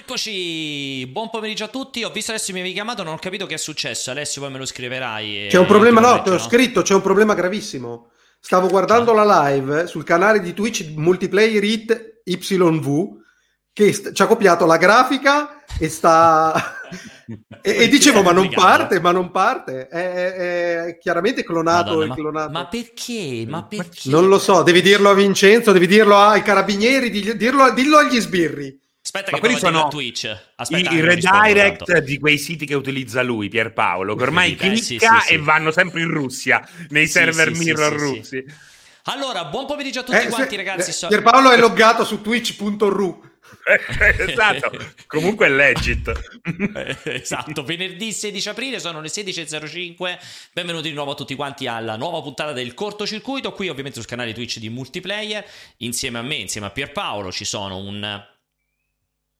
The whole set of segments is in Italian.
Eccoci, buon pomeriggio a tutti. Ho visto adesso mi avevi chiamato, non ho capito che è successo. Alessio, poi me lo scriverai. C'è un problema, no, te l'ho scritto, c'è un problema gravissimo. Stavo guardando la live sul canale di Twitch Multiplayer Hit YV che st- ci ha copiato la grafica e sta... e, e, dicevo, ma non parte, ma non parte. È, è, è chiaramente clonato, Madonna, clonato. Ma, ma, perché? Ma perché? Non lo so, devi dirlo a Vincenzo, devi dirlo ai carabinieri, dirlo, dillo agli sbirri. Aspetta, Ma che quelli sono Twitch. Aspetta, i, i redirect di quei siti che utilizza lui, Pierpaolo, che ormai clicca sì, sì, sì, e vanno sempre in Russia, nei server mirror russi. Allora, buon pomeriggio a tutti eh, quanti, se, ragazzi. So... Pierpaolo è loggato su twitch.ru. esatto, comunque è legit. esatto, venerdì 16 aprile sono le 16.05. Benvenuti di nuovo a tutti quanti alla nuova puntata del cortocircuito. Qui, ovviamente, sul canale Twitch di multiplayer. Insieme a me, insieme a Pierpaolo, ci sono un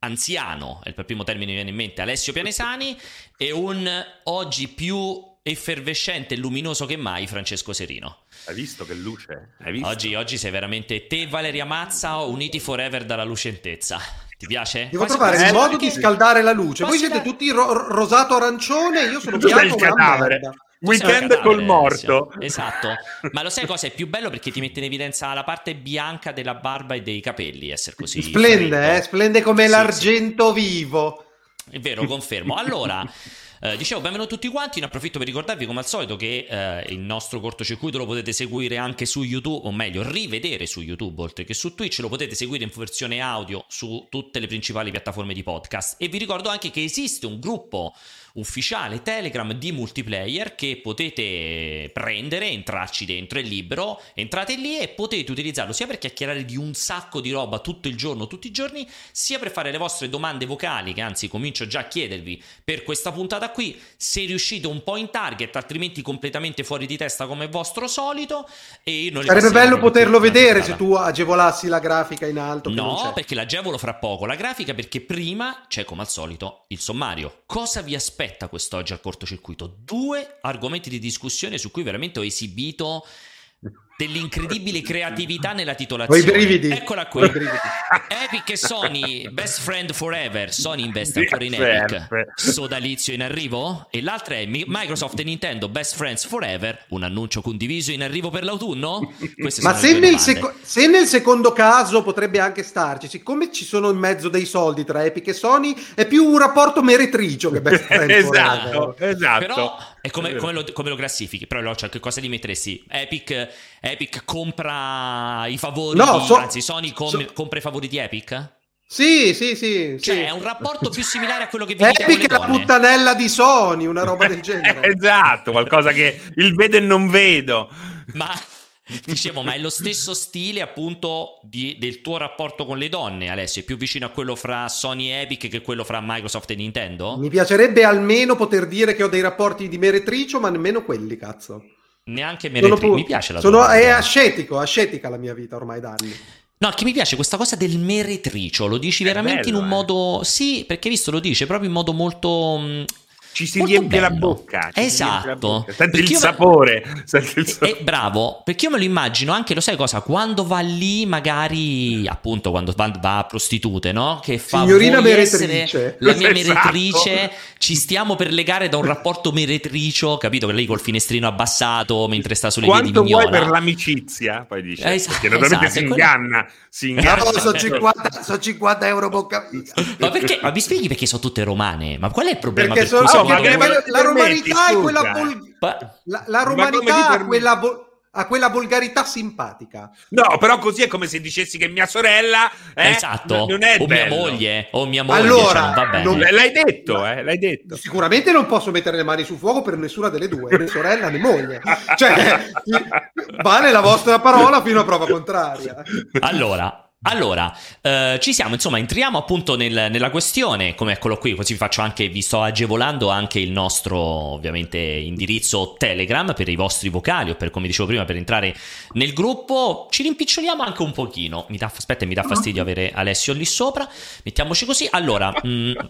anziano, è il primo termine che mi viene in mente, Alessio Pianesani, e un oggi più effervescente e luminoso che mai Francesco Serino. Hai visto che luce? Oggi, oggi, sei veramente te, Valeria Mazza, uniti forever dalla lucentezza. Ti piace? Devo quasi trovare il modo di scaldare la luce. Voi siete tutti ro- rosato arancione, io sono bianco. il cadavere. Weekend col morto. Esatto. Ma lo sai cosa è più bello perché ti mette in evidenza la parte bianca della barba e dei capelli, essere così. Splende, eh? Splende come sì, l'argento sì. vivo. È vero, confermo. Allora, eh, dicevo, benvenuti tutti quanti. Ne approfitto per ricordarvi, come al solito, che eh, il nostro cortocircuito lo potete seguire anche su YouTube, o meglio, rivedere su YouTube oltre che su Twitch. Lo potete seguire in versione audio su tutte le principali piattaforme di podcast. E vi ricordo anche che esiste un gruppo ufficiale Telegram di multiplayer che potete prendere, entrarci dentro, è libero, entrate lì e potete utilizzarlo sia per chiacchierare di un sacco di roba tutto il giorno, tutti i giorni, sia per fare le vostre domande vocali, che anzi comincio già a chiedervi per questa puntata qui, se riuscite un po' in target, altrimenti completamente fuori di testa come vostro solito. E non Sarebbe bello poterlo vedere se tu agevolassi la grafica in alto. No, perché l'agevolo fra poco. La grafica perché prima c'è come al solito il sommario. Cosa vi aspetta? Aspetta quest'oggi al cortocircuito? Due argomenti di discussione su cui veramente ho esibito dell'incredibile creatività nella titolazione. Poi brividi. Eccola qui. Epic e Sony, Best Friend Forever. Sony investe ancora in Epic. Sodalizio in arrivo. E l'altra è Microsoft e Nintendo, Best Friends Forever. Un annuncio condiviso in arrivo per l'autunno? Ma se nel, seco- se nel, secondo caso potrebbe anche starci, siccome ci sono in mezzo dei soldi tra Epic e Sony, è più un rapporto meretricio che Best Friends esatto, Forever. Esatto, Però è come, come, lo, come lo classifichi. Però cioè, che cosa li metteresti? Epic Epic compra i favori, no, di, so, anzi Sony com- so, compra i favori di Epic? Sì, sì, sì. Cioè, sì. è un rapporto più similare a quello che vedi Epic è la puttanella di Sony, una roba del genere. esatto, qualcosa che il vedo e non vedo. Ma dicevo, ma è lo stesso stile appunto di, del tuo rapporto con le donne, Alessio? È più vicino a quello fra Sony e Epic che quello fra Microsoft e Nintendo? Mi piacerebbe almeno poter dire che ho dei rapporti di meretricio, ma nemmeno quelli, cazzo. Neanche meretri- mi piace la sono, È ascetico, ascetica la mia vita ormai da anni. No, che mi piace questa cosa del meretricio, lo dici è veramente bello, in un eh. modo... Sì, perché visto lo dice proprio in modo molto mm, ci si riempie la bocca. Esatto. La bocca. Senti, il sapore, me... senti il sapore. Eh, bravo, perché io me lo immagino anche, lo sai cosa, quando va lì magari, appunto, quando va, va a prostitute, no? Che fa Signorina meretrice. La mia esatto. meretrice, ci stiamo per legare da un rapporto meretricio, capito? Che lei col finestrino abbassato mentre sta sulle Quanto vie di Quanto vuoi per l'amicizia? Poi dice, eh, esatto, perché naturalmente esatto, si inganna. Si inganna. No, sono 50, sono 50 euro bocca Ma perché? Ma mi spieghi perché sono tutte romane? Ma qual è il problema? Perché per sono, no, la, la romanità è quella vol- la, la romanità è quella vol- a quella volgarità simpatica. No, però così è come se dicessi che mia sorella eh, esatto. non è o bello. mia moglie o mia moglie allora, cioè, non l'hai detto, eh, l'hai detto. Sicuramente non posso mettere le mani sul fuoco per nessuna delle due, né sorella né moglie. Cioè, vale la vostra parola fino a prova contraria. Allora, allora, eh, ci siamo, insomma, entriamo appunto nel, nella questione, come eccolo qui, così vi faccio anche, vi sto agevolando anche il nostro, ovviamente, indirizzo Telegram per i vostri vocali o per, come dicevo prima, per entrare nel gruppo. Ci rimpiccioliamo anche un pochino. Mi dà, aspetta, mi dà fastidio avere Alessio lì sopra. Mettiamoci così. Allora... Mm...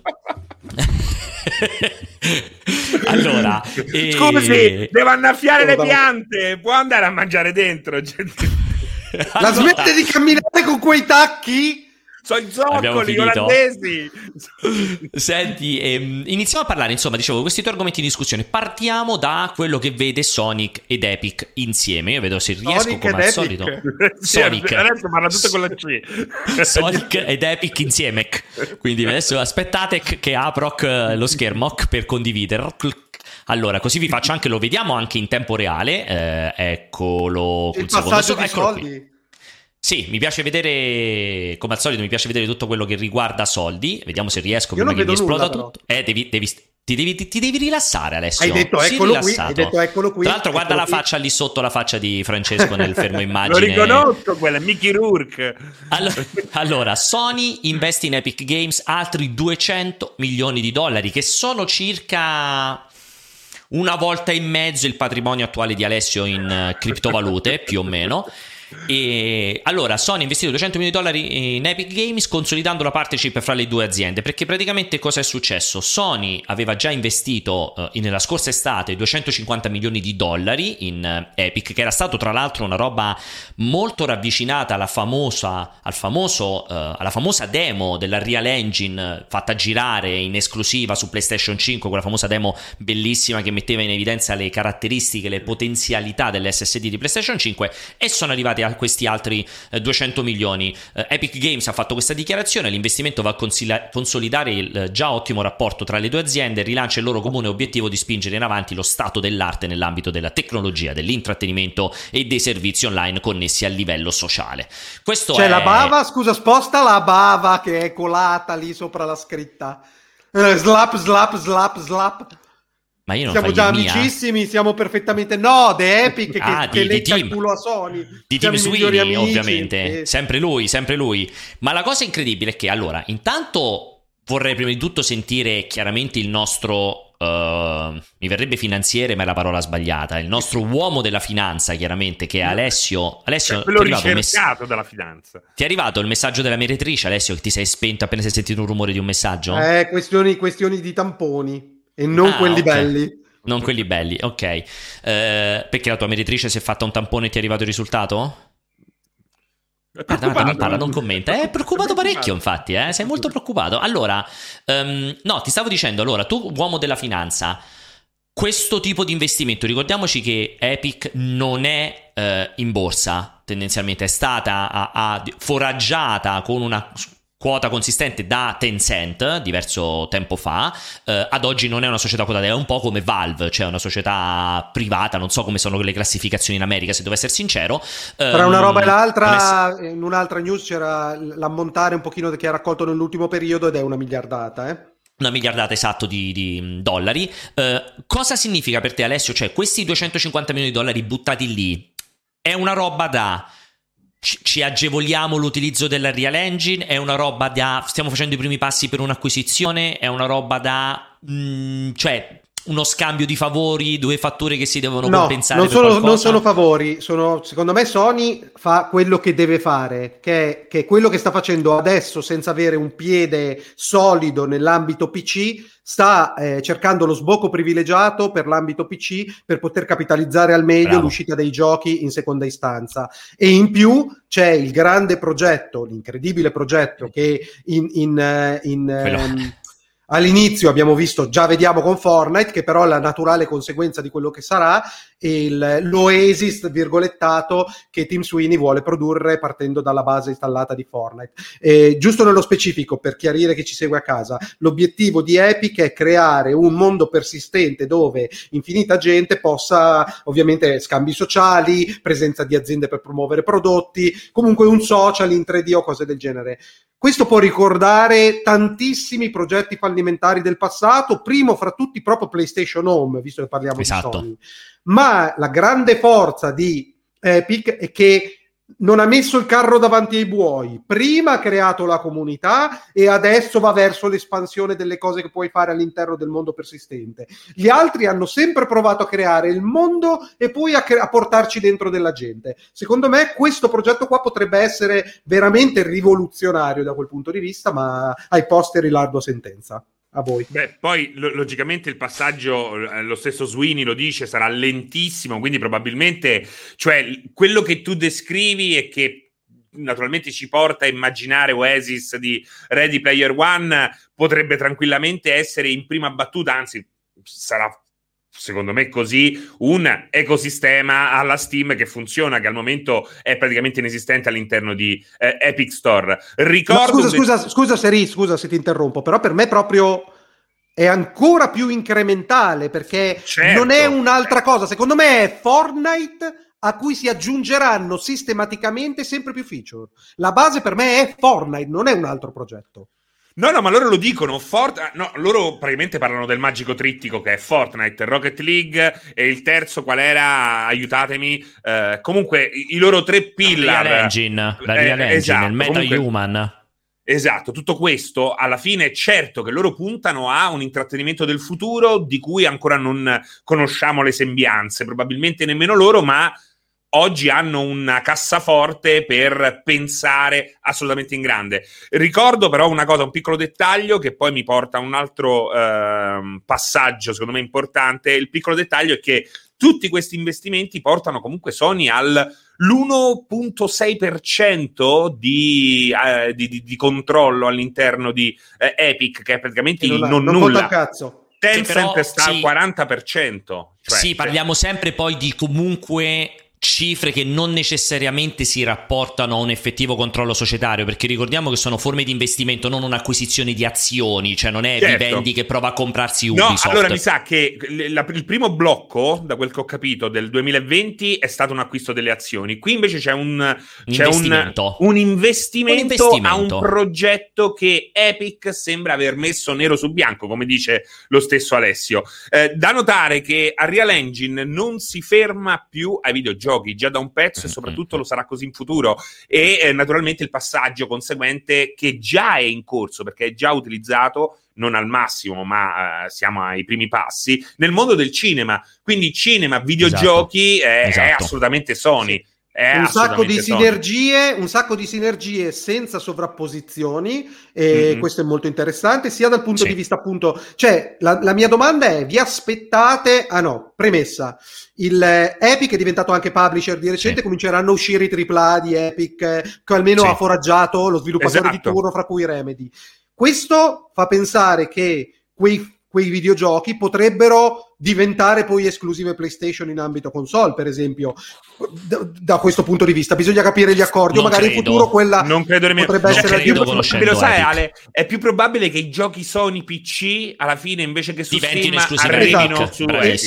allora... Scusi, e... devo annaffiare le piante, può andare a mangiare dentro, gente. La smette di camminare con quei tacchi? sono i zoccoli olandesi. Senti, ehm, iniziamo a parlare, insomma, dicevo, questi due argomenti di discussione. Partiamo da quello che vede Sonic ed Epic insieme. Io vedo se riesco Sonic come al Epic. solito. Sonic. adesso parla tutto con la C. Sonic ed Epic insieme. Quindi adesso aspettate che apro lo schermo per condividere. Allora, così vi faccio anche, lo vediamo anche in tempo reale. Eh, eccolo. Il passaggio di soldi. Qui. Sì, mi piace vedere, come al solito, mi piace vedere tutto quello che riguarda soldi. Vediamo se riesco Io prima che mi esploda nulla, tutto. Eh, devi, devi, ti, devi, ti, devi, rilassare, Alessio. Hai detto, eccolo qui, hai detto eccolo qui. Tra l'altro, guarda la qui. faccia lì sotto la faccia di Francesco nel fermo immagine. Lo riconosco, quella è Mickey Rourke. Allora, allora, Sony investe in Epic Games altri 200 milioni di dollari, che sono circa una volta e mezzo il patrimonio attuale di Alessio in uh, criptovalute, più o meno. E allora Sony ha investito 200 milioni di dollari in Epic Games consolidando la partnership fra le due aziende perché praticamente cosa è successo? Sony aveva già investito uh, nella scorsa estate 250 milioni di dollari in uh, Epic che era stato tra l'altro una roba molto ravvicinata alla famosa, al famoso, uh, alla famosa demo della Real Engine fatta girare in esclusiva su PlayStation 5 quella famosa demo bellissima che metteva in evidenza le caratteristiche, le potenzialità dell'SSD di PlayStation 5 e sono arrivati a questi altri eh, 200 milioni. Eh, Epic Games ha fatto questa dichiarazione, l'investimento va a consila- consolidare il eh, già ottimo rapporto tra le due aziende e rilancia il loro comune obiettivo di spingere in avanti lo stato dell'arte nell'ambito della tecnologia, dell'intrattenimento e dei servizi online connessi a livello sociale. Questo C'è è... la bava, scusa, sposta la bava che è colata lì sopra la scritta. Eh, slap, slap, slap, slap. Ma io non siamo già amicissimi, siamo perfettamente. No, The Epic ah, che, di, che il culo a Sony. Di Team Sweeney, ovviamente. E... Sempre lui, sempre lui. Ma la cosa incredibile è che, allora, intanto vorrei prima di tutto sentire chiaramente il nostro. Uh, mi verrebbe finanziere, ma è la parola sbagliata. Il nostro uomo della finanza, chiaramente, che è Alessio. Alessio, cioè, quello ricercato mess- della finanza. Ti è arrivato il messaggio della mediatrice, Alessio, che ti sei spento appena sei sentito un rumore di un messaggio? Eh, questioni, questioni di tamponi. E non ah, quelli okay. belli. Non quelli belli, ok. Eh, perché la tua mediatrice si è fatta un tampone e ti è arrivato il risultato? Guarda, guarda, non parla, non commenta. È preoccupato parecchio, infatti, eh? sei molto preoccupato. Allora, um, no, ti stavo dicendo, allora, tu uomo della finanza, questo tipo di investimento, ricordiamoci che Epic non è eh, in borsa, tendenzialmente è stata a, a, foraggiata con una quota consistente da Tencent diverso tempo fa, eh, ad oggi non è una società quotata, è un po' come Valve, cioè una società privata, non so come sono le classificazioni in America, se devo essere sincero. Tra una roba e ehm, l'altra, mess- in un'altra news c'era l'ammontare un pochino che ha raccolto nell'ultimo periodo ed è una miliardata, eh? una miliardata esatto di, di dollari. Eh, cosa significa per te Alessio? Cioè questi 250 milioni di dollari buttati lì è una roba da ci agevoliamo l'utilizzo della Real Engine, è una roba da stiamo facendo i primi passi per un'acquisizione, è una roba da mh, mm, cioè uno scambio di favori, due fatture che si devono no, compensare. Non sono, non sono favori, sono, secondo me Sony fa quello che deve fare, che è, che è, quello che sta facendo adesso senza avere un piede solido nell'ambito PC, sta eh, cercando lo sbocco privilegiato per l'ambito PC per poter capitalizzare al meglio Bravo. l'uscita dei giochi in seconda istanza. E in più c'è il grande progetto, l'incredibile progetto che in... in, eh, in, in all'inizio abbiamo visto, già vediamo con Fortnite, che però è la naturale conseguenza di quello che sarà, il, l'Oasis, virgolettato, che Tim Sweeney vuole produrre partendo dalla base installata di Fortnite. E, giusto nello specifico, per chiarire chi ci segue a casa, l'obiettivo di Epic è creare un mondo persistente dove infinita gente possa, ovviamente, scambi sociali, presenza di aziende per promuovere prodotti, comunque un social in 3D o cose del genere. Questo può ricordare tantissimi progetti fallimentari del passato, primo fra tutti proprio PlayStation Home, visto che parliamo esatto. di Sony. Ma la grande forza di Epic è che non ha messo il carro davanti ai buoi. Prima ha creato la comunità e adesso va verso l'espansione delle cose che puoi fare all'interno del mondo persistente. Gli altri hanno sempre provato a creare il mondo e poi a, cre- a portarci dentro della gente. Secondo me questo progetto qua potrebbe essere veramente rivoluzionario da quel punto di vista, ma ai posteri l'ardo sentenza a voi. Beh, poi lo- logicamente il passaggio, eh, lo stesso Sweeney lo dice, sarà lentissimo, quindi probabilmente, cioè, quello che tu descrivi è che naturalmente ci porta a immaginare Oasis di Ready Player One, potrebbe tranquillamente essere in prima battuta, anzi sarà secondo me così, un ecosistema alla Steam che funziona, che al momento è praticamente inesistente all'interno di eh, Epic Store. Ricordo scusa, scusa, scusa, Seri, scusa se ti interrompo, però per me proprio è ancora più incrementale perché certo. non è un'altra cosa. Secondo me è Fortnite a cui si aggiungeranno sistematicamente sempre più feature. La base per me è Fortnite, non è un altro progetto. No, no, ma loro lo dicono. Fort- no, loro praticamente parlano del magico trittico che è Fortnite, Rocket League e il terzo qual era? Aiutatemi. Eh, comunque, i, i, loro tre pillar. La Real Engine, la Real eh, Engine, esatto, il Meta comunque, Human. Esatto, tutto questo alla fine è certo che loro puntano a un intrattenimento del futuro di cui ancora non conosciamo le sembianze, probabilmente nemmeno loro, ma oggi hanno una cassaforte per pensare assolutamente in grande. Ricordo però una cosa, un piccolo dettaglio che poi mi porta a un altro eh, passaggio secondo me importante. Il piccolo dettaglio è che tutti questi investimenti portano comunque Sony all'1.6% di, eh, di, di, di controllo all'interno di eh, Epic, che è praticamente il non, non nulla. Cazzo. Tencent sta sì, al 40%. Cioè, sì, parliamo sempre poi di comunque cifre che non necessariamente si rapportano a un effettivo controllo societario, perché ricordiamo che sono forme di investimento, non un'acquisizione di azioni, cioè non è certo. Vivendi che prova a comprarsi Ubisoft. No, allora mi sa che il primo blocco, da quel che ho capito, del 2020 è stato un acquisto delle azioni. Qui invece c'è un, c'è investimento. Un, un, investimento un, investimento a un progetto che Epic sembra aver messo nero su bianco, come dice lo stesso Alessio. Eh, da notare che Unreal Engine non si ferma più ai videogiochi giochi già da un pezzo e mm, soprattutto mm, lo mm. sarà così in futuro. E eh, naturalmente il passaggio conseguente che già è in corso perché è già utilizzato non al massimo, ma uh, siamo ai primi passi nel mondo del cinema. Quindi cinema, videogiochi esatto. È, esatto. è, assolutamente Sony. Sì un sacco di sinergie, un sacco di sinergie senza sovrapposizioni, e mm-hmm. questo è molto interessante, sia dal punto sì. di vista appunto, cioè la, la, mia domanda è: vi aspettate? Ah no, premessa. Il eh, Epic è diventato anche publisher di recente, sì. cominceranno a uscire i AAA di Epic, eh, che almeno sì. ha foraggiato lo sviluppatore esatto. di turno, fra cui Remedy. Questo fa pensare che quei quei videogiochi potrebbero diventare poi esclusive PlayStation in ambito console, per esempio. Da, da questo punto di vista, bisogna capire gli accordi. o magari credo. in futuro quella non credo nemmeno, potrebbe non essere credo, la più Lo sai, Ale, è più probabile che i giochi Sony PC alla fine invece che su Diventino Steam arrivino esatto. su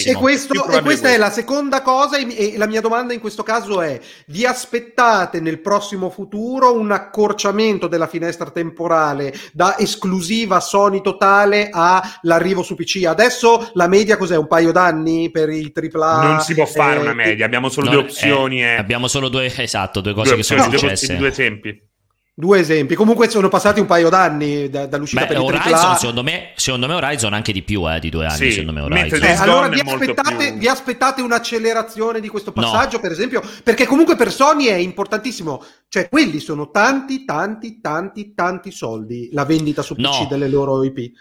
e, questo, e questa è la seconda cosa. E, e la mia domanda in questo caso è: vi aspettate nel prossimo futuro un accorciamento della finestra temporale da esclusiva Sony totale all'arrivo su PC? Adesso la media cos'è? Un paio d'anni per il AAA. Non si può fare eh, una media, abbiamo solo due opzioni. Eh, abbiamo solo due, esatto, due cose due che sono successe. Due esempi. Due esempi. Comunque sono passati un paio d'anni da, dall'uscita Beh, per il Horizon, AAA. Secondo me, secondo me Horizon anche di più eh, di due anni. Sì, secondo me Horizon. Eh, allora vi aspettate, più... vi aspettate, un'accelerazione di questo passaggio, no. per esempio? Perché comunque per Sony è importantissimo. Cioè, quelli sono tanti, tanti, tanti, tanti soldi la vendita su PC no. delle loro IP.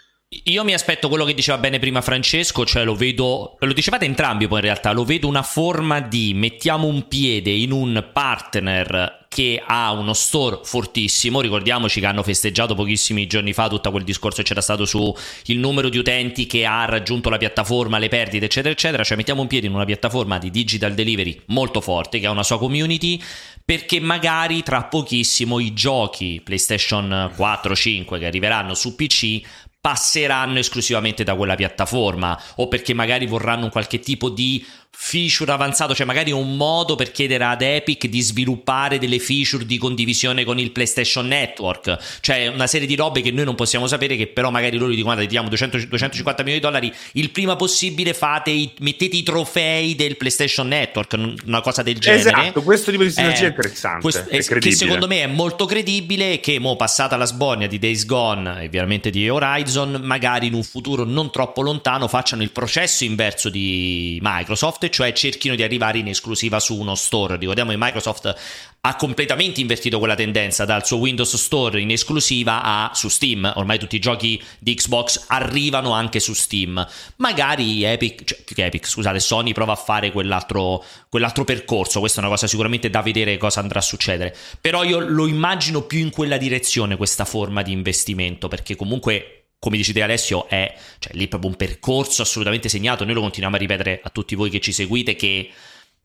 Io mi aspetto quello che diceva bene prima Francesco, cioè lo vedo, lo dicevate entrambi poi in realtà, lo vedo una forma di mettiamo un piede in un partner che ha uno store fortissimo, ricordiamoci che hanno festeggiato pochissimi giorni fa tutto quel discorso che c'era stato il numero di utenti che ha raggiunto la piattaforma, le perdite eccetera eccetera, cioè mettiamo un piede in una piattaforma di digital delivery molto forte che ha una sua community perché magari tra pochissimo i giochi PlayStation 4, 5 che arriveranno su PC passeranno esclusivamente da quella piattaforma o perché magari vorranno un qualche tipo di feature avanzato, cioè magari un modo per chiedere ad Epic di sviluppare delle feature di condivisione con il PlayStation Network, cioè una serie di robe che noi non possiamo sapere che però magari loro dicono guarda ti diamo 200, 250 milioni di dollari il prima possibile fate i, mettete i trofei del PlayStation Network, una cosa del genere. Esatto, questo tipo di sinergia eh, è interessante, questo, è che secondo me è molto credibile che mo passata la sbornia di Days Gone e ovviamente di Horizon, magari in un futuro non troppo lontano facciano il processo inverso di Microsoft Cioè cerchino di arrivare in esclusiva su uno store. Ricordiamo che Microsoft ha completamente invertito quella tendenza dal suo Windows Store in esclusiva a su Steam. Ormai tutti i giochi di Xbox arrivano anche su Steam. Magari Epic, cioè, che Epic, scusate, Sony prova a fare quell'altro, quell'altro percorso. Questa è una cosa sicuramente da vedere cosa andrà a succedere. Però io lo immagino più in quella direzione, questa forma di investimento, perché comunque come dici te Alessio, è cioè, lì proprio un percorso assolutamente segnato. Noi lo continuiamo a ripetere a tutti voi che ci seguite che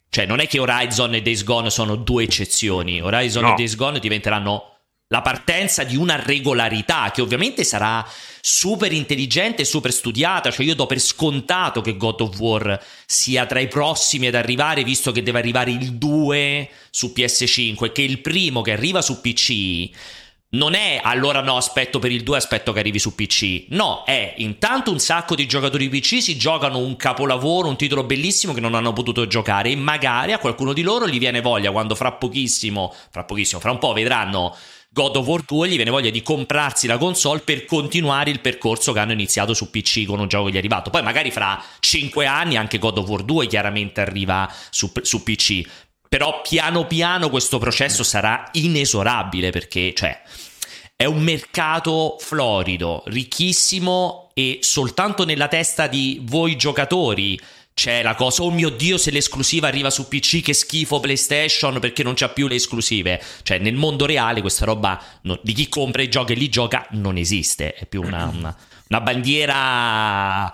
cioè, non è che Horizon e Days Gone sono due eccezioni. Horizon no. e Days Gone diventeranno la partenza di una regolarità che ovviamente sarà super intelligente e super studiata. Cioè, io do per scontato che God of War sia tra i prossimi ad arrivare, visto che deve arrivare il 2 su PS5 e che il primo che arriva su PC non è allora no, aspetto per il 2, aspetto che arrivi su PC. No, è intanto un sacco di giocatori PC si giocano un capolavoro, un titolo bellissimo che non hanno potuto giocare e magari a qualcuno di loro gli viene voglia quando fra pochissimo, fra pochissimo, fra un po' vedranno God of War 2 gli viene voglia di comprarsi la console per continuare il percorso che hanno iniziato su PC con un gioco che gli è arrivato. Poi magari fra 5 anni anche God of War 2 chiaramente arriva su, su PC. Però piano piano questo processo sarà inesorabile perché, cioè, è un mercato florido, ricchissimo e soltanto nella testa di voi giocatori c'è la cosa, oh mio dio, se l'esclusiva arriva su PC, che schifo PlayStation perché non c'ha più le esclusive. Cioè, nel mondo reale questa roba no, di chi compra i giochi e li gioca non esiste, è più una, una, una bandiera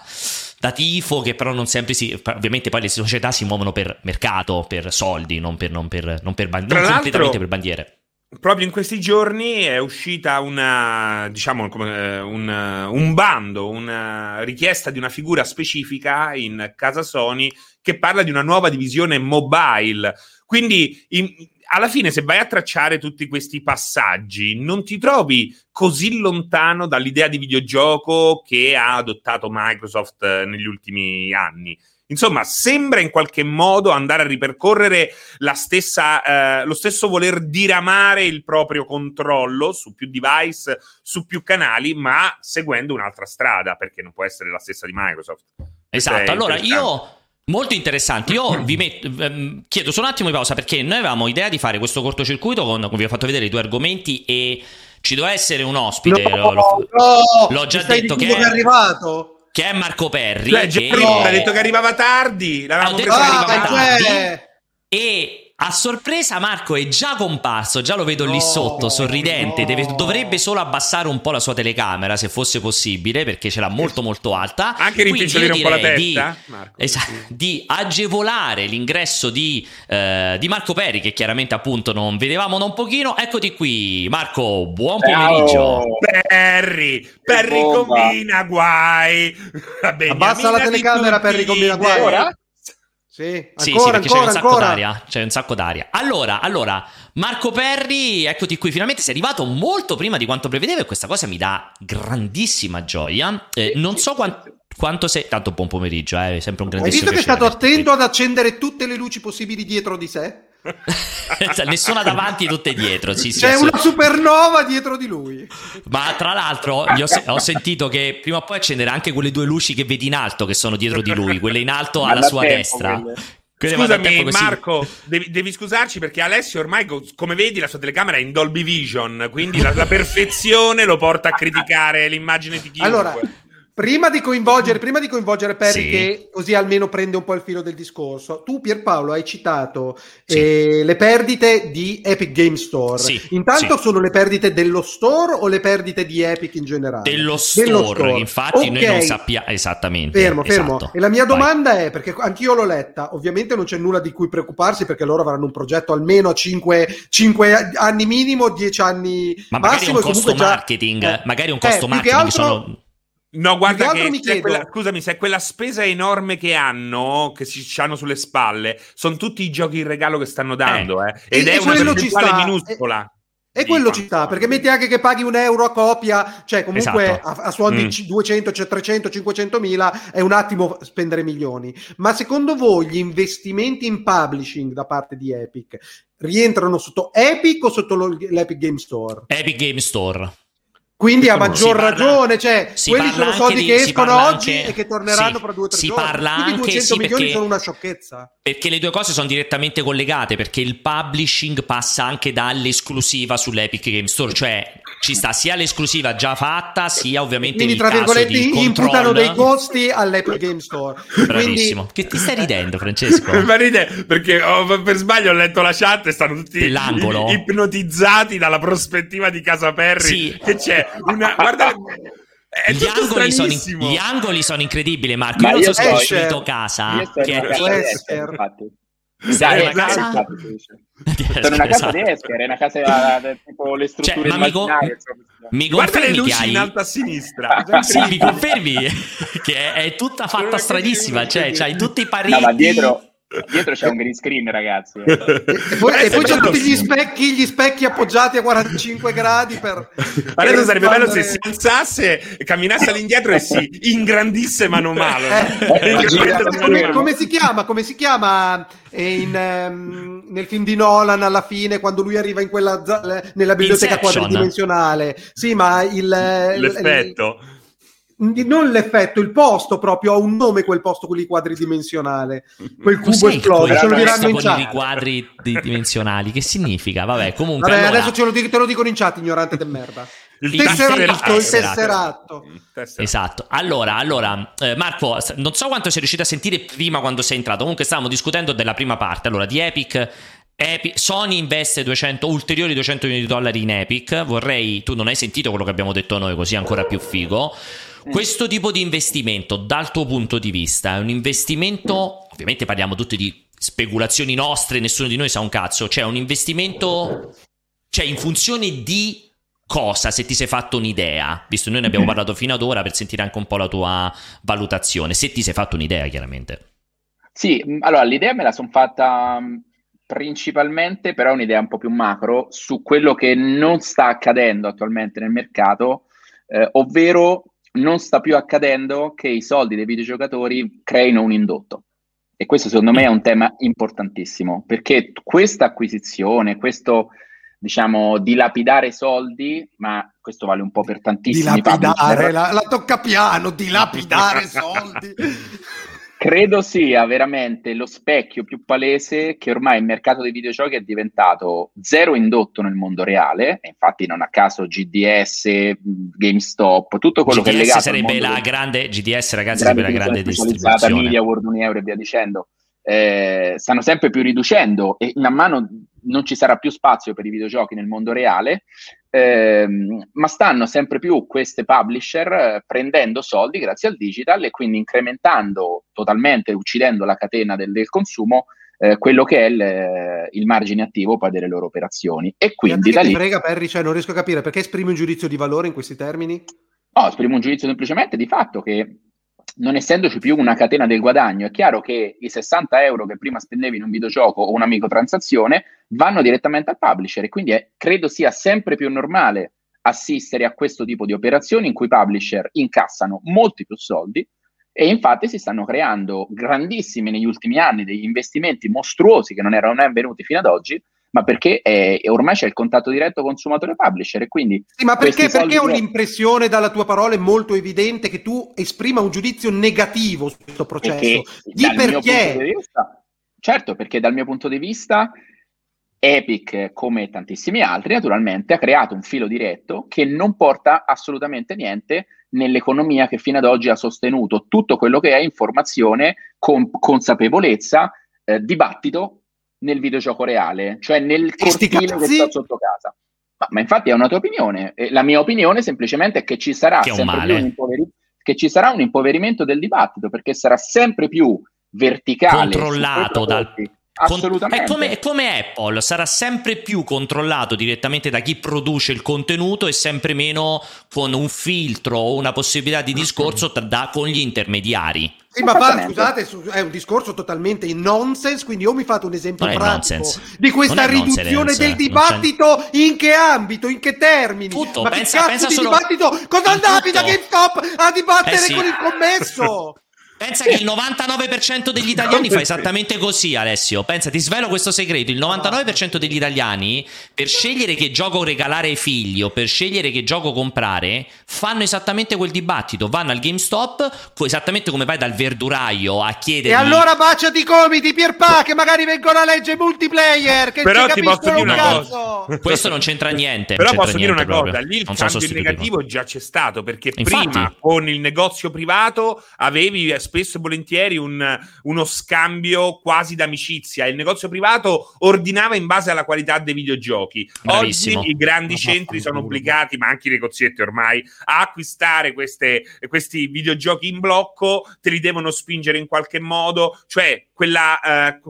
da tifo che però non sempre si... Ovviamente poi le società si muovono per mercato, per soldi, non, per, non, per, non, per, non completamente per bandiere proprio in questi giorni è uscita una, diciamo, come, un, un, bando, una richiesta di una figura specifica in casa Sony che parla di una nuova divisione mobile. Quindi, in, alla fine, se vai a tracciare tutti questi passaggi, non ti trovi così lontano dall'idea di videogioco che ha adottato Microsoft eh, negli ultimi anni. Insomma, sembra in qualche modo andare a ripercorrere stessa, eh, lo stesso voler diramare il proprio controllo su più device, su più canali, ma seguendo un'altra strada, perché non può essere la stessa di Microsoft. Esatto, allora io... Molto interessante. Io vi metto, ehm, chiedo solo un attimo di pausa perché noi avevamo idea di fare questo cortocircuito con, vi ho fatto vedere i due argomenti e ci doveva essere un ospite. No, l'ho, no, l'ho già detto che è arrivato che è Marco Perri. Cioè, che... No. ha detto che arrivava tardi. L'avevamo detto che arrivava ah, tardi. Cioè... E a sorpresa Marco è già comparso, già lo vedo lì sotto, sorridente, no. deve, dovrebbe solo abbassare un po' la sua telecamera se fosse possibile perché ce l'ha molto molto alta. Anche rimpicciolire un po' la testa. Di, esatto, di agevolare l'ingresso di, eh, di, Marco Peri che chiaramente appunto non vedevamo da un pochino. Eccoti qui Marco, buon pomeriggio. Ciao. Perry, Perry combina guai. Vabbè, Abbassa la telecamera Perry combina guai. Ora? Sì, ancora, sì, sì, perché ancora, c'è un sacco d'aria. C'è un sacco d'aria. Allora, allora, Marco Perri, eccoti qui, finalmente sei arrivato molto prima di quanto prevedevo e questa cosa mi dà grandissima gioia. Eh, non so quanto, quanto sei... Tanto buon pomeriggio, eh, è sempre un grandissimo Hai visto che è stato attento ad accendere tutte le luci possibili dietro di sé? Cioè, nessuna davanti, tutte dietro. Sì, sì, C'è una supernova dietro di lui. Ma tra l'altro, ho, se- ho, sentito che prima o poi accenderà anche quelle due luci che vedi in alto, che sono dietro di lui, quelle in alto alla sua tempo, destra. Quelle. Scusami Marco, devi, devi, scusarci perché Alessio ormai, come vedi, la sua telecamera è in Dolby Vision, quindi la, la perfezione lo porta a criticare l'immagine di chiunque. Allora, Prima di coinvolgere, prima di coinvolgere Perry, sì. che così almeno prende un po' il filo del discorso, tu Pierpaolo hai citato sì. eh, le perdite di Epic Game Store. Sì. Intanto sono le perdite dello store o le perdite di Epic in generale? Dello store, dello store. infatti okay. noi non sappiamo esattamente. Fermo, fermo. Esatto. E la mia domanda Vai. è, perché anch'io l'ho letta, ovviamente non c'è nulla di cui preoccuparsi perché loro avranno un progetto almeno a 5, 5 anni minimo, 10 anni Ma massimo. Magari un costo marketing, già... magari un costo eh, marketing altro... sono No, guarda che, mi chiedo... quella, scusami, se è quella spesa enorme che hanno, che si hanno sulle spalle, sono tutti i giochi in regalo che stanno dando, eh. eh. Ed e, è una percentuale minuscola. E, e quello ci sta, perché metti anche che paghi un euro a copia, cioè comunque esatto. a, a suon di mm. 200, cioè 300, 500 mila è un attimo spendere milioni. Ma secondo voi gli investimenti in publishing da parte di Epic rientrano sotto Epic o sotto l'Epic Game Store? Epic Game Store. Quindi a maggior parla, ragione, cioè, quelli sono soldi di, che escono oggi anche, e che torneranno sì, fra due o tre si giorni. Parla Quindi anche, 200 sì, milioni perché, sono una sciocchezza. Perché le due cose sono direttamente collegate, perché il publishing passa anche dall'esclusiva sull'Epic Game Store, cioè ci sta sia l'esclusiva già fatta, sia ovviamente Quindi, tra virgolette, imputano dei costi all'Epic Game Store. Bravissimo. Quindi... Che ti stai ridendo, Francesco? Ma ride perché oh, per sbaglio ho letto la chat e stanno tutti ipnotizzati dalla prospettiva di Casa Perry. Sì. Che c'è una... Guarda... Gli angoli, sono in, gli angoli, sono incredibili, Marco. Ma io, io non so se hai uscito casa. Che è. Sai, una casa... Sono una casa di Esker, è una casa tipo le cioè, strutture cioè, ma mi, co- mi Guarda le luci hai... in alto a sinistra. sì, mi confermi che è, è tutta fatta stranissima, cioè c'hai tutti i pareti. No, ma dietro Dietro c'è un green screen, ragazzi. e poi, e poi c'è tutti gli specchi, gli specchi appoggiati a 45 gradi per. Adesso sarebbe bello se si alzasse, camminasse all'indietro e si ingrandisse mano a mano. Eh, eh, come, come, si chiama? Come si chiama in, um, nel film di Nolan alla fine quando lui arriva in quella nella biblioteca Inception. quadridimensionale? Sì, ma il, l'effetto. Il, non l'effetto, il posto proprio ha un nome quel posto quelli quadridimensionale quel cubo esploso ce lo diranno in chat i quadri dimensionali che significa vabbè comunque vabbè, allora... adesso te lo, dico, te lo dicono in chat ignorante de merda il, tesseratto, il tesseratto. Esatto. Allora, allora eh, Marco, non so quanto sei riuscito a sentire prima quando sei entrato. Comunque stavamo discutendo della prima parte. Allora, di Epic Epic, Sony investe 200, ulteriori 200 milioni di dollari in Epic. Vorrei, tu non hai sentito quello che abbiamo detto noi, così ancora più figo. Mm. Questo tipo di investimento, dal tuo punto di vista, è un investimento, ovviamente parliamo tutti di speculazioni nostre, nessuno di noi sa un cazzo, cioè un investimento, cioè in funzione di cosa, se ti sei fatto un'idea, visto che noi ne abbiamo parlato fino ad ora per sentire anche un po' la tua valutazione, se ti sei fatto un'idea chiaramente. Sì, mm, allora l'idea me la sono fatta mm, principalmente, però un'idea un po' più macro, su quello che non sta accadendo attualmente nel mercato, eh, ovvero non sta più accadendo che i soldi dei videogiocatori creino un indotto. E questo secondo me è un tema importantissimo, perché questa acquisizione, questo diciamo dilapidare soldi, ma questo vale un po' per tantissimi dilapidare, la, la tocca piano, dilapidare soldi. Credo sia veramente lo specchio più palese che ormai il mercato dei videogiochi è diventato zero indotto nel mondo reale, infatti non a caso GDS, GameStop, tutto quello GDS che è legato sarebbe la del... grande GDS ragazzi sarebbe la grande distribuzione. Media World 1 euro e via dicendo. Eh, stanno sempre più riducendo e man mano non ci sarà più spazio per i videogiochi nel mondo reale, ehm, ma stanno sempre più queste publisher eh, prendendo soldi grazie al digital e quindi incrementando totalmente, uccidendo la catena del, del consumo, eh, quello che è il, eh, il, margine attivo poi delle loro operazioni. E quindi da lì... Frega, Perry, cioè non riesco a capire perché esprimi un giudizio di valore in questi termini? No, esprimo un giudizio semplicemente di fatto che non essendoci più una catena del guadagno, è chiaro che i 60 euro che prima spendevi in un videogioco o una microtransazione vanno direttamente al publisher e quindi è, credo sia sempre più normale assistere a questo tipo di operazioni in cui i publisher incassano molti più soldi e infatti si stanno creando grandissimi negli ultimi anni degli investimenti mostruosi che non erano mai avvenuti fino ad oggi ma perché è, ormai c'è il contatto diretto consumatore-publisher e quindi... Sì, ma perché, perché ho l'impressione dalla tua parola molto evidente che tu esprima un giudizio negativo su questo processo? Perché, di perché? Di vista, certo, perché dal mio punto di vista Epic, come tantissimi altri, naturalmente ha creato un filo diretto che non porta assolutamente niente nell'economia che fino ad oggi ha sostenuto tutto quello che è informazione, con, consapevolezza, eh, dibattito nel videogioco reale, cioè nel cortile che sta sotto casa. Ma, ma, infatti è una tua opinione. E la mia opinione semplicemente è che ci sarà che sempre più un, impoveri- che ci sarà un impoverimento del dibattito, perché sarà sempre più verticale. Controllato dal... Assolutamente. È come, è come, Apple, sarà sempre più controllato direttamente da chi produce il contenuto e sempre meno con un filtro o una possibilità di discorso da, con gli intermediari. Sì, ma fa, scusate, è un discorso totalmente in nonsense, quindi o mi fate un esempio pratico di questa riduzione del dibattito in che ambito, in che termini? Tutto, ma pensa, che pensa di solo... dibattito? Cosa andavi da GameStop a dibattere eh sì. con il commesso? Pensa che il 99% degli italiani fa esattamente così, Alessio. Pensa, ti svelo questo segreto: il 99% degli italiani, per scegliere che gioco regalare ai figli o per scegliere che gioco comprare, fanno esattamente quel dibattito. Vanno al GameStop, esattamente come vai dal verduraio a chiedere. E allora baciati i comiti, Pierpa, che magari vengono a legge multiplayer. Che Però ti posso dire una cosa. Questo non c'entra niente. Però posso dire una cosa: lì il non cambio negativo già c'è stato perché Infatti, prima con il negozio privato avevi spesso e volentieri un, uno scambio quasi d'amicizia. Il negozio privato ordinava in base alla qualità dei videogiochi. Bravissimo. Oggi i grandi centri sono obbligati, ma anche i negozietti ormai, a acquistare queste, questi videogiochi in blocco, te li devono spingere in qualche modo, cioè quella, eh,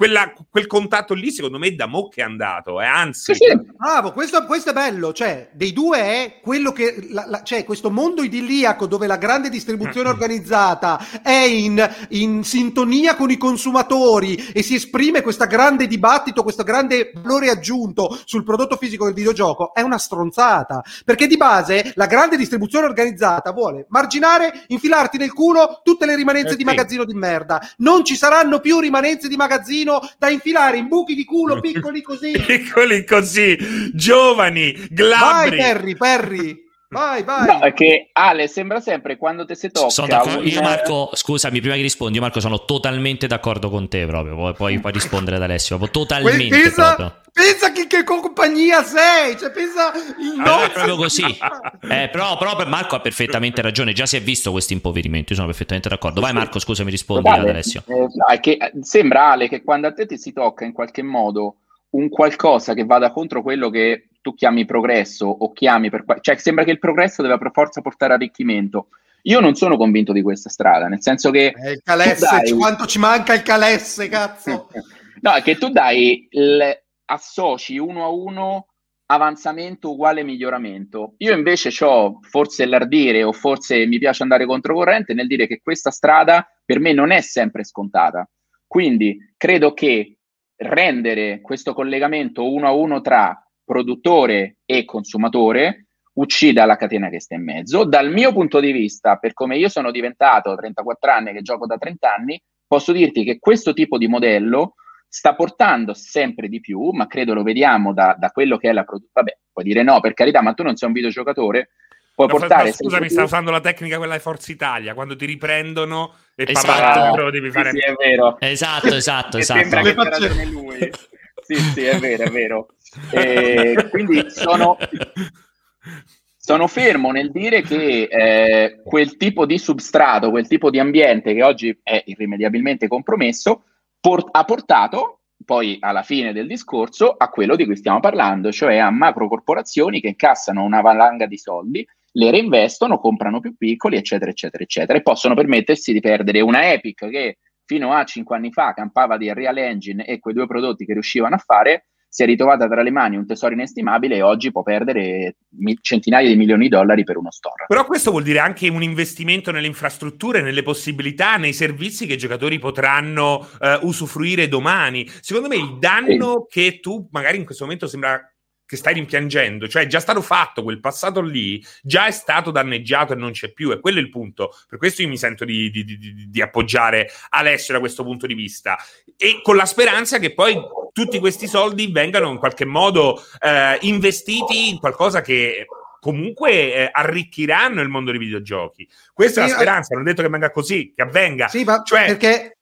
quella, quel contatto lì, secondo me, da mo' che è andato. Eh? Anzi, sì, sì. bravo, questo, questo, è bello. Cioè, dei due è quello che la, la, cioè, questo mondo idilliaco dove la grande distribuzione mm-hmm. organizzata è in, in, sintonia con i consumatori e si esprime questo grande dibattito, questo grande valore aggiunto sul prodotto fisico del videogioco. È una stronzata perché di base la grande distribuzione organizzata vuole marginare, infilarti nel culo tutte le rimanenze eh, di sì. magazzino di merda. Non ci saranno più rimanenze di magazzino fino da infilare in buchi di culo piccoli così. piccoli così, giovani, glabri. Vai Perry, Perry. Vai, vai. No, è che Ale sembra sempre quando te si tocca. Un... Io, Marco, scusami, prima che rispondi, io, Marco, sono totalmente d'accordo con te proprio. Poi, poi puoi rispondere ad Alessio. Totalmente. Pensa, proprio. pensa che, che, compagnia sei. Cioè, pensa il allora, è proprio così. Eh, però, però, Marco ha perfettamente ragione. Già si è visto questo impoverimento. Io sono perfettamente d'accordo. Vai, Marco, scusami, rispondi ad Alessio. Eh, no, che, sembra Ale che quando a te ti si tocca in qualche modo un qualcosa che vada contro quello che tu chiami progresso o chiami per... cioè sembra che il progresso deve per forza portare arricchimento. Io non sono convinto di questa strada, nel senso che... Eh, il calesse, dai... quanto ci manca il calesse, cazzo! no, è che tu dai, il, associ uno a uno avanzamento uguale miglioramento. Io invece ho forse l'ardire o forse mi piace andare controcorrente nel dire che questa strada per me non è sempre scontata. Quindi credo che rendere questo collegamento uno a uno tra produttore e consumatore uccida la catena che sta in mezzo. Dal mio punto di vista, per come io sono diventato 34 anni, che gioco da 30 anni, posso dirti che questo tipo di modello sta portando sempre di più, ma credo lo vediamo da, da quello che è la produzione. Vabbè, puoi dire no, per carità, ma tu non sei un videogiocatore. Puoi no, portare. Scusa, mi sta usando la tecnica quella di Forza Italia, quando ti riprendono e esatto. parlando devi fare. Sì, sì, è vero. Esatto, esatto, esatto. Sembra che faccio... lui. Sì, sì, è vero, è vero. E quindi sono, sono fermo nel dire che eh, quel tipo di substrato, quel tipo di ambiente che oggi è irrimediabilmente compromesso, port- ha portato poi alla fine del discorso a quello di cui stiamo parlando, cioè a macro corporazioni che incassano una valanga di soldi, le reinvestono, comprano più piccoli, eccetera, eccetera, eccetera, e possono permettersi di perdere una Epic che fino a cinque anni fa campava di Real Engine e quei due prodotti che riuscivano a fare, si è ritrovata tra le mani un tesoro inestimabile e oggi può perdere centinaia di milioni di dollari per uno store. Però questo vuol dire anche un investimento nelle infrastrutture, nelle possibilità, nei servizi che i giocatori potranno uh, usufruire domani. Secondo me il danno sì. che tu magari in questo momento sembra che stai rimpiangendo, cioè è già stato fatto quel passato lì, già è stato danneggiato e non c'è più, e quello è il punto. Per questo io mi sento di, di, di, di appoggiare Alessio da questo punto di vista, e con la speranza che poi tutti questi soldi vengano in qualche modo eh, investiti in qualcosa che comunque eh, arricchiranno il mondo dei videogiochi. Questa sì, è la speranza, non ho detto che venga così, che avvenga. Sì, ma cioè, perché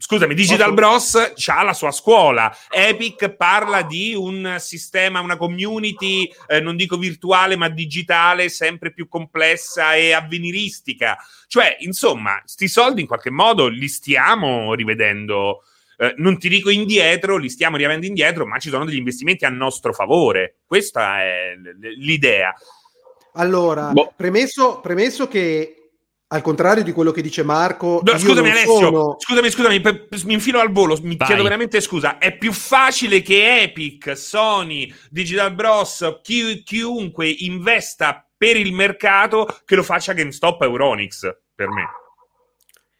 Scusami, Digital Bros ha la sua scuola. Epic parla di un sistema, una community, eh, non dico virtuale, ma digitale, sempre più complessa e avveniristica. Cioè, insomma, sti soldi in qualche modo li stiamo rivedendo. Eh, non ti dico indietro, li stiamo riavendo indietro, ma ci sono degli investimenti a nostro favore. Questa è l'idea. Allora, boh. premesso, premesso che al contrario di quello che dice Marco, no, scusami Alessio, sono... scusami, scusami, mi infilo al volo, mi Vai. chiedo veramente scusa. È più facile che Epic, Sony, Digital Bros, chi, chiunque investa per il mercato che lo faccia GameStop e Euronix, per me.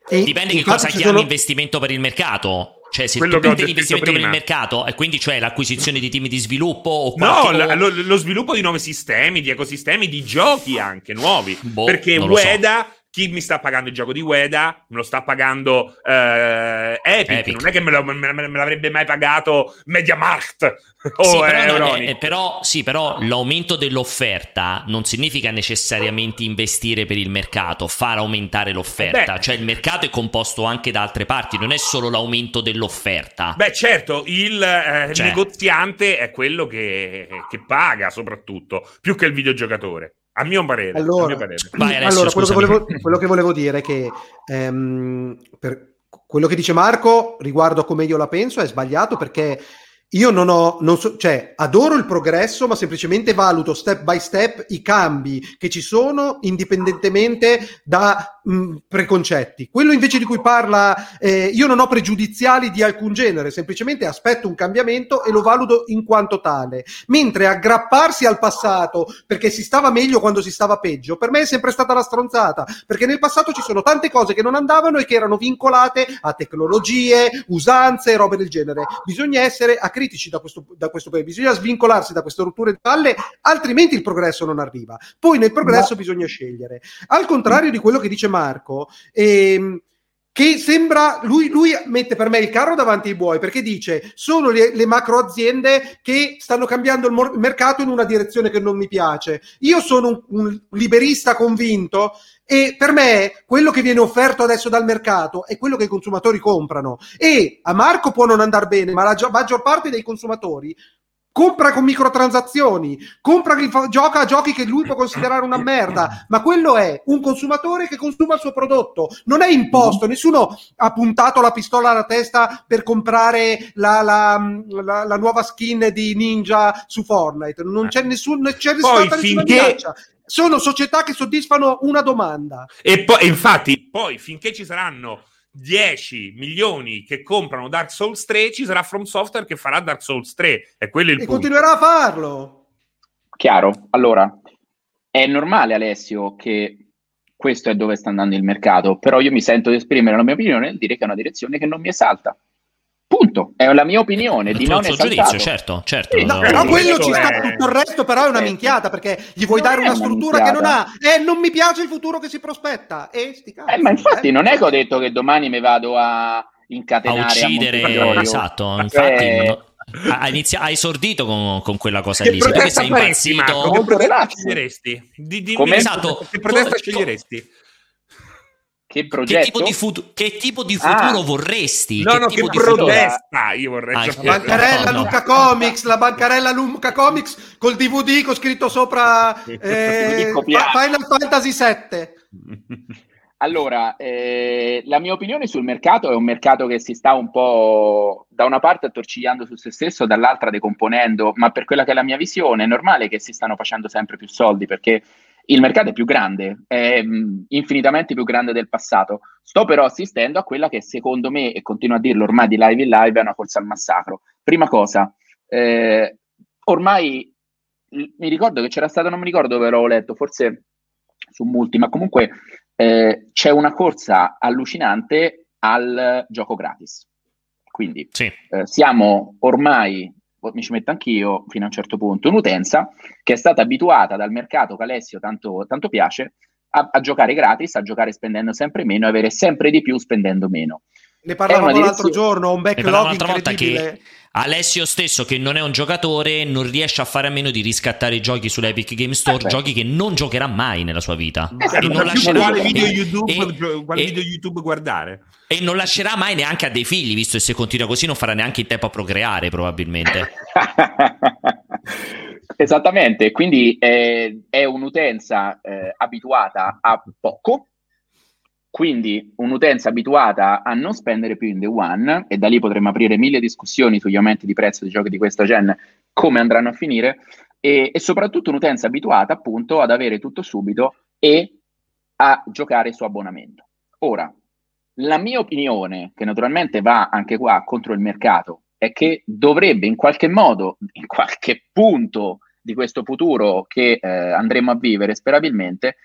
E, Dipende che cosa chiami sono... investimento per il mercato. Cioè, se Quello tu intendi investimento per il mercato, e quindi cioè l'acquisizione di team di sviluppo o No, la, lo, lo, sviluppo di nuovi sistemi, di ecosistemi, di giochi anche nuovi. Boh, perché Ueda so. Chi mi sta pagando il gioco di Ueda? Me lo sta pagando eh, Epic. Epic. non è che me, lo, me, me, l'avrebbe mai pagato MediaMarkt o sì, però, è, però, sì, però l'aumento dell'offerta non significa necessariamente investire per il mercato, far aumentare l'offerta, Beh, cioè il mercato è composto anche da altre parti, non è solo l'aumento dell'offerta. Beh certo, il eh, cioè. negoziante è quello che, che paga soprattutto, più che il videogiocatore. A mio parere. Allora, mio parere. Vai, Alessio, allora quello, che volevo, quello, che volevo, dire è che ehm, per quello che dice Marco riguardo a come io la penso è sbagliato perché io non ho, non so, cioè, adoro il progresso, ma semplicemente valuto step by step i cambi che ci sono indipendentemente da mh, preconcetti. Quello invece di cui parla, eh, io non ho pregiudiziali di alcun genere, semplicemente aspetto un cambiamento e lo valuto in quanto tale. Mentre aggrapparsi al passato perché si stava meglio quando si stava peggio, per me è sempre stata la stronzata, perché nel passato ci sono tante cose che non andavano e che erano vincolate a tecnologie, usanze, robe del genere. Bisogna essere a critici da questo, da questo punto, bisogna svincolarsi da queste rotture di palle, altrimenti il progresso non arriva. Poi nel progresso Ma... bisogna scegliere. Al contrario di quello che dice Marco, ehm, che sembra lui, lui, mette per me il carro davanti ai buoi perché dice sono le, le macro aziende che stanno cambiando il, mor- mercato in una direzione che non mi piace. Io sono un, un, liberista convinto e per me quello che viene offerto adesso dal mercato è quello che i consumatori comprano e a Marco può non andare bene, ma la gi- maggior parte dei consumatori compra con microtransazioni, compra, gioca a giochi che lui può considerare una merda, ma quello è un consumatore che consuma il suo prodotto, non è imposto, nessuno ha puntato la pistola alla testa per comprare la, la, la, la nuova skin di Ninja su Fortnite, non c'è, nessun, non c'è Poi, stata nessuna finché... minaccia. Sono società che soddisfano una domanda. E poi, infatti, poi finché ci saranno 10 milioni che comprano Dark Souls 3, ci sarà From Software che farà Dark Souls 3. E quello è il e punto. continuerà a farlo. Chiaro. Allora, è normale, Alessio, che questo è dove sta andando il mercato, però io mi sento di esprimere la mia opinione nel dire che è una direzione che non mi esalta. Punto, è la mia opinione di non giudizio, certo, certo. Sì, no, però quello ci sta, tutto il resto però è una minchiata perché gli vuoi non dare una struttura che non ha e non mi piace il futuro che si prospetta. E sti cazzi, eh, ma infatti eh. non è che ho detto che domani mi vado a incatenare a uccidere, a esatto, infatti eh... ha, inizia- ha esordito con, con, quella cosa che lì, perché sei impazzito. Marco, che protesta sceglieresti? Di, di, Come? Esatto, che protesta sceglieresti? Che progetto? Che tipo di, futu- che tipo di futuro ah. vorresti? No, che no, che protesta io vorrei ah, La bancarella no, Luca no. Comics, la bancarella Luca Comics col DVD con scritto sopra eh, Final Fantasy VII. Allora, eh, la mia opinione sul mercato è un mercato che si sta un po' da una parte attorcigliando su se stesso, dall'altra decomponendo, ma per quella che è la mia visione è normale che si stanno facendo sempre più soldi perché il mercato è più grande, è mh, infinitamente più grande del passato. Sto però assistendo a quella che secondo me, e continuo a dirlo ormai di live in live, è una corsa al massacro. Prima cosa, eh, ormai mi ricordo che c'era stato, non mi ricordo dove l'avevo letto, forse su Multi, ma comunque eh, c'è una corsa allucinante al gioco gratis. Quindi sì. eh, siamo ormai mi ci metto anch'io fino a un certo punto, un'utenza che è stata abituata dal mercato che Alessio tanto, tanto piace a, a, giocare gratis, a giocare spendendo sempre meno e avere sempre di più spendendo meno. Ne parlavamo l'altro giorno, un backlog incredibile. Che Alessio stesso, che non è un giocatore, non riesce a fare a meno di riscattare i giochi sull'Epic Game Store, eh giochi che non giocherà mai nella sua vita. Eh, e non lascerà quale video, YouTube, e, quale video YouTube guardare. E non lascerà mai neanche a dei figli, visto che se continua così non farà neanche il tempo a procreare, probabilmente. Esattamente, quindi eh, è un'utenza eh, abituata a poco, quindi un'utenza abituata a non spendere più in day one, e da lì potremmo aprire mille discussioni sugli aumenti di prezzo di giochi di questa gen, come andranno a finire, e, e soprattutto un'utenza abituata appunto ad avere tutto subito e a giocare su abbonamento. Ora, la mia opinione, che naturalmente va anche qua contro il mercato, è che dovrebbe in qualche modo, in qualche punto di questo futuro che eh, andremo a vivere sperabilmente,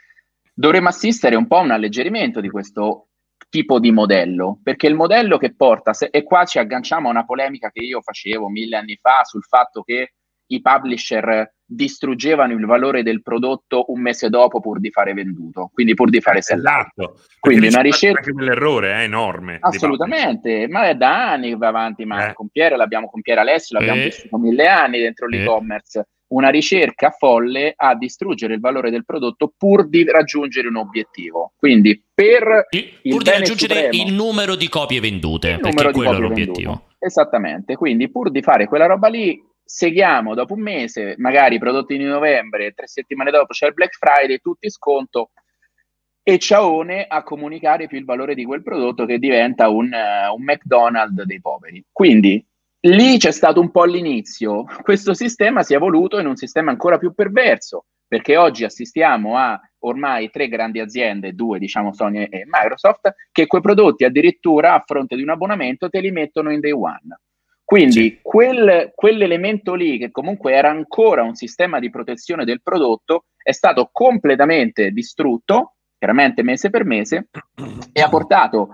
dovremmo assistere un po' a un alleggerimento di questo tipo di modello, perché il modello che porta, se, e qua ci agganciamo a una polemica che io facevo mille anni fa sul fatto che i publisher distruggevano il valore del prodotto un mese dopo pur di fare venduto, quindi pur di fare sellato. Esatto. Quindi una ricerca anche quell'errore è enorme. Assolutamente, ma è da anni che va avanti, ma eh. con Piero l'abbiamo con Piero Alessio, l'abbiamo eh. vissuto mille anni dentro eh. l'e-commerce. Una ricerca folle a distruggere il valore del prodotto pur di raggiungere un obiettivo. Quindi per il, il pur di raggiungere supremo, il numero di copie vendute, perché quello è l'obiettivo. Vendute. Esattamente, quindi pur di fare quella roba lì seguiamo dopo un mese, magari prodotti di novembre, tre settimane dopo c'è il Black Friday, tutti sconto e ciaone a comunicare più il valore di quel prodotto che diventa un, uh, un McDonald's dei poveri. Quindi lì c'è stato un po' l'inizio, questo sistema si è evoluto in un sistema ancora più perverso, perché oggi assistiamo a ormai tre grandi aziende, due diciamo Sony e Microsoft, che quei prodotti addirittura a fronte di un abbonamento te li mettono in day one. Quindi sì. quel, quell'elemento lì, che comunque era ancora un sistema di protezione del prodotto, è stato completamente distrutto, chiaramente mese per mese, e ha portato,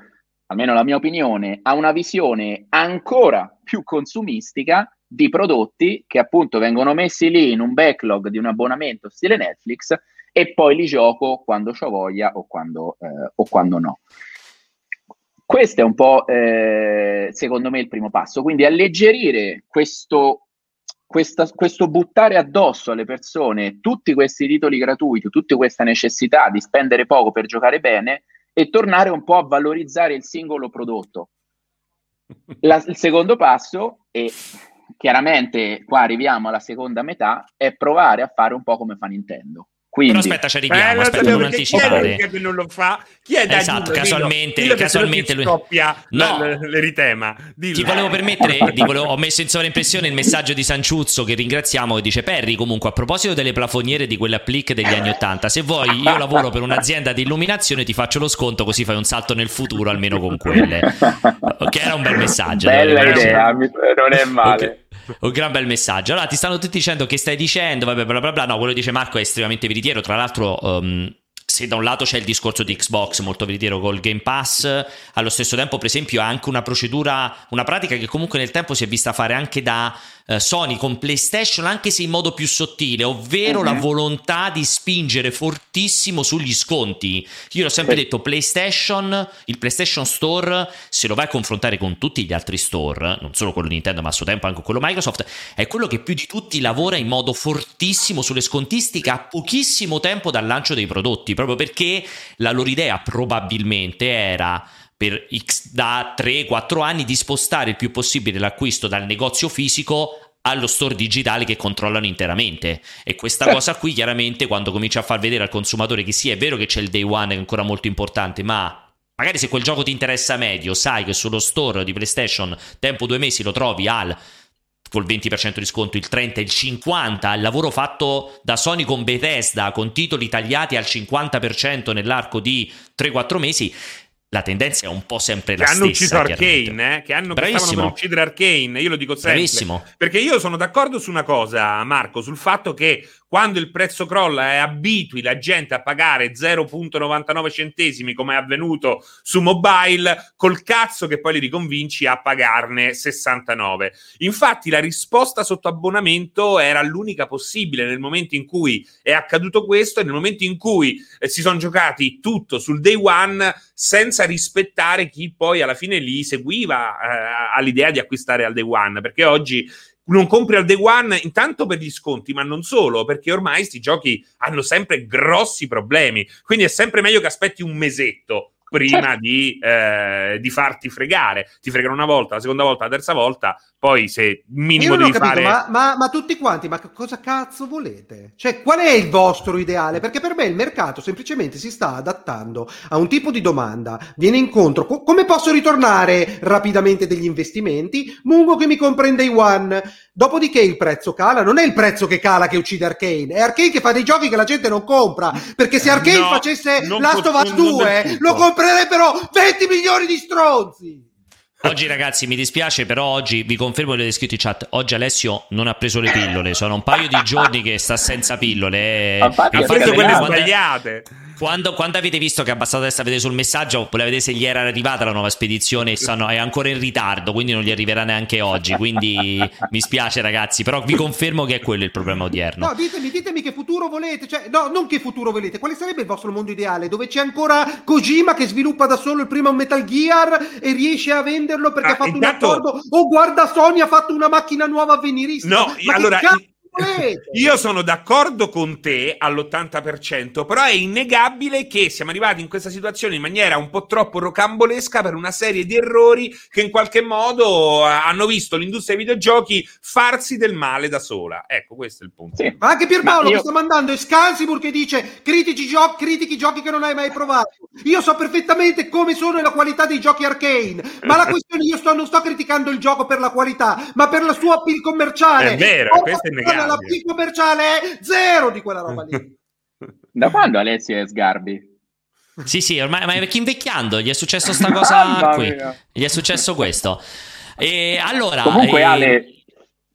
almeno la mia opinione, a una visione ancora più consumistica di prodotti che appunto vengono messi lì in un backlog di un abbonamento stile Netflix e poi li gioco quando ho voglia o quando, eh, o quando no. Questo è un po', eh, secondo me, il primo passo. Quindi alleggerire questo, questa, questo buttare addosso alle persone tutti questi titoli gratuiti, tutta questa necessità di spendere poco per giocare bene e tornare un po' a valorizzare il singolo prodotto. La, il secondo passo, e chiaramente qua arriviamo alla seconda metà, è provare a fare un po' come fa Nintendo. Quindi, Però aspetta, ci arriviamo, eh, aspetta, non anticipare. Chi è che non lo fa? Chi è Esatto, casualmente, dillo, dillo casualmente lui scoppia no. l'eritema. Dillo. Ti volevo permettere, ti volevo, ho messo in sovraimpressione il messaggio di Sanciuzzo che ringraziamo che dice Perry, comunque a proposito delle plafoniere di quella applique degli anni 80, se vuoi io lavoro per un'azienda di illuminazione ti faccio lo sconto così fai un salto nel futuro almeno con quelle. che era un bel messaggio. Bella idea, non è male. Okay. Un gran bel messaggio. Allora, ti stanno tutti dicendo che stai dicendo, vabbè, bla bla bla. No, quello che dice Marco è estremamente veritiero. Tra l'altro, um, se da un lato c'è il discorso di Xbox molto veritiero col Game Pass, allo stesso tempo, per esempio, ha anche una procedura, una pratica che comunque nel tempo si è vista fare anche da eh, Sony con PlayStation, anche se in modo più sottile, ovvero uh-huh. la mhm. volontà di spingere fortissimo sugli sconti. Io l'ho sempre sì. detto, PlayStation, il PlayStation Store, se lo vai a confrontare con tutti gli altri store, non solo quello Nintendo, ma a suo tempo anche quello Microsoft, è quello che più di tutti lavora in modo fortissimo sulle scontistiche a pochissimo tempo dal lancio dei prodotti, proprio perché la loro idea probabilmente era per X, da 3-4 anni di spostare il più possibile l'acquisto dal negozio fisico allo store digitale che controllano interamente e questa sì. cosa qui chiaramente quando comincia a far vedere al consumatore che sì è vero che c'è il day one che è ancora molto importante ma magari se quel gioco ti interessa medio sai che sullo store di PlayStation tempo due mesi lo trovi al col 20% di sconto, il 30, il 50, il lavoro fatto da Sony con Bethesda con titoli tagliati al 50% nell'arco di 3-4 mesi la tendenza è un po' sempre che la hanno stessa. Ucciso Arkane, eh? Che hanno che stavano per uccidere Arkane, io lo dico sempre. Bravissimo. Perché io sono d'accordo su una cosa, Marco, sul fatto che quando il prezzo crolla e abitui la gente a pagare 0,99 centesimi come è avvenuto su mobile, col cazzo che poi li riconvinci a pagarne 69. Infatti la risposta sotto abbonamento era l'unica possibile nel momento in cui è accaduto questo e nel momento in cui eh, si sono giocati tutto sul day one senza rispettare chi poi alla fine li seguiva eh, all'idea di acquistare al day one, perché oggi non compri al day one intanto per gli sconti, ma non solo, perché ormai questi giochi hanno sempre grossi problemi. Quindi è sempre meglio che aspetti un mesetto prima certo. di, eh, di, farti fregare. Ti fregano una volta, la seconda volta, la terza volta, poi se minimo devi capito, fare... Ma, ma, ma, tutti quanti, ma cosa cazzo volete? Cioè, qual è il vostro ideale? Perché per me il mercato semplicemente si sta adattando a un tipo di domanda, viene incontro. Co- come posso ritornare rapidamente degli investimenti? Mungo che mi compra in day one. Dopodiché il prezzo cala, non è il prezzo che cala che uccide Arkane, è Arkane che fa dei giochi che la gente non compra. Perché se Arkane no, facesse Last of Us 2, lo comprerebbero 20 milioni di stronzi. Oggi ragazzi mi dispiace però oggi vi confermo che avete scritto in chat oggi Alessio non ha preso le pillole sono un paio di giorni che sta senza pillole ha fatto quelle sbagliate quando, quando, avete visto che ha abbassato la testa a vedere sul messaggio, voleva vedere se gli era arrivata la nuova spedizione e sono, è ancora in ritardo, quindi non gli arriverà neanche oggi. Quindi mi spiace, ragazzi, però vi confermo che è quello il problema odierno. No, ditemi, ditemi che futuro volete. Cioè, no, non che futuro volete. Quale sarebbe il vostro mondo ideale? Dove c'è ancora Kojima che sviluppa da solo il primo Metal Gear e riesce a venderlo perché ah, ha fatto intanto... un accordo? O guarda, Sony ha fatto una macchina nuova avvenirista. No, Ma allora. Io sono d'accordo con te all'80%, però è innegabile che siamo arrivati in questa situazione in maniera un po' troppo rocambolesca per una serie di errori che in qualche modo hanno visto l'industria dei videogiochi farsi del male da sola. Ecco, questo è il punto. Sì. Ma anche Pierpaolo io... che sta mandando Escansibur che dice critici, gio- critichi giochi che non hai mai provato. Io so perfettamente come sono e la qualità dei giochi arcane, ma la questione io sto, non sto criticando il gioco per la qualità, ma per la sua appeal commerciale. È vero, questo è innegabile la più commerciale zero di quella roba lì. Da quando Alessio è sgarbi? Sì, sì, ormai ma perché invecchiando gli è successo sta cosa qui. Gli è successo questo. E allora, Comunque, e... Ale,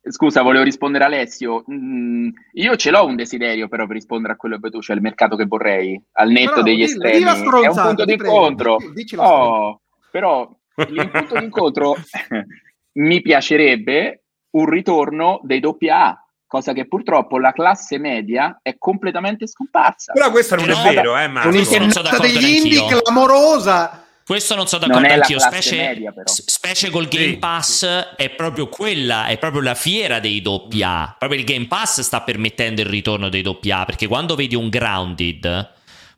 scusa, volevo rispondere a Alessio. Mm, io ce l'ho un desiderio, però, per rispondere a quello che tu, cioè il mercato che vorrei, al netto Bravo, degli estremi. È un punto d'incontro. Oh, però il punto d'incontro mi piacerebbe un ritorno dei doppia A cosa che purtroppo la classe media è completamente scomparsa. Però questo non è vero, eh, Marco. Un'intervista degli indie clamorosa. Questo non sono d'accordo anch'io, specie, media, specie, col Game Pass è proprio quella, è proprio la fiera dei doppia. Proprio il Game Pass sta permettendo il ritorno dei doppia, perché quando vedi un Grounded,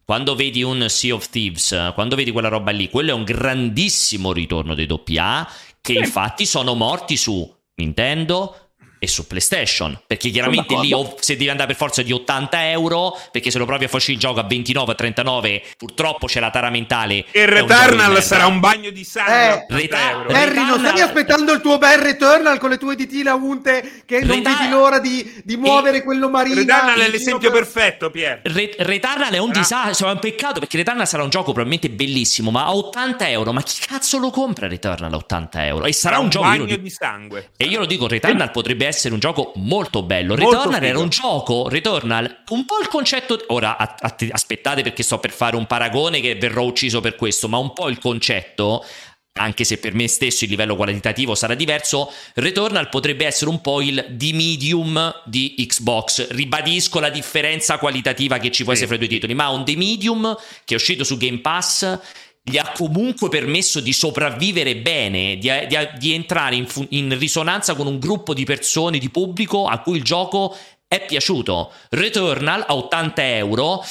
quando vedi un Sea of Thieves, quando vedi quella roba lì, quello è un grandissimo ritorno dei doppia che infatti sono morti su Nintendo, e su PlayStation. Perché chiaramente lì se devi andare per forza di 80 euro, perché se lo provi a fare il gioco a 29 a 39, purtroppo c'è la tara mentale. E Returnal sarà un bagno di sangue. Eh, Reta- Harry, non stai aspettando il tuo bel Returnal con le tue ditine unte che non Reta- vedi l'ora di, di muovere e... quello marino. Returnal è l'esempio per... perfetto, Pier. Re- Returnal è un ah. disastro, è un peccato perché Returnal sarà un gioco probabilmente bellissimo, ma a 80 euro, ma chi cazzo lo compra Returnal a 80 euro? E sarà, un, un gioco bagno di sangue. E io lo dico, Returnal potrebbe essere un gioco molto bello. Molto Returnal figo. era un gioco, Returnal, un po' il concetto... Ora a, a, aspettate perché sto per fare un paragone che verrò ucciso per questo, ma un po' il concetto anche se per me stesso il livello qualitativo sarà diverso, Returnal potrebbe essere un po' il di medium di Xbox. Ribadisco la differenza qualitativa che ci può essere fra i due titoli, ma un The Medium che è uscito su Game Pass gli ha comunque permesso di sopravvivere bene, di, di, di entrare in, in, risonanza con un gruppo di persone, di pubblico a cui il gioco è piaciuto. Returnal a 80 euro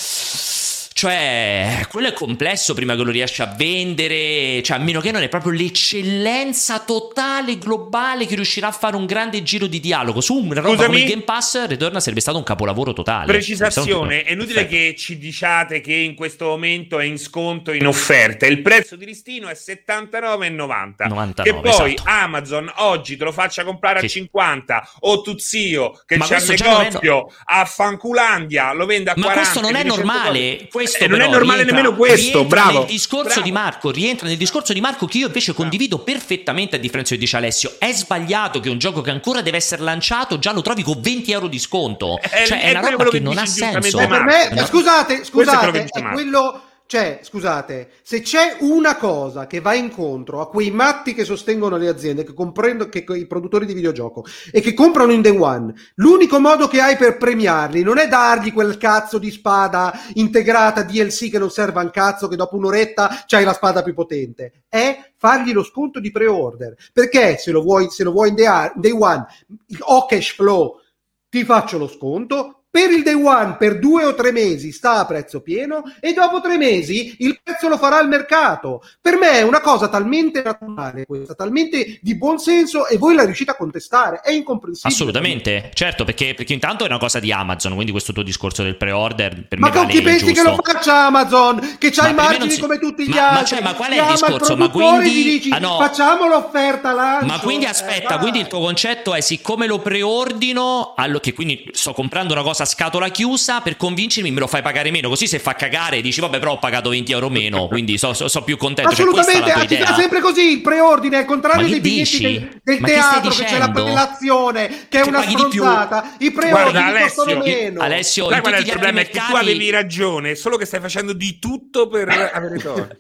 cioè, quello è complesso prima che lo riesci a vendere, cioè a meno che non è proprio l'eccellenza totale globale che riuscirà a fare un grande giro di dialogo su una roba Scusami, come il Game Pass, Retorna sarebbe stato un capolavoro totale. Precisazione, è inutile che ci diciate che in questo momento è in sconto in offerta, il prezzo di listino è 79,90. che poi esatto. Amazon oggi te lo faccia comprare che... a 50 o tu zio che c'ha il negozio è... a Fanculandia lo vende a Ma 40. Ma questo non è normale, questo questo eh, non è normale nemmeno questo, bravo. Nel discorso bravo. di Marco, rientra nel discorso di Marco che io invece condivido perfettamente a differenza di dice Alessio. È sbagliato che un gioco che ancora deve essere lanciato già lo trovi con 20 euro di sconto. È, cioè, è, è una roba che, che non ha senso. Per me, no. scusate, scusate, è, è quello cioè, scusate, se c'è una cosa che va incontro a quei matti che sostengono le aziende, che comprendo che i produttori di videogioco e che comprano in day one, l'unico modo che hai per premiarli non è dargli quel cazzo di spada integrata DLC che non serve a un cazzo, che dopo un'oretta c'hai la spada più potente, è fargli lo sconto di pre-order. Perché se lo vuoi, se lo vuoi in day, day one, ho cash flow, ti faccio lo sconto, per il day one per due o tre mesi sta a prezzo pieno e dopo tre mesi il prezzo lo farà il mercato. Per me è una cosa talmente naturale questa, talmente di buon senso e voi la riuscite a contestare. È incomprensibile. Assolutamente, certo, perché, perché, intanto è una cosa di Amazon, quindi questo tuo discorso del pre-order per ma me Ma con chi pensi che lo faccia Amazon? Che c'ha i margini si... come tutti gli ma, altri. Ma, cioè, ma qual è il discorso? Il ma quindi dici, ah, no. facciamo l'offerta lancio. Ma quindi aspetta, eh, quindi il tuo concetto è siccome lo preordino, allo che quindi sto comprando una cosa grossa scatola chiusa per convincermi me lo fai pagare meno, così se fa cagare dici vabbè però ho pagato 20 euro meno, quindi so, so, so più contento. Cioè, Assolutamente, cioè, anzi, è sempre così, il preordine, al contrario dei biglietti del, del teatro che c'è la prelazione, che è che una stronzata, i preordini costano meno. Alessio, Sai qual è il problema? Mercati... È che tu avevi ragione, solo che stai facendo di tutto per avere torto.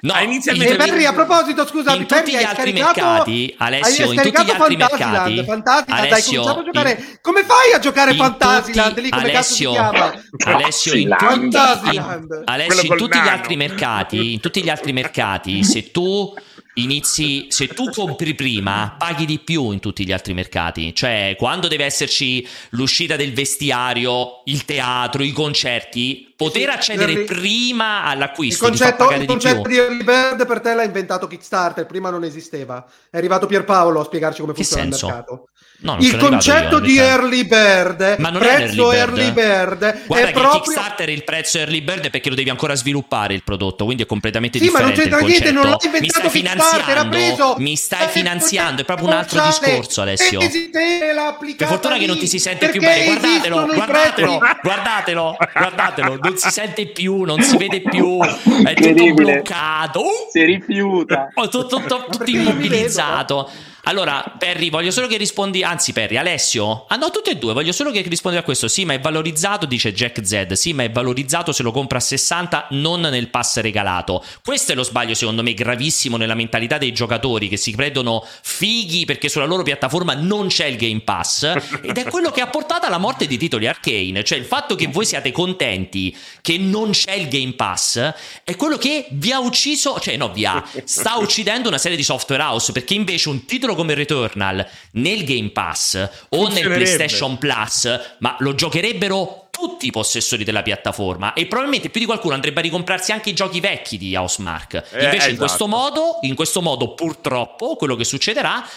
No, inizialmente... Perry, a proposito, scusa, in tutti gli altri mercati, Alessio, in tutti gli altri mercati, Fantasyland, Alessio, dai, a giocare. Come fai a giocare Fantasyland lì come Alessio, cazzo si chiama? Alessio, in, tutti, in, Alessio, in tutti gli altri mercati, in tutti gli altri mercati, se tu inizi, se tu compri prima, paghi di più in tutti gli altri mercati. Cioè, quando deve esserci l'uscita del vestiario, il teatro, i concerti, poter accedere early... prima all'acquisto. Il concetto, il concetto di, di Early Bird per te l'ha inventato Kickstarter, prima non esisteva. È arrivato Pierpaolo a spiegarci come funziona il mercato. No, il concetto di early bird, ma non prezzo è early bird, early bird Guarda è proprio... Kickstarter il prezzo early bird perché lo devi ancora sviluppare il prodotto, quindi è completamente sì, differente. Sì, ma non c'entra niente, non l'ha inventato mi stai finanziando, preso... mi stai finanziando, è proprio un altro discorso, Alessio. Per fortuna che non ti si sente più bene, guardatelo, guardatelo, guardatelo, guardatelo, non si sente più, non si vede più, è tutto bloccato. Si rifiuta. Tutto, tutto, tutto immobilizzato. Allora, Perry, voglio solo che rispondi. Anzi, Perry, Alessio? Ah, no, tutti e due. Voglio solo che rispondi a questo. Sì, ma è valorizzato, dice Jack Z. Sì, ma è valorizzato se lo compra a 60, non nel pass regalato. Questo è lo sbaglio, secondo me, gravissimo nella mentalità dei giocatori che si credono fighi perché sulla loro piattaforma non c'è il Game Pass. Ed è quello che ha portato alla morte di titoli arcane. Cioè, il fatto che voi siate contenti che non c'è il Game Pass è quello che vi ha ucciso. Cioè, no, vi ha. Sta uccidendo una serie di software house perché invece un titolo come Returnal nel Game Pass o nel PlayStation Plus, ma lo giocherebbero tutti i possessori della piattaforma e probabilmente più di qualcuno andrebbe a ricomprarsi anche i giochi vecchi di Housemark. Eh, Invece esatto. in questo modo, in questo modo purtroppo quello che succederà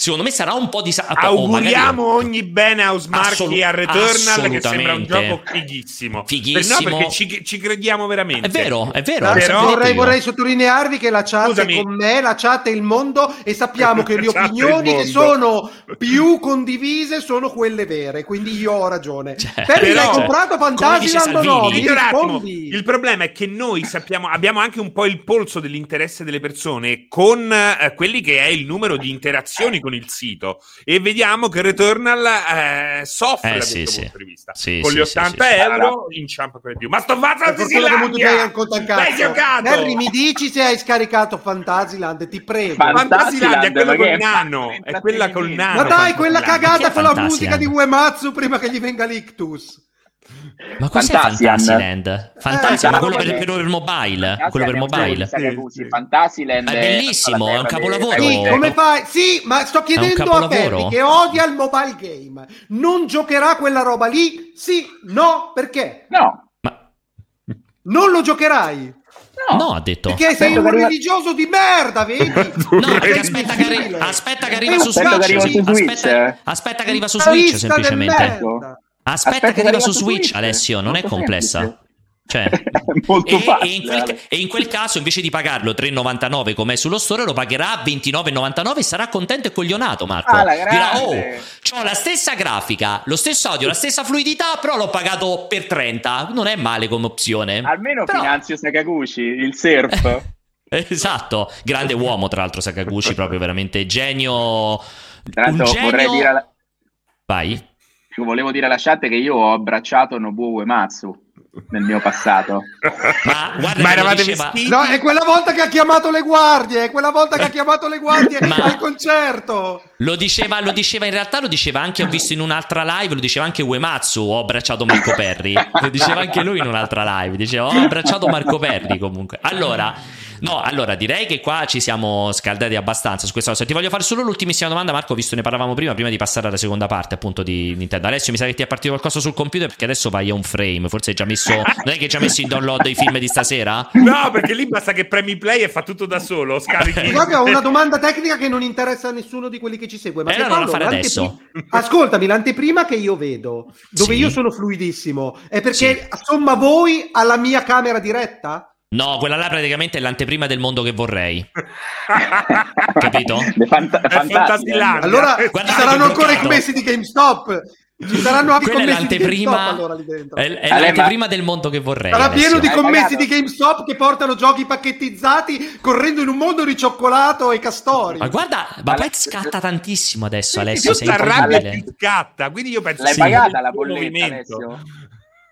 secondo me sarà un po' di auguriamo oh, ogni bene a Osmarchi a Returnal che sembra un gioco fighissimo. Fighissimo per, no perché ci, ci, crediamo veramente. È vero è vero Però, vorrei, vorrei, sottolinearvi che la chat Scusami. è con me la chat è il mondo e sappiamo che le opinioni che sono più condivise sono quelle vere quindi io ho ragione. Cioè, per però, l'hai comprato Fantasyland o no? il problema è che noi sappiamo abbiamo anche un po' il polso dell'interesse delle persone con eh, quelli che è il numero di interazioni con con il sito e vediamo che Returnal eh, soffre eh, da sì, questo sì. punto di vista. Sì, con gli 80 euro inciampa per più. Ma sto facendo di Sillandia! L'hai giocato! Harry, mi dici se hai scaricato Fantasyland, ti prego. Fantasyland è quella col nano, è quella col nano. Ma dai, quella cagata con la musica di Uematsu prima che gli venga l'ictus. Ma cos'è Fantasyland? Fantasyland, eh, quello per, per, il mobile. Quello per mobile. Sì. Fantasyland è bellissimo, è un capolavoro. Sì, come fai? Sì, ma sto chiedendo a Perry che odia il mobile game. Non giocherà quella roba lì? Sì, no, perché? No. Ma... Non lo giocherai? No. no, ha detto. Perché sei un religioso di merda, vedi? no, perché aspetta che, arri- aspetta che arriva su Switch. Aspetta, aspetta che arriva su Switch, semplicemente. Aspetta, Aspetta che arriva su Switch, Switch, Alessio, non è complessa. Semplice. Cioè, Molto e, facile, e, in quel, e, in quel, caso, invece di pagarlo 3,99 come sullo store, lo pagherà 29,99 e sarà contento e coglionato. Marco ah, dirà: Oh, ho la stessa grafica, lo stesso audio, la stessa fluidità, però l'ho pagato per 30. Non è male come opzione. Almeno però... finanzio Sakaguchi, il surf. esatto, grande uomo, tra l'altro, Sakaguchi, proprio veramente genio. Tra l'altro, genio... vorrei dire. Alla... Vai volevo dire alla chat che io ho abbracciato Nobuo Uematsu nel mio passato. Ma, guarda Ma eravate diceva... No, è quella volta che ha chiamato le guardie, è quella volta che ha chiamato le guardie Ma... al concerto. Lo diceva, lo diceva, in realtà lo diceva anche, ho visto in un'altra live, lo diceva anche Uematsu, ho abbracciato Marco Perri. Lo diceva anche lui in un'altra live, diceva ho abbracciato Marco Perri comunque. Allora, no, allora direi che qua ci siamo scaldati abbastanza su questa cosa. Ti voglio fare solo l'ultimissima domanda, Marco, visto ne parlavamo prima, prima di passare alla seconda parte appunto di Nintendo. Alessio, mi sa che ti è partito qualcosa sul computer perché adesso vai a un frame, forse hai già messo... Non è che hai già messo in download i film di stasera? No, perché lì basta che premi play e fa tutto da solo, scarichi. Guarda, ho una domanda tecnica che non interessa a nessuno di quelli che ci segue. Ma eh, non la fare adesso. Ascoltami, l'anteprima che io vedo, dove sì. io sono fluidissimo, è perché sì. somma voi alla mia camera diretta? No, quella là praticamente è l'anteprima del mondo che vorrei. Capito? Fanta- Allora Guardate, saranno ancora i mesi di GameStop. Ci saranno anche Quella commessi di GameStop allora. È, è l'anteprima del mondo che vorrei. Sarà pieno di commessi di GameStop che portano giochi pacchettizzati correndo in un mondo di cioccolato e castori. Ma guarda, ma poi scatta tantissimo adesso, sì, Alessio. Sei rabbia ti scatta, quindi io penso L'hai sì, pagata la bolletta, Alessio?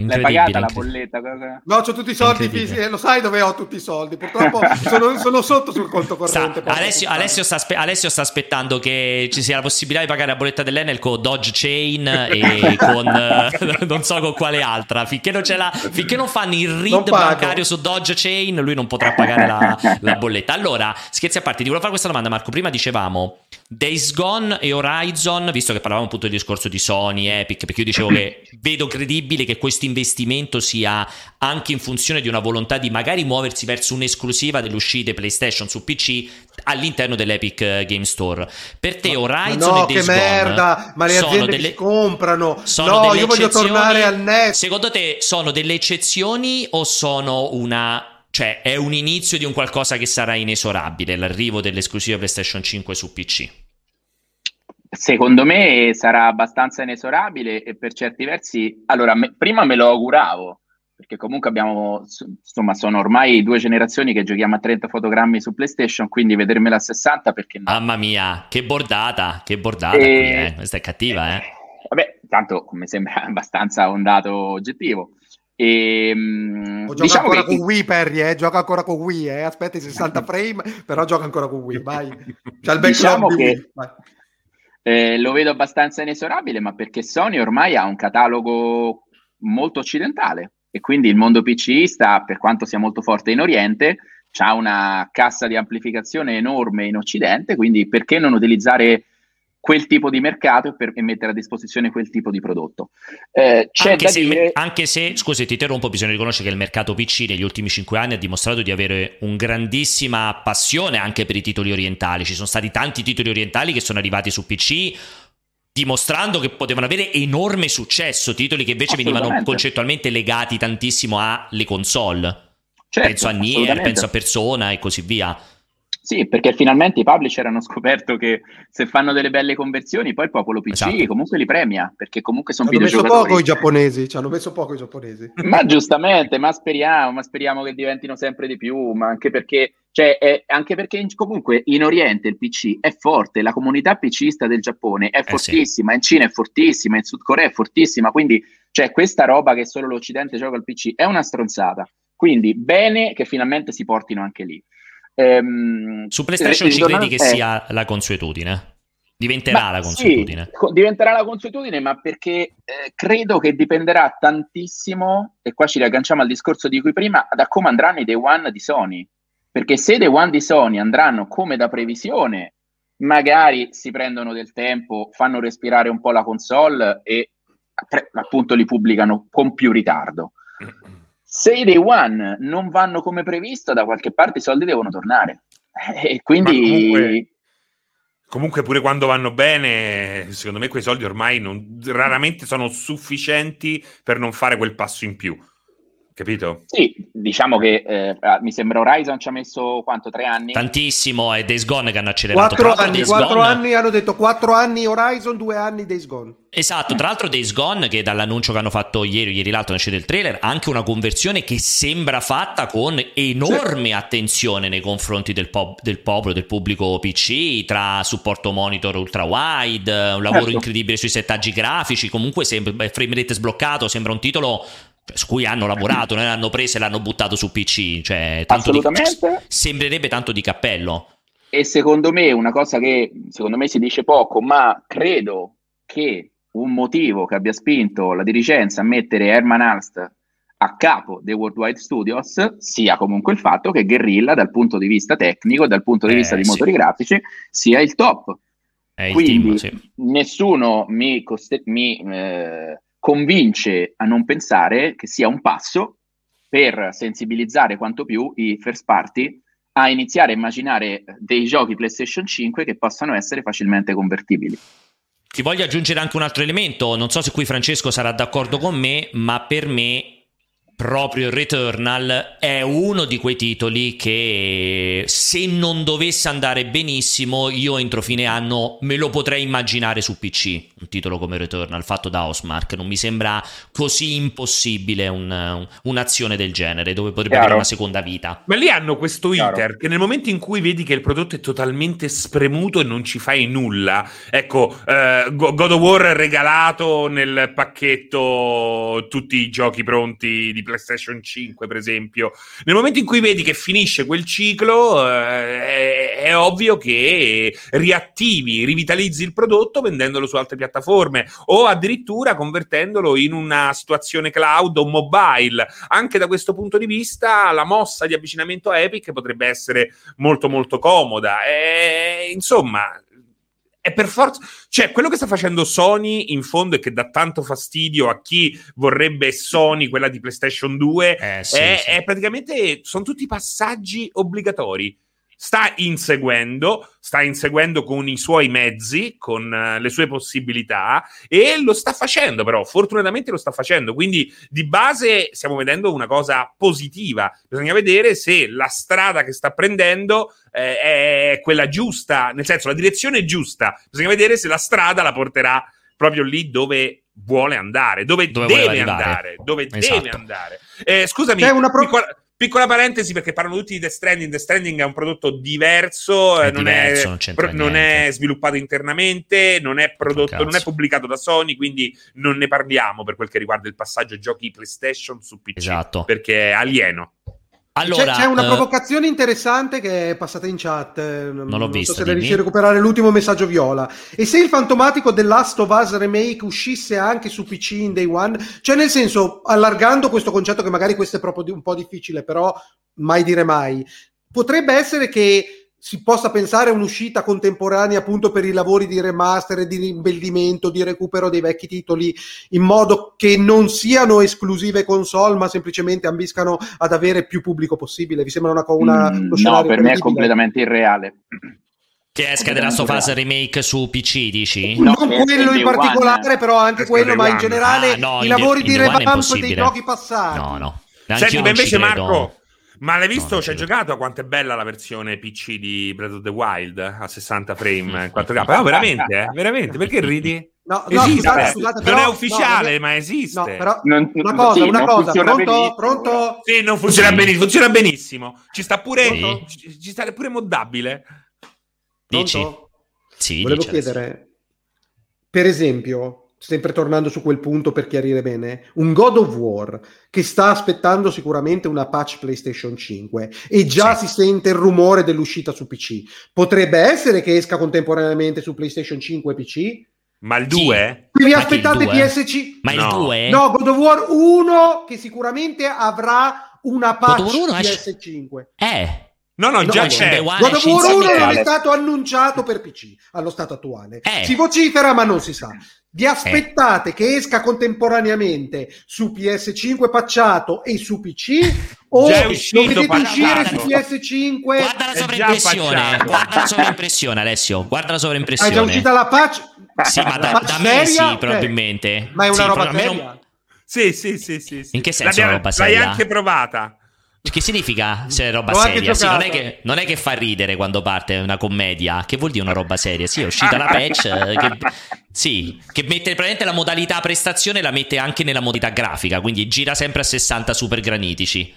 L'hai pagata la bolletta? No, ho tutti i soldi fisici, eh, lo sai dove ho tutti i soldi. Purtroppo sono, sono, sotto sul conto corrente. Sta, Alessio, Alessio, sta aspe- Alessio, sta aspettando che ci sia la possibilità di pagare la bolletta dell'Enel con Dodge Chain e con non so con quale altra. Finché non, la, finché non fanno il read bancario su Dodge Chain, lui non potrà pagare la, la bolletta. Allora, scherzi a parte, ti volevo fare questa domanda, Marco. Prima dicevamo Days Gone e Horizon, visto che parlavamo appunto del discorso di Sony, Epic, perché io dicevo che vedo credibile che questo investimento sia anche in funzione di una volontà di magari muoversi verso un'esclusiva delle uscite PlayStation su PC all'interno dell'Epic Game Store. Per te Horizon no, e Days che merda, ma le aziende delle, comprano. No, io voglio tornare al net. Secondo te sono delle eccezioni o sono una cioè, è un inizio di un qualcosa che sarà inesorabile, l'arrivo dell'esclusiva PlayStation 5 su PC. Secondo me sarà abbastanza inesorabile e per certi versi, allora, me, prima me lo auguravo, perché comunque abbiamo, insomma, sono ormai due generazioni che giochiamo a 30 fotogrammi su PlayStation, quindi vedermela a 60 perché no. Mamma mia, che bordata, che bordata e... qui, eh. Questa è cattiva, eh. Vabbè, tanto mi sembra abbastanza un dato oggettivo. E, ehm, o gioca diciamo ancora che... con Wii Perry, eh? gioca ancora con Wii, eh? aspetta i 60 frame, però gioca ancora con Wii, vai. C'è il diciamo di che, Wii. Eh, lo vedo abbastanza inesorabile, ma perché Sony ormai ha un catalogo molto occidentale e quindi il mondo PC sta, per quanto sia molto forte in Oriente, ha una cassa di amplificazione enorme in Occidente, quindi perché non utilizzare quel tipo di mercato per, e mettere a disposizione quel tipo di prodotto. Eh, anche, se, dire... anche, se, scusi, ti interrompo, bisogna riconoscere che il mercato PC negli ultimi cinque anni ha dimostrato di avere un grandissima passione anche per i titoli orientali. Ci sono stati tanti titoli orientali che sono arrivati su PC dimostrando che potevano avere enorme successo, titoli che invece venivano concettualmente legati tantissimo alle console. Certo, penso a Nier, penso a Persona e così via. Sì, perché finalmente i publisher hanno scoperto che se fanno delle belle conversioni, poi il popolo PC esatto. comunque li premia, perché comunque sono ci hanno messo poco i giapponesi, ci hanno messo poco i giapponesi. Ma giustamente, ma speriamo, ma speriamo che diventino sempre di più, ma anche perché, cioè, è, anche perché in, comunque in Oriente il PC è forte, la comunità PCista del Giappone è fortissima, eh sì. in Cina è fortissima, in Sud Corea è fortissima, quindi cioè, questa roba che solo l'Occidente gioca al PC è una stronzata. Quindi bene che finalmente si portino anche lì. Ehm, Su PlayStation ci credi che eh, sia la consuetudine? Diventerà la consuetudine? Sì, diventerà la consuetudine, ma perché eh, credo che dipenderà tantissimo, e qua ci riagganciamo al discorso di cui prima, da come andranno i Day One di Sony. Perché se i Day One di Sony andranno come da previsione, magari si prendono del tempo, fanno respirare un po' la console e appunto li pubblicano con più ritardo. Se i day one non vanno come previsto, da qualche parte i soldi devono tornare. E quindi... Comunque, pure quando vanno bene, secondo me quei soldi ormai non, raramente sono sufficienti per non fare quel passo in più. Capito? Sì, diciamo che eh, ah, mi sembra Horizon ci ha messo quanto? Tre anni? Tantissimo, è Days Gone che hanno accelerato. Quattro anni, quattro anni hanno detto quattro anni Horizon, due anni Days Gone. Esatto, tra l'altro Days Gone che dall'annuncio che hanno fatto ieri, ieri l'altro nasce del trailer, ha anche una conversione che sembra fatta con enorme sì. attenzione nei confronti del, pop, del, popolo, del pubblico PC, tra supporto monitor ultra wide, un lavoro certo. incredibile sui settaggi grafici, comunque sembra, frame rate sbloccato, sembra un titolo su cui hanno lavorato, non l'hanno preso e l'hanno buttato su PC. Cioè, tanto. Di, sembrerebbe tanto di cappello. E secondo me una cosa che secondo me si dice poco, ma credo che un motivo che abbia spinto la dirigenza a mettere Herman Alst a capo dei Worldwide Studios sia comunque il fatto che Guerrilla dal punto di vista tecnico e dal punto di eh, vista di motori sì. grafici sia il top. È Quindi il team, sì. nessuno mi, coste- mi eh, convince a non pensare che sia un passo per sensibilizzare quanto più i first party a iniziare a immaginare dei giochi PlayStation 5 che possano essere facilmente convertibili. Ti voglio aggiungere anche un altro elemento, non so se qui Francesco sarà d'accordo con me, ma per me proprio Returnal è uno di quei titoli che se non dovesse andare benissimo io entro fine anno me lo potrei immaginare su PC un titolo come Returnal fatto da Osmark non mi sembra così impossibile un, un'azione del genere dove potrebbe Chiaro. avere una seconda vita ma lì hanno questo Chiaro. iter che nel momento in cui vedi che il prodotto è totalmente spremuto e non ci fai nulla ecco eh, God of War regalato nel pacchetto tutti i giochi pronti di PlayStation 5, per esempio. Nel momento in cui vedi che finisce quel ciclo, eh, è, è, ovvio che riattivi, rivitalizzi il prodotto vendendolo su altre piattaforme o addirittura convertendolo in una situazione cloud o mobile. Anche da questo punto di vista, la mossa di avvicinamento a Epic potrebbe essere molto, molto comoda. E, insomma, è per forza. Cioè, quello che sta facendo Sony in fondo e che dà tanto fastidio a chi vorrebbe Sony, quella di PlayStation 2, eh, sì, è, sì. è praticamente. Sono tutti passaggi obbligatori sta inseguendo, sta inseguendo con i suoi mezzi, con uh, le sue possibilità e lo sta facendo però, fortunatamente lo sta facendo, quindi di base stiamo vedendo una cosa positiva, bisogna vedere se la strada che sta prendendo eh, è quella giusta, nel senso la direzione è giusta, bisogna vedere se la strada la porterà proprio lì dove vuole andare, dove, dove deve andare, dove esatto. deve andare. Eh, scusami, C'è una pro- Piccola parentesi perché parlano tutti di Death Stranding. Death Stranding è un prodotto diverso, è non, diverso, è, non, non è, sviluppato internamente, non è prodotto, non è pubblicato da Sony, quindi non ne parliamo per quel che riguarda il passaggio giochi PlayStation su PC. Esatto. Perché è alieno. Allora, c'è, c'è, una uh, provocazione interessante che è passata in chat. Eh, non l'ho non vista. So se riesci a recuperare l'ultimo messaggio viola. E se il fantomatico The Last of Us Remake uscisse anche su PC in day one, cioè nel senso, allargando questo concetto, che magari questo è proprio un po' difficile, però mai dire mai, potrebbe essere che si possa pensare a un'uscita contemporanea appunto per i lavori di remaster, di rimbellimento, di recupero dei vecchi titoli, in modo che non siano esclusive console, ma semplicemente ambiscano ad avere più pubblico possibile. Vi sembra una, una mm, No, per me è completamente irreale. Che esca della Sofas remake su PC, dici? No, non quello in particolare, One. però anche quello, ma in generale ah, no, i lavori di revamp dei giochi passati. No, no. Senti, ma invece Marco, ma l'hai visto? No, ci hai giocato a quanto è bella la versione PC di Breath of the Wild a 60 frame in 4K? No, veramente, eh? Veramente? Perché ridi? No, no scusate, scusate, però, non è ufficiale, no, ma esiste. No, però, non, una cosa, sì, una cosa, pronto, pronto? Sì, non funziona sì. benissimo, funziona benissimo. Ci sta pure, sì. ci, ci sta pure moddabile. Dici? Sì, Volevo chiedere, per esempio, sempre tornando su quel punto per chiarire bene, un God of War che sta aspettando sicuramente una patch PlayStation 5 e già sì. si sente il rumore dell'uscita su PC. Potrebbe essere che esca contemporaneamente su PlayStation 5 e PC? Ma il 2? Sì. Vi aspettate PSC? Ma il 2? No. no, God of War 1 che sicuramente avrà una patch PS5. Eh. No, no, già no, c'è. God of War 1 non è stato annunciato per PC allo stato attuale. Eh. Si vocifera, ma non si sa. Vi aspettate eh. che esca contemporaneamente su PS5 pacciato e su PC? o lo vedete uscire su PS5? Guarda la sovraimpressione, guarda la sovraimpressione, Alessio. Guarda la sovraimpressione. È già uscita la patch? Sì, ma da, da me sì, probabilmente. Ma è una sì, roba seria? Sì, sì, sì, sì, sì. In che senso seria? L'hai anche provata. Che significa se è roba L'ho seria? Sì, non, è che, non, è che, fa ridere quando parte una commedia. Che vuol dire una roba seria? Sì, è uscita la patch. Eh, che, sì, che mette praticamente la modalità prestazione la mette anche nella modalità grafica. Quindi gira sempre a 60 super granitici.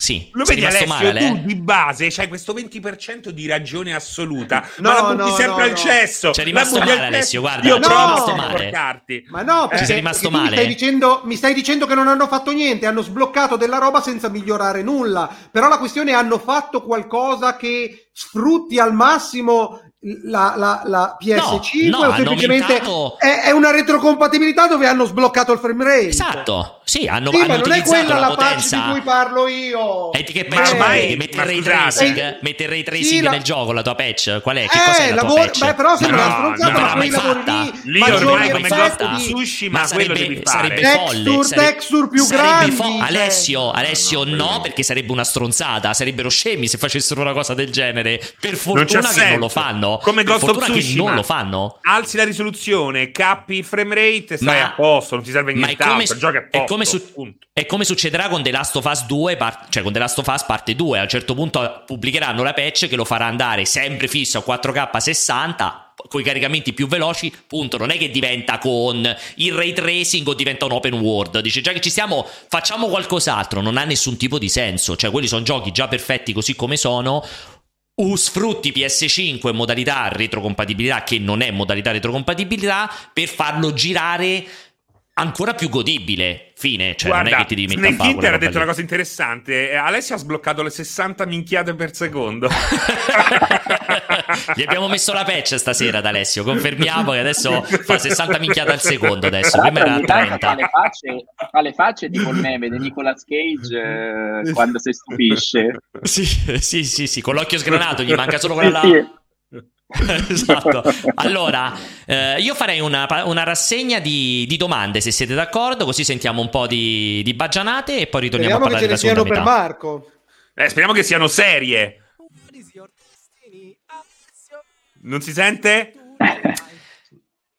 Sì, lo vedi Alessio, male, tu eh? di base c'hai questo 20% di ragione assoluta, no, ma la butti no, sempre no, al cesso. C'è rimasto male Alessio, guarda, io provo a portarti. Ma no, perché, ci sei rimasto male. Mi stai, dicendo, mi stai dicendo che non hanno fatto niente, hanno sbloccato della roba senza migliorare nulla, però la questione è hanno fatto qualcosa che sfrutti al massimo la, la, la PS5 no, no, o semplicemente aumentato... è, è, una retrocompatibilità dove hanno sbloccato il frame rate esatto sì hanno, sì, hanno ma non è quella la, la patch di cui parlo io. E che patch mai metti il ray tracing eh, metti il ray tracing sì, nel gioco la tua patch. Qual è? Che eh, cos'è la tua patch? beh però sembra una stronzata ma quei lavori lì lì ormai come Tsushima quello devi fare. sarebbe folle texture più grandi cioè. Alessio Alessio no perché sarebbe una stronzata sarebbero scemi se facessero una cosa del genere. Per fortuna che non lo fanno. Come Ghost of Tsushima. non lo fanno. Alzi la risoluzione capi il frame rate stai ma, a posto non ti serve nient'altro il gioco è, è come come, su- è come, succederà con The Last of Us 2, par- cioè con The Last of Us parte 2. A un certo punto pubblicheranno la patch che lo farà andare sempre fisso a 4K 60 con i caricamenti più veloci, punto. Non è che diventa con il ray tracing o diventa un open world. Dice già che ci stiamo, facciamo qualcos'altro. Non ha nessun tipo di senso. Cioè, quelli sono giochi già perfetti così come sono. Uh, sfrutti PS5 in modalità retrocompatibilità, che non è modalità retrocompatibilità, per farlo girare ancora più godibile. Fine, cioè Guarda, non è che ti devi mettere a Snake ha detto lì. una cosa interessante. Alessio ha sbloccato le 60 minchiate per secondo. Gli abbiamo messo la patch stasera ad Alessio. Confermiamo che adesso fa 60 minchiate al secondo. Adesso prima era 30. Fa le facce, fa le facce tipo il meme di Nicolas Cage eh, quando si stupisce. Sì, sì, sì, sì, con l'occhio sgranato, gli manca solo quella. Sì, sì. esatto. Allora, eh, io farei una, una rassegna di, di, domande, se siete d'accordo, così sentiamo un po' di, di baggianate e poi ritorniamo speriamo a parlare della seconda metà. per Marco. Eh, speriamo che siano serie. Non si sente?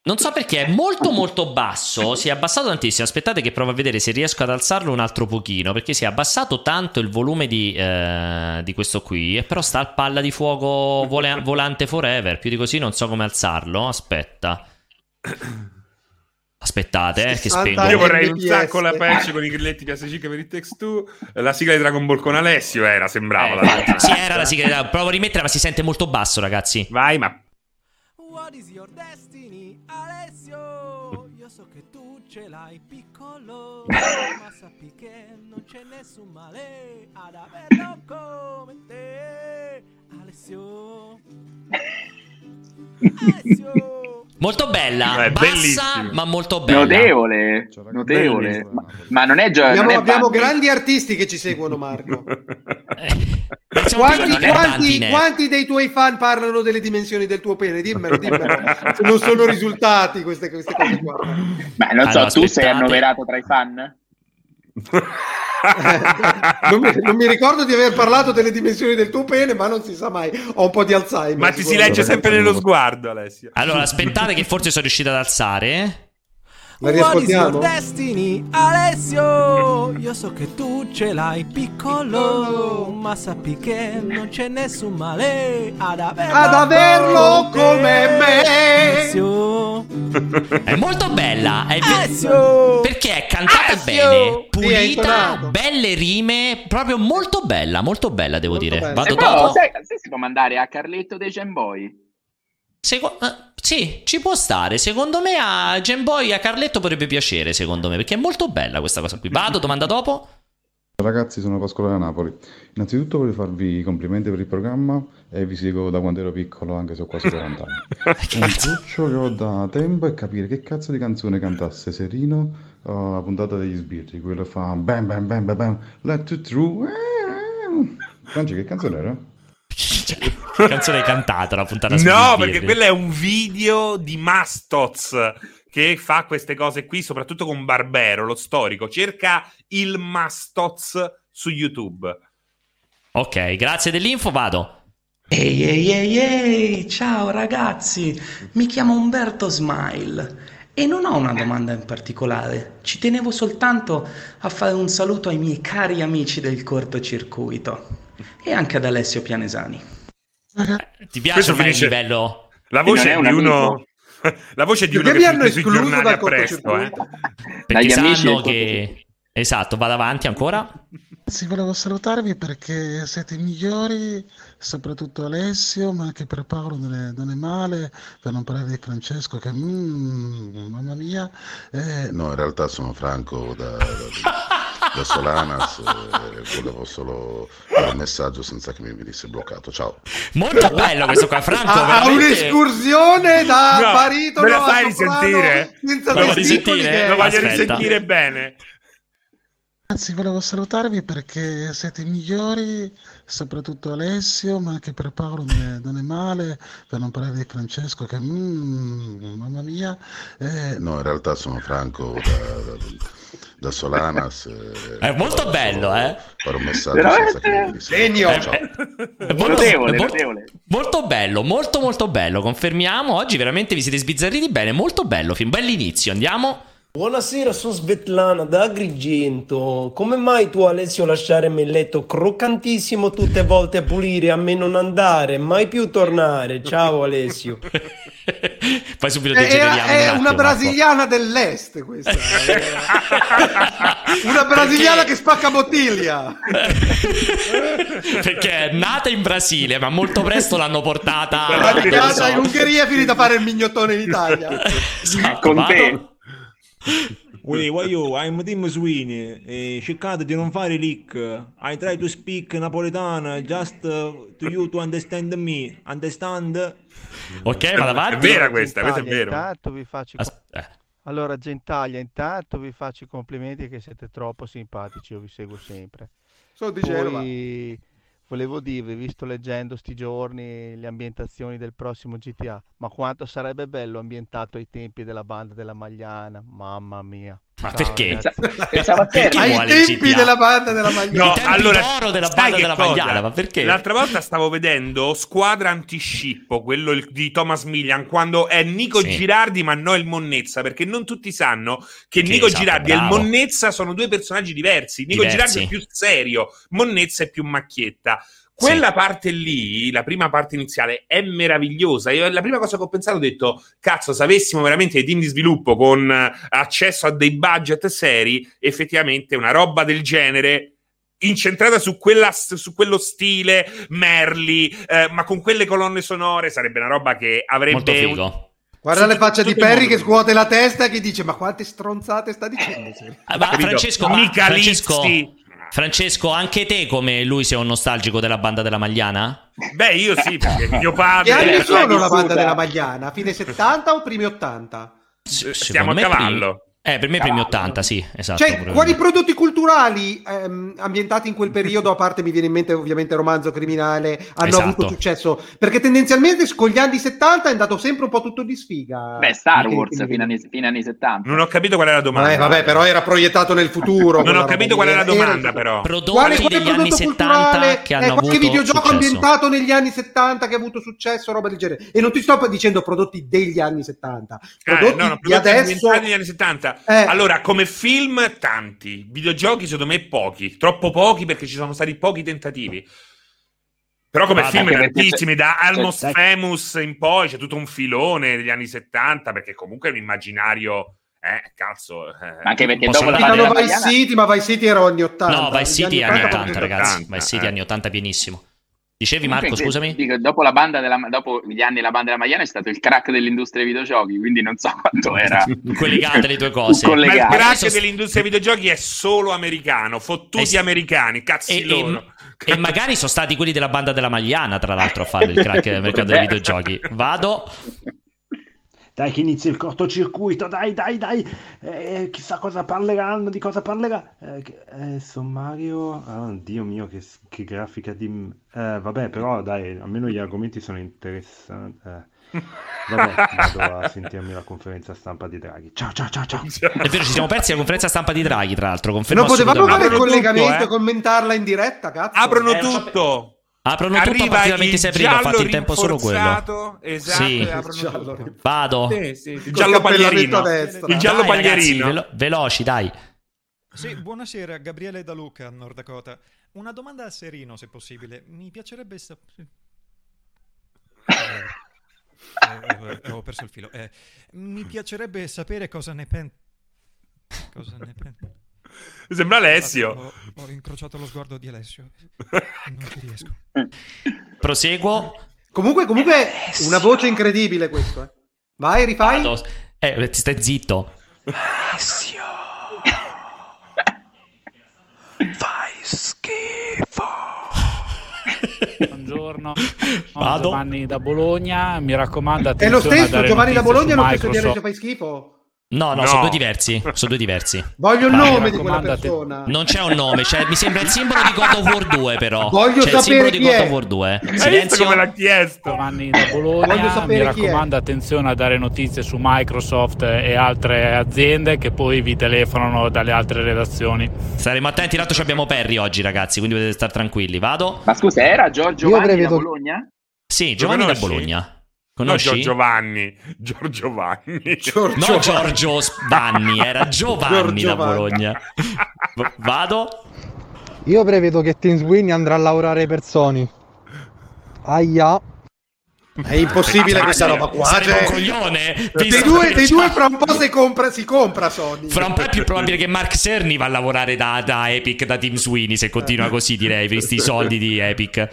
Non so perché è molto molto basso, si è abbassato tantissimo, aspettate che provo a vedere se riesco ad alzarlo un altro pochino, perché si è abbassato tanto il volume di, eh, di questo qui, e però sta al palla di fuoco vole- volante forever, più di così non so come alzarlo, aspetta. Aspettate, eh, che spengo. Io vorrei un sacco la patch con i grilletti PS5 per il Text 2. La sigla di Dragon Ball con Alessio era, sembrava. Eh, la sì, era la sigla di Dragon Provo a rimetterla, ma si sente molto basso, ragazzi. Vai, ma What is your destiny, Alessio? Io so che tu ce l'hai piccolo, ma sappi che non c'è nessun male ad averlo come te, Alessio. Alessio. Molto bella, è bassa bellissimo. ma molto bella. Notevole, notevole. Ma, ma non è gioia. Abbiamo, abbiamo grandi artisti che ci seguono, Marco. Eh, quanti, quanti, quanti, dei tuoi fan parlano delle dimensioni del tuo pene? Dimmelo, dimmelo. Non sono risultati queste, queste cose qua. Ma non so, allora, tu sei annoverato tra i fan? non, mi, non, mi, ricordo di aver parlato delle dimensioni del tuo pene, ma non si sa mai. Ho un po' di Alzheimer. Ma ti si legge sempre nello sguardo, Alessio. Allora, aspettate, che forse sono riuscito ad alzare. La riascoltiamo? Destiny, Alessio, io so che tu ce l'hai piccolo, ma sappi che non c'è nessun male ad averlo, ad averlo come me. Alessio. È molto bella, è Alessio. perché è cantata Alessio. bene, pulita, belle rime, proprio molto bella, molto bella devo molto dire. Bella. Vado eh, dopo. Sai, sai si può mandare a Carletto dei Gemboy? Seco- uh, sì, ci può stare. Secondo me a Gemboy a Carletto potrebbe piacere, secondo me, perché è molto bella questa cosa qui. Vado, domanda dopo. Ragazzi, sono Pasquale da Napoli. Innanzitutto voglio farvi i complimenti per il programma e vi seguo da quando ero piccolo, anche se ho quasi 40 anni. Un cruccio che ho da tempo è capire che cazzo di canzone cantasse Serino uh, la puntata degli sbirri, quello fa bam bam bam bam bam, let it through. Franci, che canzone era? Cioè, canzone cantata la puntata No, perché quello è un video di Mastoz che fa queste cose qui, soprattutto con Barbero, lo storico. Cerca il Mastoz su YouTube. Ok, grazie dell'info, vado. Ehi ehi ehi ehi, ciao ragazzi, mi chiamo Umberto Smile e non ho una domanda in particolare, ci tenevo soltanto a fare un saluto ai miei cari amici del cortocircuito e anche ad Alessio Pianesani. Ti piace il livello? La voce di uno... La voce di uno che hanno escluso dal presto, eh? Perché sanno che... Esatto, vado avanti ancora. Sì, volevo salutarvi perché siete i migliori, soprattutto Alessio, ma anche per Paolo non è, non è male, per non parlare di Francesco che, mm, mamma mia. Eh, no, in realtà sono Franco da, da, da Solanas, eh, volevo solo dare un messaggio senza che mi venisse bloccato. Ciao. Molto bello questo qua, Franco. Ha, veramente... un'escursione da no, baritono me la fai risentire? Senza lo risentire? Lo voglio risentire bene. Anzi, volevo salutarvi perché siete i migliori, soprattutto Alessio, ma anche per Paolo non è, non è male, per non parlare di Francesco che, mm, mamma mia. Eh, no, in realtà sono Franco da, da, da Solanas. Eh, è molto bello, eh? Fare un messaggio mi Segno! È, molto, notevole, molto, molto, bello, molto molto bello, confermiamo. Oggi veramente vi siete sbizzarriti bene, molto bello, film, bell'inizio, andiamo. Buonasera, sono Svetlana da Agrigento. Come mai tu Alessio lasciarmi il letto croccantissimo tutte volte a pulire, a me non andare, mai più tornare? Ciao Alessio. Poi subito È, degeneriamo. è un attimo, una Marco. brasiliana dell'est questa. una brasiliana Perché- che spacca bottiglia. Perché è nata in Brasile, ma molto presto l'hanno portata È nata so. in Ungheria e è finita a fare il mignottone in Italia. Esatto, Con why you? I'm Tim Sweeney. Eh, cercate di non fare leak. I try to speak napoletana just uh, to you to understand me. Understand? Ok, vado È avanti. vera questa, questo è Gentaglia, vero. Intanto vi faccio i As- eh. Allora, Gentaglia, intanto vi faccio i complimenti che siete troppo simpatici, io vi seguo sempre. Sono di Genova. Volevo dirvi, visto leggendo sti giorni le ambientazioni del prossimo GTA, ma quanto sarebbe bello ambientato ai tempi della banda della Magliana, mamma mia. Ma perché? ragazzi. Pensavo a te. Perché Ai tempi GTA? della banda della Magliana. No, allora, d'oro della sai banda che della? Magliana, ma perché? L'altra volta stavo vedendo Squadra Antiscippo, quello di Thomas Millian, quando è Nico Sì. Girardi ma no il Monnezza, perché non tutti sanno che Che Nico esatto, Girardi e il bravo. Monnezza sono due personaggi diversi. Nico Diversi. Girardi è più serio, Monnezza è più macchietta. Quella parte lì, la prima parte iniziale, è meravigliosa. Io la prima cosa che ho pensato ho detto, cazzo, se avessimo veramente dei team di sviluppo con eh, accesso a dei budget seri, effettivamente una roba del genere incentrata su, quella, su quello stile Merli, eh, ma con quelle colonne sonore, sarebbe una roba che avrebbe... Molto un- figo. Guarda le facce di Perry che scuote la testa e che dice ma quante stronzate sta dicendo? Ah, Ma? Francesco, ma Mica Francesco. Francesco, anche te come lui sei un nostalgico della banda della Magliana? Beh, io sì, perché mio Che padre... anni l'hai sono la banda della Magliana? Fine 70 o primi 80? S- Stiamo secondo a cavallo. primi- Eh, per me primi Cavallo. 80, sì, esatto. Cioè, quali prodotti culturali ehm, ambientati in quel periodo, a parte mi viene in mente ovviamente romanzo criminale, hanno Esatto. avuto successo? Perché tendenzialmente con gli anni 70 è andato sempre un po' tutto di sfiga. Beh, Star Wars fino anni, fino anni 70. Non ho capito qual è la domanda. Vabbè, vabbè, però era proiettato nel futuro. Non ho capito qual è la Era- domanda, però. Prodotti Quale, quale degli anni prodotto 70 culturale che eh, hanno qualche avuto videogioco successo. ambientato negli anni 70 che ha avuto successo, roba del genere. E non ti sto dicendo prodotti degli anni 70, Eh, prodotti no, no, di prodotti adesso. ambientati negli anni 70. Eh. Allora, come film, tanti. Videogiochi, secondo me, pochi. Troppo pochi perché ci sono stati pochi tentativi. Però come Ah, film tantissimi, da Almost c'è- Famous in poi, c'è tutto un filone degli anni 70, perché comunque è un immaginario... Eh, cazzo... eh, Anche perché dopo la Vice. City, ma Vice City era anni 80. No, Vice City anni 80, proprio ragazzi. 80, Vice City eh. anni 80 pienissimo. Dicevi Marco, Comunque, scusami? dico, dopo, la banda della, dopo gli anni della banda della Magliana è stato il crack dell'industria dei videogiochi, quindi non so quanto era Collegate le due cose. Ma il crack Adesso- dell'industria dei videogiochi è solo americano, fottuti sì. americani, cazzi E, loro. e- e magari sono stati quelli della banda della Magliana, tra l'altro, a fare il crack del mercato dei videogiochi. Vado. Dai che inizia il cortocircuito, dai, dai, dai. Eh, chissà cosa parleranno, di cosa parlerà. Eh, eh, sommario... Oh, Dio mio, che, che grafica di... Eh, vabbè, però dai, almeno gli argomenti sono interessanti. Eh. Vabbè, vado a sentirmi la conferenza stampa di Draghi. Ciao, ciao, ciao, ciao. È vero, ci siamo persi la conferenza stampa di Draghi, tra l'altro. Confermo Non potevamo fare il tutto, collegamento eh. e commentarla in diretta, cazzo. Aprono Eh, tutto. Aprono tutto Arriva particolarmente il se prima, ho fatto in tempo solo quello. Esatto, Sì. Giallo tutto. Vado. Sì, sì, il giallo paglierino. a. Il giallo paglierino. velo- veloci, dai. Sì, buonasera, Gabriele da Luca, Nord Dakota. Una domanda a Serino, se possibile. Mi piacerebbe sapere... ho perso il filo. Eh, mi piacerebbe sapere cosa ne pensi. Cosa ne pensi? Sembra Alessio. Ho, ho incrociato lo sguardo di Alessio. Non ci riesco. Proseguo. Comunque, comunque, una voce incredibile questo. Eh. Vai, rifai. Vado. Eh, ti stai zitto. Fai schifo. Buongiorno, Vado. Giovanni da Bologna. Mi raccomando, È lo stesso, Giovanni da Bologna non penso di. Reggio fai schifo. No, no, No. sono due diversi. Sono due diversi. Voglio il nome di quella persona. Non c'è un nome, cioè, mi sembra il simbolo di God of War 2, però. Voglio C'è il simbolo sapere di chi God è. of War 2. Hai visto Silenzio. come l'ha chiesto? Giovanni da Voglio Bologna, sapere mi chi è. raccomando attenzione a dare notizie su Microsoft e altre aziende che poi vi telefonano dalle altre redazioni. Staremo attenti, tanto ci abbiamo Perry oggi, ragazzi, quindi potete stare tranquilli. Vado? Ma scusa, era Giorgio Io Vanni avrei da Bologna? Sì, Giovanni da? Bologna. Conosci? No, Giovanni. Giorgio Vanni. Giorgio no, Giorgio Vanni, era Giovanni da Bologna. Vado? Io prevedo che Tim Sweeney andrà a lavorare per Sony. Aia. È impossibile ah, questa roba qua. Cioè... un coglione. Dei due, dei due, fra un po' si compra, si compra Sony. Fra un po' è più probabile che Mark Cerny va a lavorare da, da Epic, da Team Sweeney, se continua così direi, visti i soldi di Epic.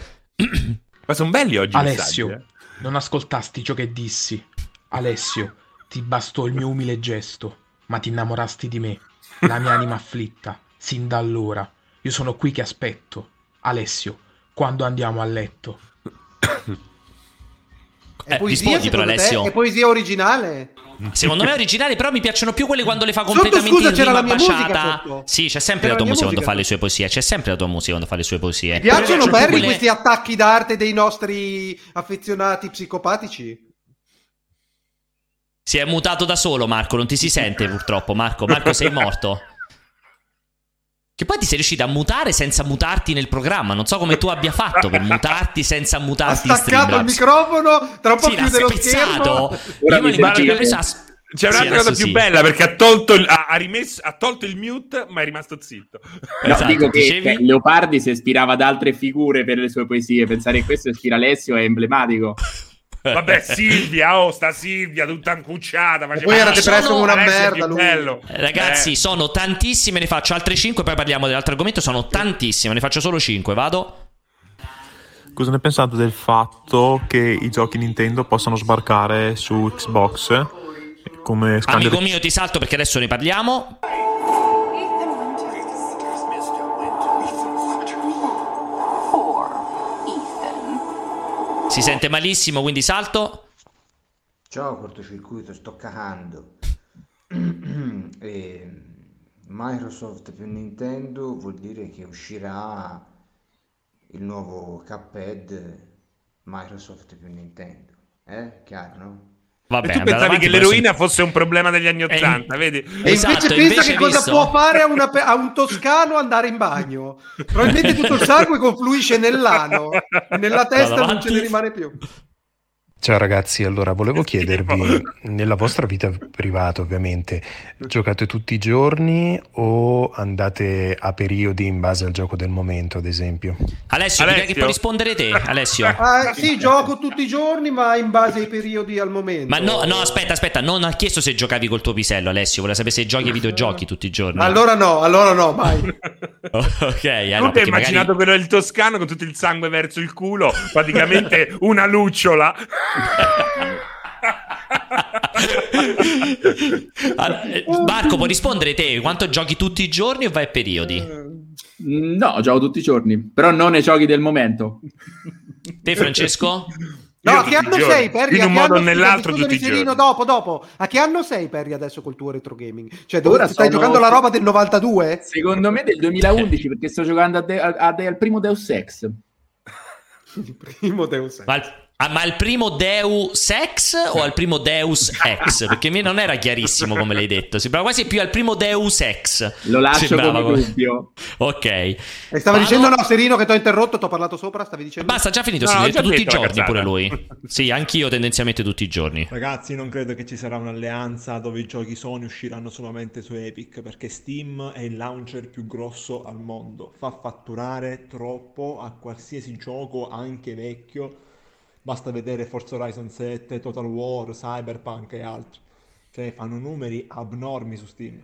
Ma sono belli oggi Alessio, messaggi, eh? Non ascoltasti ciò che dissi. Alessio, ti bastò il mio umile gesto, ma ti innamorasti di me, la mia anima afflitta, sin da allora. Io sono qui che aspetto. Alessio, quando andiamo a letto? È eh, poesia, però Alessio. È poesia originale? Secondo me è originale, però mi piacciono più quelle quando le fa completamente sotto, scusa, in rima baciata. Sì, c'è sempre c'era la tua musica, musica quando fa le sue poesie. C'è sempre la tua musica quando fa le sue poesie. Ti piacciono Barry quelle... questi attacchi d'arte dei nostri affezionati psicopatici? Si è mutato da solo, Marco. Non ti si sente purtroppo, Marco. Marco, sei morto. Che poi ti sei riuscito a mutare senza mutarti nel programma. Non so come tu abbia fatto per mutarti senza mutarti ha staccato il microfono, tra un po' sì, chiude lo schermo. Io me l'immagino che c'è un'altra sì, cosa più sì. bella perché ha tolto, il, ha, rimesso, ha tolto, il mute, ma è rimasto zitto. No, esatto, dico che dicevi... Leopardi si ispirava ad altre figure per le sue poesie. Pensare che questo ispira Alessio è emblematico. Vabbè, Silvia, oh, sta Silvia tutta ancucciata. Poi era depresso come una merda. Eh, ragazzi, eh. sono tantissime. Ne faccio altre 5. Poi parliamo dell'altro argomento. Sono tantissime. Ne faccio solo 5. Vado. Cosa ne pensate del fatto che i giochi Nintendo possano sbarcare su Xbox? Come Amico mio, ti salto perché adesso ne parliamo. Si sente malissimo, quindi salto. Ciao cortocircuito, sto cagando. e Microsoft più Nintendo vuol dire che uscirà il nuovo Cuphead Microsoft più Nintendo. Eh? Chiaro, no? Va bene, tu pensavi che l'eroina fosse un problema degli anni Ottanta, vedi? E esatto, invece pensa che cosa visto... può fare a, una, a, un toscano andare in bagno. Probabilmente tutto il sangue confluisce nell'ano, nella testa non ce ne rimane più. Ciao ragazzi, allora volevo chiedervi, nella vostra vita privata ovviamente, giocate tutti i giorni o andate a periodi in base al gioco del momento, ad esempio? Alessio, Alessio. che puoi rispondere te, Alessio. Ah, sì, gioco tutti i giorni, ma in base ai periodi al momento. Ma no, no, aspetta, aspetta, non ha chiesto se giocavi col tuo pisello, Alessio, voleva sapere se giochi ai videogiochi tutti i giorni. Allora no, allora no, mai. ok, allora, tu hai immaginato magari... quello del toscano con tutto il sangue verso il culo, praticamente una lucciola. Marco, puoi rispondere te? Quanto giochi tutti i giorni o vai a periodi? No, gioco tutti i giorni, però non nei giochi del momento. Te, Francesco? No, a che anno sei, Perry? In un modo o nell'altro tutti i giorni. dopo, dopo. A che anno sei, Perry, adesso col tuo retro gaming? Cioè, dove stai sono... giocando la roba del 92? Secondo me del 2011, perché sto giocando a de- a de- al primo Deus Ex. Il primo Deus Ex. Ma Ah, ma al primo Deus Ex o al primo Deus Ex? Perché a me non era chiarissimo come l'hai detto. Sembrava quasi più al primo Deus Ex. Lo lascio Sembrava come dubbio. Ok. E stava Vado... dicendo no, Serino, che ti ho interrotto, ti ho parlato sopra, stavi dicendo... Basta, già finito, no, si no, detto tutti i giorni pure lui. Sì, anch'io tendenzialmente tutti i giorni. Ragazzi, non credo che ci sarà un'alleanza dove i giochi Sony usciranno solamente su Epic, perché Steam è il launcher più grosso al mondo. Fa fatturare troppo a qualsiasi gioco, anche vecchio Basta vedere Forza Horizon 7, Total War, Cyberpunk e altri. Cioè fanno numeri abnormi su Steam.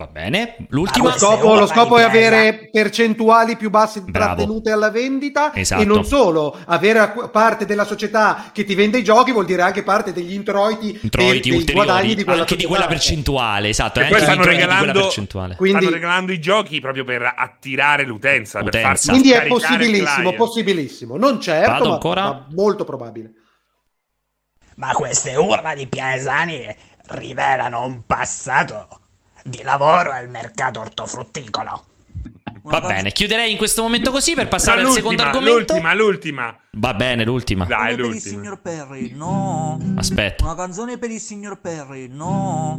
Va bene, l'ultima. Lo scopo, lo scopo è avere percentuali più basse trattenute alla vendita esatto. e non solo, avere parte della società che ti vende i giochi vuol dire anche parte degli introiti, introiti dei, dei guadagni di quella, anche di quella percentuale, esatto. E poi stanno regalando, Quindi, stanno regalando i giochi proprio per attirare l'utenza. Per farsi Quindi è possibilissimo, possibilissimo. Non certo, ma, ma molto probabile. Ma queste urla di Piesani rivelano un passato di lavoro al mercato ortofrutticolo. Va bene, chiuderei in questo momento così per passare al secondo argomento. L'ultima, l'ultima. Va bene, l'ultima. Dai, l'ultima. per il signor Perry, no. Aspetta. Una canzone per il signor Perry, no.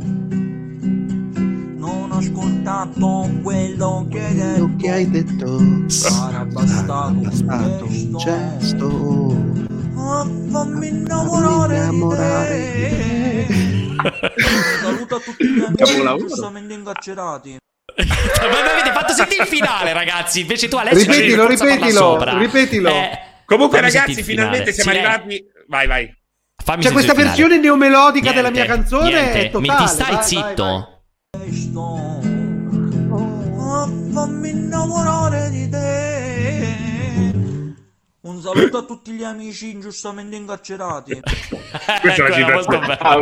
Non ho ascoltato quello che hai detto. Che hai detto. Sarà bastato, bastato un gesto. Oh, fammi innamorare, innamorare di te. Saluto a tutti gli amici giustamente incarcerati. Ma avete fatto sentire il finale, ragazzi. Invece tu, Alessio, Ripetilo, ripetilo, ripetilo. Eh, Comunque, ragazzi, finalmente siamo Sì, arrivati. Vai, vai. Fammi C'è questa versione neomelodica della mia Niente, canzone niente. è totale. Mi ti stai vai, zitto. Oh, fammi innamorare di te. Un saluto a tutti gli amici ingiustamente incarcerati. Questa è la molto bella. Ah.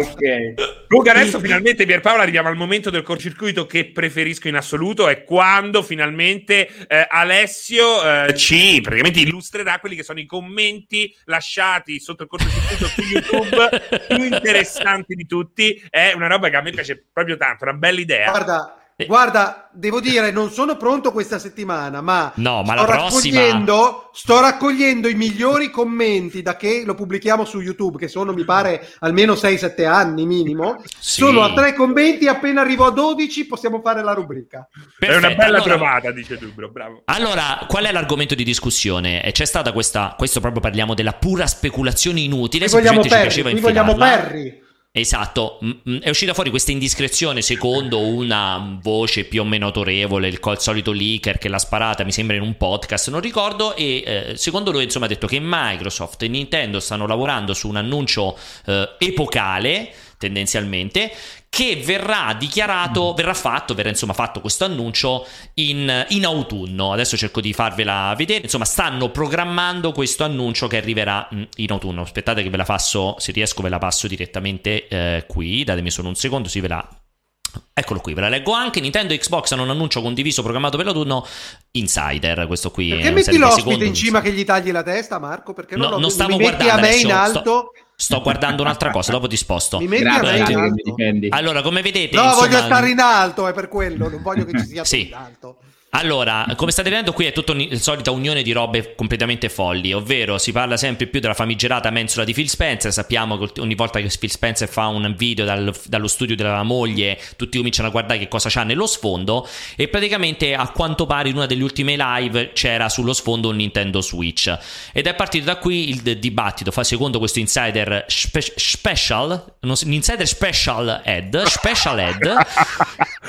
Comunque adesso finalmente Pierpaolo arriviamo al momento del corcircuito che preferisco in assoluto è quando finalmente eh, Alessio eh, ci praticamente illustrerà quelli che sono i commenti lasciati sotto il cortocircuito su YouTube più interessanti di tutti. È una roba che a me piace proprio tanto, una bella idea. Guarda, guarda, devo dire, non sono pronto questa settimana, ma, No, ma sto, la prossima- raccogliendo, sto raccogliendo i migliori commenti da che lo pubblichiamo su YouTube, che sono, mi pare, almeno 6-7 anni minimo. Sì. Sono a tre commenti, appena arrivo a 12 possiamo fare la rubrica. è una Perfetto, bella allora- trovata, dice Dubro, bravo. Allora, qual è l'argomento di discussione? E c'è stata questa, questo proprio parliamo della pura speculazione inutile. Qui vogliamo semplicemente ci Perry, piaceva qui vogliamo infilarla. Perry. Esatto, è uscita fuori questa indiscrezione secondo una voce più o meno autorevole, il col solito leaker che l'ha sparata, mi sembra in un podcast, non ricordo, e eh, secondo lui insomma ha detto che Microsoft e Nintendo stanno lavorando su un annuncio eh, epocale, tendenzialmente, che verrà dichiarato, verrà fatto, verrà insomma fatto questo annuncio in, in autunno. Adesso cerco di farvela vedere. Insomma, stanno programmando questo annuncio che arriverà mm, in autunno. Aspettate che ve la passo, se riesco ve la passo direttamente eh, qui. Datemi solo un secondo, sì ve la... Eccolo qui, ve la leggo anche. Nintendo e Xbox hanno un annuncio condiviso programmato per l'autunno Insider. Questo qui Perché metti l'ospite secondo in cima che gli tagli la testa, Marco? Perché non, No, lo- non stavo mi metti a guardando me in adesso, alto? Sto guardando un'altra cosa, dopo ti sposto. Mi metti Grazie. Allora, come vedete, No, insomma, voglio stare in alto, è per quello, non voglio che ci sia Sì. in alto. Allora, come state vedendo qui è tutta la solita unione di robe completamente folli, ovvero si parla sempre più della famigerata mensola di Phil Spencer, sappiamo che ogni volta che Phil Spencer fa un video dal- dallo studio della moglie, tutti cominciano a guardare che cosa c'ha nello sfondo e praticamente a quanto pare in una delle ultime live c'era sullo sfondo un Nintendo Switch ed è partito da qui il dibattito, fa secondo questo insider spe- special, un insider special ed, special ed,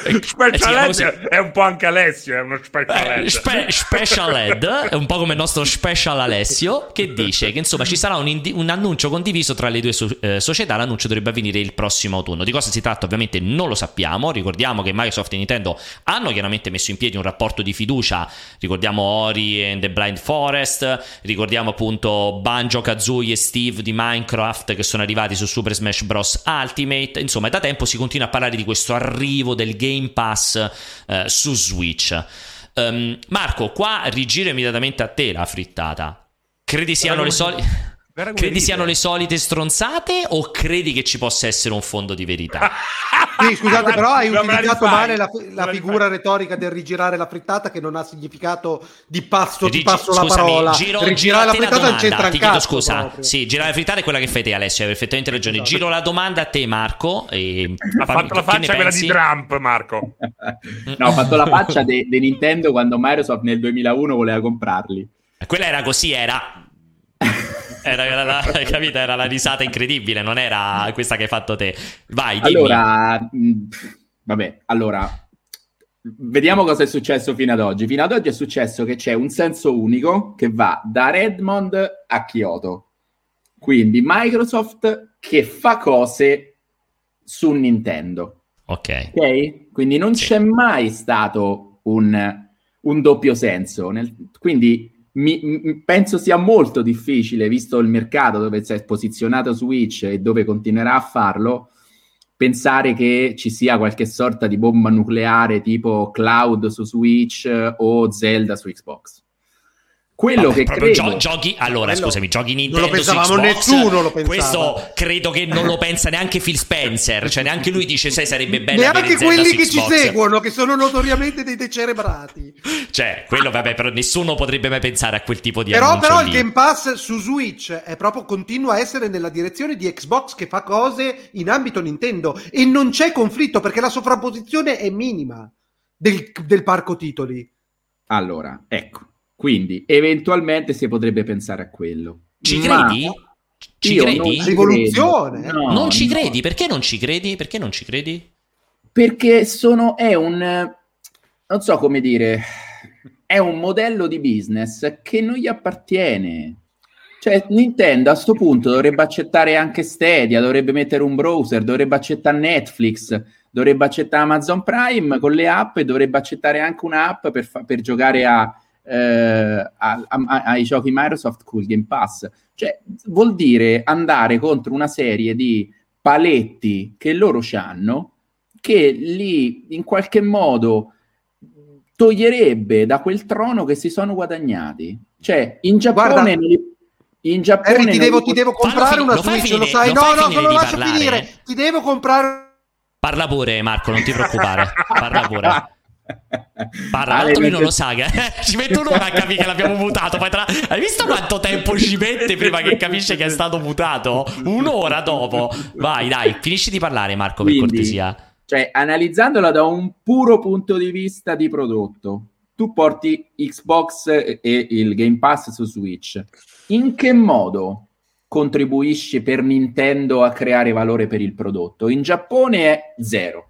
Special Eh, Ed così. è un po' anche Alessio, è uno special Eh, Ed. spe- special Ed è un po' come il nostro special Alessio che dice che insomma ci sarà un, indi- un annuncio condiviso tra le due so- eh, società. L'annuncio dovrebbe avvenire il prossimo autunno. Di cosa si tratta ovviamente non lo sappiamo. Ricordiamo che Microsoft e Nintendo hanno chiaramente messo in piedi un rapporto di fiducia. Ricordiamo Ori and the Blind Forest. Ricordiamo appunto Banjo Kazooie e Steve di Minecraft che sono arrivati su Super Smash Bros. Ultimate. Insomma da tempo si continua a parlare di questo arrivo del Game Pass eh, su Switch Ehm, Marco, qua rigiro immediatamente a te la frittata. Credi siano, le, soli- Guarda credi ride. siano le solite stronzate o credi che ci possa essere un fondo di verità? Sì, scusate, però hai utilizzato male la, la figura retorica del rigirare la frittata che non ha significato di passo, Rigi- passo la parola. giro, rigirare la frittata non c'entra ti chiedo scusa. proprio. Sì, girare la frittata è quella che fai te Alessio, hai perfettamente ragione. Giro la domanda a te Marco e Ha fammi- fatto la faccia quella pensi? di Trump, Marco. No, ho fatto la faccia di Nintendo quando Microsoft nel 2001 voleva comprarli. Quella era così, era... Era, la, capito? era la risata incredibile, non era questa che hai fatto te. Vai, dimmi. Allora, vabbè, allora, vediamo cosa è successo fino ad oggi. Fino ad oggi è successo che c'è un senso unico che va da Redmond a Kyoto. Quindi Microsoft che fa cose su Nintendo. Ok. Ok? Quindi non c'è mai stato un, un doppio senso. Nel- quindi mi- penso sia molto difficile, visto il mercato dove si è posizionato Switch e dove continuerà a farlo, pensare che ci sia qualche sorta di bomba nucleare tipo cloud su Switch eh, o Zelda su Xbox. Quello Vabbè, che proprio credo... gio- giochi allora Quello- scusami giochi non Nintendo lo pensavamo, Xbox, nessuno lo pensava. questo credo che non lo pensa neanche Phil Spencer cioè neanche lui dice sai sarebbe bello Neanche quelli che ci Xbox". seguono, che sono notoriamente dei decerebrati. cioè quello vabbè però nessuno potrebbe mai pensare a quel tipo di Però, annuncio però il lì. Game Pass su Switch è proprio continua a essere nella direzione di Xbox che fa cose in ambito Nintendo e non c'è conflitto perché la sovrapposizione è minima del, del parco titoli. Allora, ecco, quindi eventualmente si potrebbe pensare a quello. ci Ma- credi? Ci credi? non Rivoluzione. credo. No, non ci no. credi? Perché non ci credi? Perché non ci credi? Perché sono, è un, eh, non so come dire, è un modello di business che non gli appartiene. Cioè, Nintendo a sto punto dovrebbe accettare anche Stadia, dovrebbe mettere un browser, dovrebbe accettare Netflix, dovrebbe accettare Amazon Prime con le app e dovrebbe accettare anche un'app per, fa- per giocare a, eh, a- a- ai giochi Microsoft col Game Pass. Cioè, vuol dire andare contro una serie di paletti che loro hanno che li in qualche modo toglierebbe da quel trono che si sono guadagnati. Cioè, in Giappone Guarda, li- in Giappone Harry, ti devo, li- ti devo comprare una Switch, lo finire- sai? lo No, fai no, finire non lo lascio parlare? finire. Ti devo comprare Parla pure, Marco, non ti preoccupare. Parla pure. Parla, tanto lui non lo sa che ci mette un'ora a capire che l'abbiamo mutato. Poi tra- Hai visto quanto tempo ci mette prima che capisce che è stato mutato? Un'ora dopo. Vai, dai, finisci di parlare, Marco, per Quindi, cortesia. Cioè, analizzandola da un puro punto di vista di prodotto, tu porti Xbox e e il Game Pass su Switch. In che modo contribuisci per Nintendo a creare valore per il prodotto? In Giappone è zero.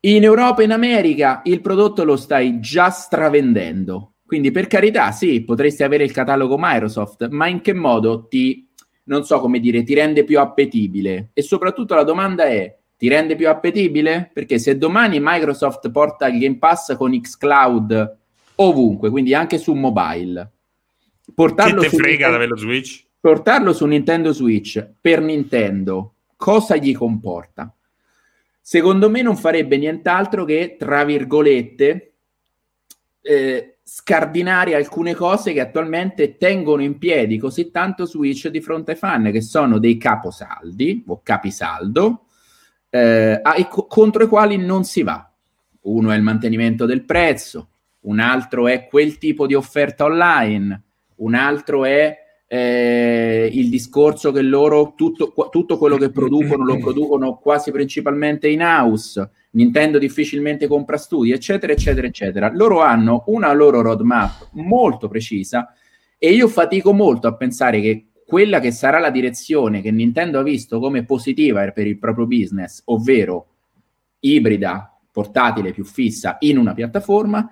In Europa e in America il prodotto lo stai già stravendendo. Quindi per carità, sì, potresti avere il catalogo Microsoft, ma in che modo ti, non so come dire, ti rende più appetibile? E soprattutto la domanda è, ti rende più appetibile? Perché se domani Microsoft porta il Game Pass con xCloud ovunque, quindi anche su mobile, portarlo su Nintendo- portarlo su Nintendo Switch per Nintendo, cosa gli comporta? Secondo me non farebbe nient'altro che, tra virgolette, eh, scardinare alcune cose che attualmente tengono in piedi così tanto Switch di fronte ai fan, che sono dei caposaldi o capisaldo, eh, ai- co- contro i quali non si va. Uno è il mantenimento del prezzo, un altro è quel tipo di offerta online, un altro è eh, il discorso che loro tutto, tutto quello che producono lo producono quasi principalmente in house. Nintendo difficilmente compra studi, eccetera, eccetera, eccetera. Loro hanno una loro roadmap molto precisa e io fatico molto a pensare che quella che sarà la direzione che Nintendo ha visto come positiva per il proprio business, ovvero ibrida, portatile più fissa in una piattaforma,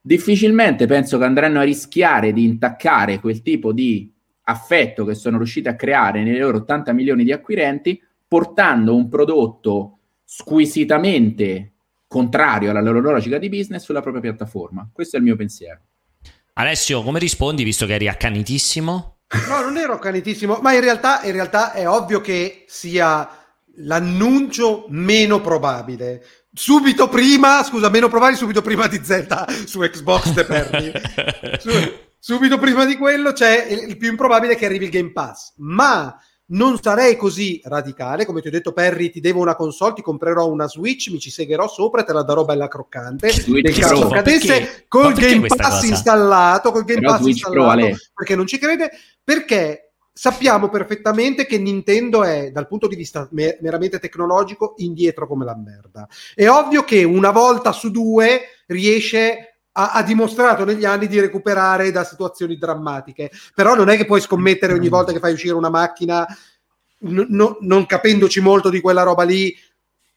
difficilmente penso che andranno a rischiare di intaccare quel tipo di affetto che sono riusciti a creare nei loro 80 milioni di acquirenti, portando un prodotto squisitamente contrario alla loro logica di business sulla propria piattaforma. Questo è il mio pensiero. Alessio, come rispondi visto che eri accanitissimo? No, non ero accanitissimo, ma in realtà, in realtà è ovvio che sia l'annuncio meno probabile. Subito prima, scusa, meno probabile subito prima di Zelda su Xbox The Perry. Su- subito prima di quello c'è il, il più improbabile che arrivi il Game Pass, ma non sarei così radicale, come ti ho detto Perry, ti devo una console, ti comprerò una Switch, mi ci segherò sopra e te la darò bella croccante. Switch Nel caso Pro. cadesse col Game Pass installato, col Game Però Pass Switch Pro, installato, Ale. perché non ci crede, perché sappiamo perfettamente che Nintendo è, dal punto di vista me- meramente tecnologico, indietro come la merda. È ovvio che una volta su due riesce ha, ha dimostrato negli anni di recuperare da situazioni drammatiche, però non è che puoi scommettere ogni volta che fai uscire una macchina n- no- non capendoci molto di quella roba lì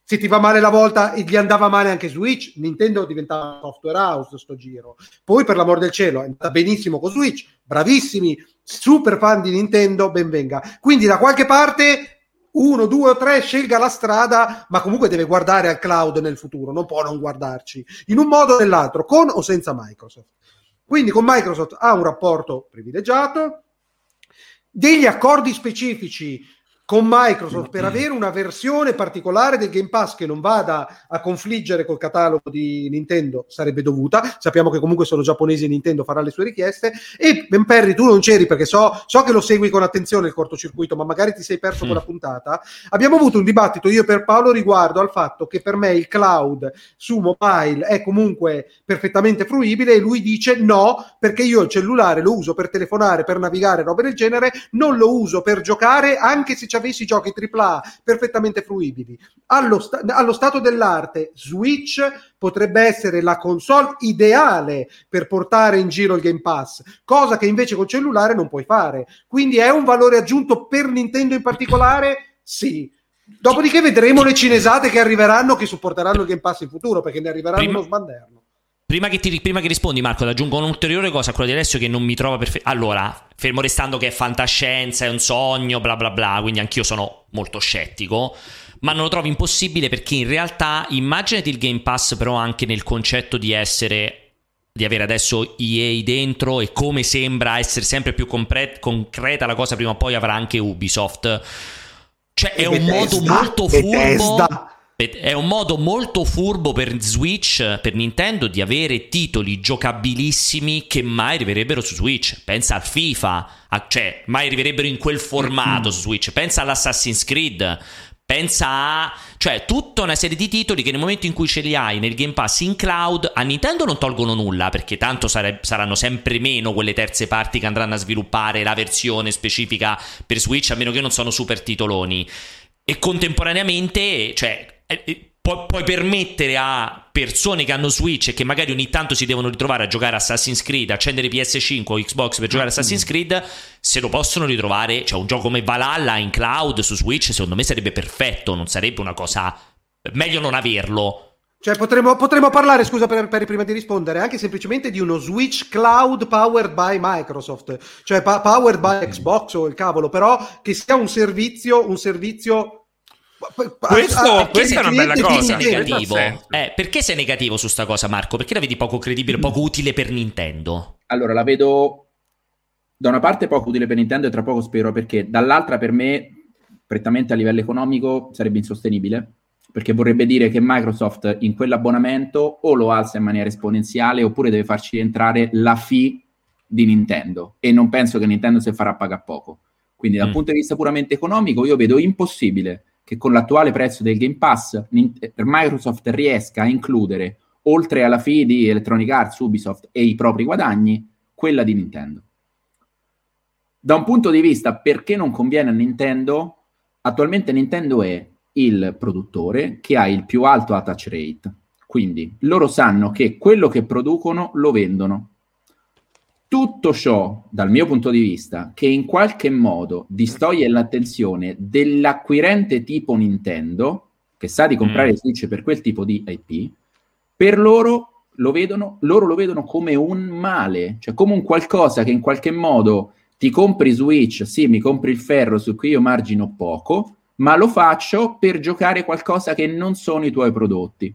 se ti va male la volta e gli andava male anche Switch, Nintendo diventava software house sto giro. Poi per l'amor del cielo è andata benissimo con Switch, bravissimi, super fan di Nintendo, ben venga. Quindi da qualche parte uno, due o tre scelga la strada, ma comunque deve guardare al cloud nel futuro, non può non guardarci, in un modo o nell'altro, con o senza Microsoft. Quindi con Microsoft ha un rapporto privilegiato, degli accordi specifici con Microsoft per avere una versione particolare del Game Pass che non vada a confliggere col catalogo di Nintendo sarebbe dovuta. Sappiamo che comunque sono giapponesi e Nintendo farà le sue richieste. E Ben Perry, tu non c'eri perché so, so che lo segui con attenzione il cortocircuito, ma magari ti sei perso Mm. quella puntata. Abbiamo avuto un dibattito io per Paolo riguardo al fatto che per me il cloud su mobile è comunque perfettamente fruibile e lui dice no, perché io il cellulare lo uso per telefonare, per navigare, robe del genere, non lo uso per giocare anche se avessi giochi AAA perfettamente fruibili. Allo, sta- allo stato dell'arte, Switch potrebbe essere la console ideale per portare in giro il Game Pass, cosa che invece col cellulare non puoi fare. Quindi è un valore aggiunto per Nintendo in particolare? Sì. Dopodiché vedremo le cinesate che arriveranno che supporteranno il Game Pass in futuro, perché ne arriveranno Prima- uno sbanderno. Prima che, ti- prima che rispondi, Marco, ti aggiungo un'ulteriore cosa a quello di Alessio che non mi trova perfetto. Allora, fermo restando che è fantascienza, è un sogno, bla bla bla, quindi anch'io sono molto scettico. Ma non lo trovo impossibile perché in realtà immaginati il Game Pass, però anche nel concetto di essere. Di avere adesso EA dentro e come sembra essere sempre più compre- concreta la cosa, prima o poi avrà anche Ubisoft. Cioè, è un modo molto furbo. Bethesda. È un modo molto furbo per Switch, per Nintendo, di avere titoli giocabilissimi che mai arriverebbero su Switch. Pensa al FIFA, a- cioè mai arriverebbero in quel formato su Switch. Pensa all'Assassin's Creed. Pensa a. cioè, tutta una serie di titoli che nel momento in cui ce li hai nel Game Pass in cloud, a Nintendo non tolgono nulla, perché tanto sare- saranno sempre meno quelle terze parti che andranno a sviluppare la versione specifica per Switch, a meno che non sono super titoloni. E contemporaneamente, cioè, pu- puoi permettere a persone che hanno Switch e che magari ogni tanto si devono ritrovare a giocare Assassin's Creed, accendere PS5 o Xbox per giocare Assassin's Creed, se lo possono ritrovare, cioè un gioco come Valhalla in cloud su Switch, secondo me sarebbe perfetto, non sarebbe una cosa... Meglio non averlo. Cioè, potremmo, potremmo parlare, scusa per, per- prima di rispondere, anche semplicemente di uno Switch Cloud powered by Microsoft, cioè pa- powered by Xbox o il cavolo, però che sia un servizio, un servizio. Questo- a- a- questa è una bella cosa. Negativo. Eh, perché sei negativo su sta cosa, Marco? Perché la vedi poco credibile, poco utile per Nintendo? Allora, la vedo da una parte poco utile per Nintendo e tra poco spero perché dall'altra per me, prettamente a livello economico, sarebbe insostenibile perché vorrebbe dire che Microsoft in quell'abbonamento o lo alza in maniera esponenziale oppure deve farci entrare la fee di Nintendo e non penso che Nintendo si farà pagare poco. Quindi dal Mm. punto di vista puramente economico io vedo impossibile che con l'attuale prezzo del Game Pass Nin- Microsoft riesca a includere oltre alla fee di Electronic Arts, Ubisoft e i propri guadagni, quella di Nintendo. Da un punto di vista perché non conviene a Nintendo, attualmente Nintendo è il produttore che ha il più alto attach rate. Quindi loro sanno che quello che producono lo vendono. Tutto ciò, dal mio punto di vista, che in qualche modo distoglie l'attenzione dell'acquirente tipo Nintendo, che sa di comprare Mm. Switch per quel tipo di IP, per loro lo vedono, loro lo vedono come un male, cioè come un qualcosa che in qualche modo ti compri Switch, sì, mi compri il ferro su cui io margino poco, ma lo faccio per giocare qualcosa che non sono i tuoi prodotti.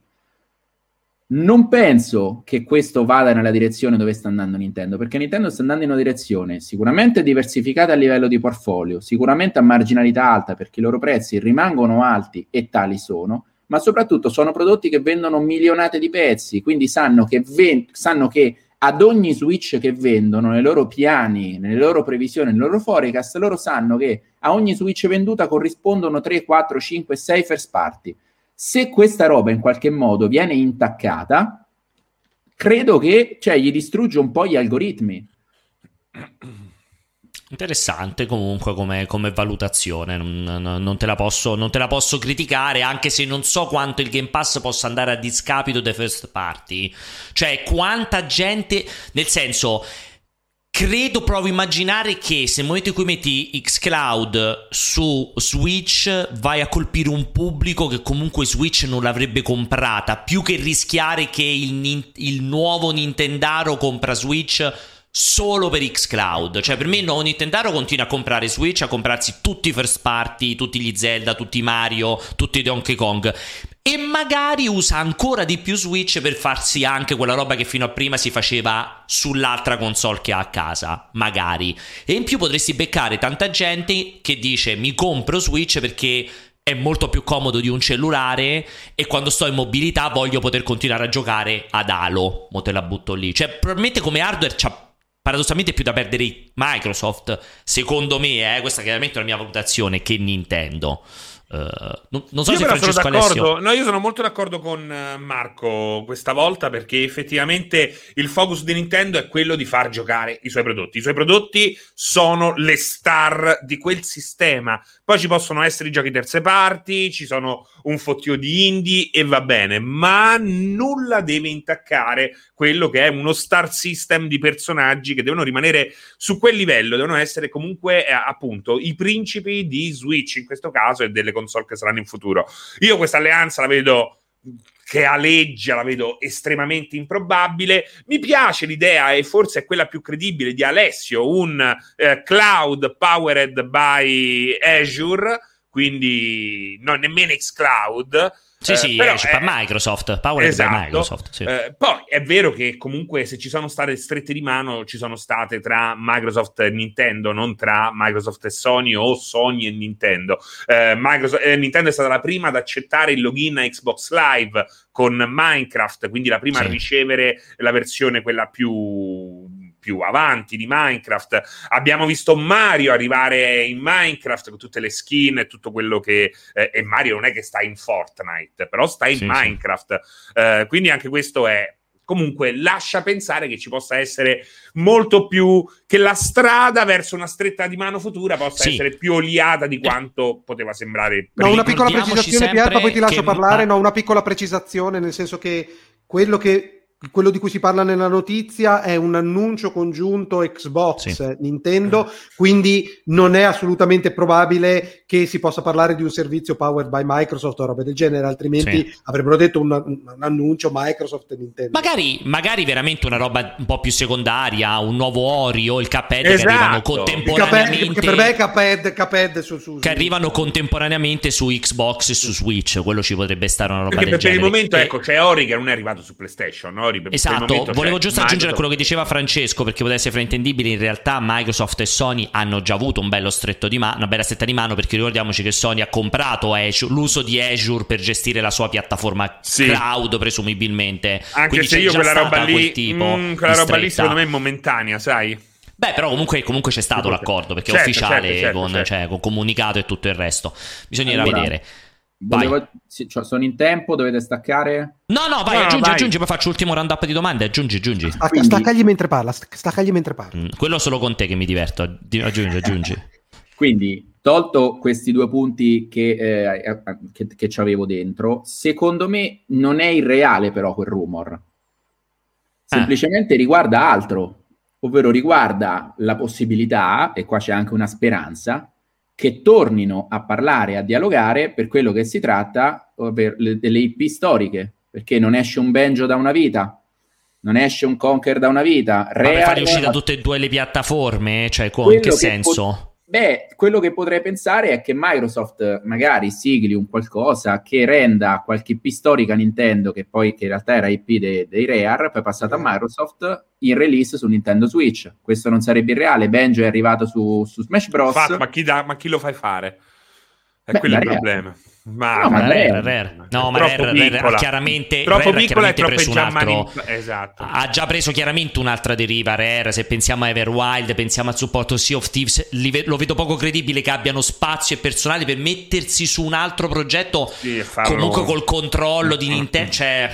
Non penso che questo vada nella direzione dove sta andando Nintendo, perché Nintendo sta andando in una direzione sicuramente diversificata a livello di portfolio, sicuramente a marginalità alta perché i loro prezzi rimangono alti e tali sono, ma soprattutto sono prodotti che vendono milionate di pezzi, quindi sanno che, ven- sanno che ad ogni Switch che vendono, nei loro piani, nelle loro previsioni, nel loro forecast, loro sanno che a ogni Switch venduta corrispondono 3, 4, 5, 6 first party. Se questa roba in qualche modo viene intaccata, credo che cioè, gli distrugge un po' gli algoritmi. Interessante comunque come, come valutazione, non, non- te posso, non te la posso criticare anche se non so quanto il Game Pass possa andare a discapito dei first party. Cioè quanta gente, nel senso, credo, provo a immaginare che se nel momento in cui metti xCloud su Switch vai a colpire un pubblico che comunque Switch non l'avrebbe comprata, più che rischiare che il, il nuovo Nintendaro compra Switch solo per xCloud. Cioè, per me il nuovo Nintendaro continua a comprare Switch, a comprarsi tutti i first party, tutti gli Zelda, tutti i Mario, tutti i Donkey Kong. E magari usa ancora di più Switch per farsi anche quella roba che fino a prima si faceva sull'altra console che ha a casa. Magari. E in più potresti beccare tanta gente che dice mi compro Switch perché è molto più comodo di un cellulare e quando sto in mobilità voglio poter continuare a giocare ad Halo. Mo te la butto lì. Cioè, probabilmente come hardware c'ha paradossalmente più da perdere Microsoft, secondo me, eh, questa chiaramente è la mia valutazione, che Nintendo. Uh, non, non, so io se Francesco sono d'accordo. Alessio... No, io sono molto d'accordo con eh, Marco questa volta perché effettivamente il focus di Nintendo è quello di far giocare i suoi prodotti. I suoi prodotti sono le star di quel sistema. Poi ci possono essere i giochi terze parti, ci sono un fottio di indie e va bene, ma nulla deve intaccare quello che è uno star system di personaggi che devono rimanere su quel livello, devono essere comunque eh, appunto i principi di Switch in questo caso e delle console che saranno in futuro. Io questa alleanza la vedo che aleggia, la vedo estremamente improbabile. Mi piace l'idea, e forse è quella più credibile, di Alessio, un eh, cloud powered by Azure, quindi non nemmeno xCloud, sì, sì, eh, esce per Microsoft, Power esatto. Microsoft. Sì. Eh, poi è vero che comunque se ci sono state strette di mano, ci sono state tra Microsoft e Nintendo, non tra Microsoft e Sony o Sony e Nintendo. Eh, Microsoft, eh, Nintendo è stata la prima ad accettare il login a Xbox Live con Minecraft, quindi la prima sì. a ricevere la versione quella più più avanti di Minecraft. Abbiamo visto Mario arrivare in Minecraft con tutte le skin e tutto quello che... Eh, e Mario non è che sta in Fortnite, però sta in sì, Minecraft. Sì. Uh, quindi anche questo è comunque lascia pensare che ci possa essere molto più che la strada verso una stretta di mano futura possa sì. essere più oliata di quanto poteva sembrare. No, una piccola precisazione, Piazza, poi ti lascio parlare. Ma... No, una piccola precisazione, nel senso che quello che quello di cui si parla nella notizia è un annuncio congiunto Xbox sì. Nintendo, quindi non è assolutamente probabile che si possa parlare di un servizio powered by Microsoft o roba del genere, altrimenti sì. avrebbero detto un, un, annuncio Microsoft e Nintendo. Magari, magari, veramente una roba un po' più secondaria, un nuovo Ori o il Cuphead esatto. che arrivano contemporaneamente. Cuphead, per me è Cuphead, Cuphead su, su, che arrivano contemporaneamente su Xbox e su Switch, quello ci potrebbe stare una roba Perché del per genere. Per il momento, e... ecco, c'è Ori che non è arrivato su PlayStation, no? Ori, esatto, volevo giusto aggiungere quello che diceva Francesco perché potesse essere fraintendibile. In realtà, Microsoft e Sony hanno già avuto un bello stretto di mano, una bella stretta di mano. Perché ricordiamoci che Sony ha comprato Azure, l'uso di Azure per gestire la sua piattaforma sì. cloud, presumibilmente. Anche Quindi se io quella roba lì, quel tipo mm, quella roba lì, secondo me è momentanea, sai? Beh, però comunque, comunque c'è stato l'accordo perché certo, è ufficiale certo, certo, con, certo. Cioè, con comunicato e tutto il resto. Bisognerà allora, vedere. Volevo, sì, cioè, sono in tempo, dovete staccare? No, no, vai, No, aggiungi, vai. aggiungi, poi faccio l'ultimo round-up di domande. Aggiungi, aggiungi. Stacca- Quindi- Staccagli mentre parla, stac- staccagli mentre parla. Mm, Quello solo con te che mi diverto. Aggi- Aggiungi, aggiungi. Quindi, tolto questi due punti che, eh, che, che ci avevo dentro, secondo me non è irreale però quel rumor. Semplicemente riguarda altro, ovvero riguarda la possibilità, e qua c'è anche una speranza, che tornino a parlare, a dialogare per quello che si tratta, ovvero le- delle IP storiche, perché non esce un Banjo da una vita, non esce un Conquer da una vita. Ma per uscire da tutte e due le piattaforme? Cioè, con, in che che senso? pot- Beh, quello che potrei pensare è che Microsoft magari sigli un qualcosa che renda qualche IP storica Nintendo, che poi che in realtà era IP de- dei Rare, poi è passato a Microsoft in release su Nintendo Switch. Questo non sarebbe irreale. Banjo è arrivato su, su Smash Bros. Infatti, ma, chi dà- ma chi lo fai fare? È Beh, quello il problema. Ma, No, ma Rare- Rare, Rare. No, ma troppo Rare, Rare ha piccola. chiaramente, troppo Rare ha piccola e chiaramente troppo preso un altro... già Esatto. Ha già preso chiaramente un'altra deriva Rare, se pensiamo a Everwild, pensiamo al supporto Sea of Thieves, li ve- lo vedo poco credibile che abbiano spazio e personale per mettersi su un altro progetto Sì, e comunque col controllo di Nintendo, cioè...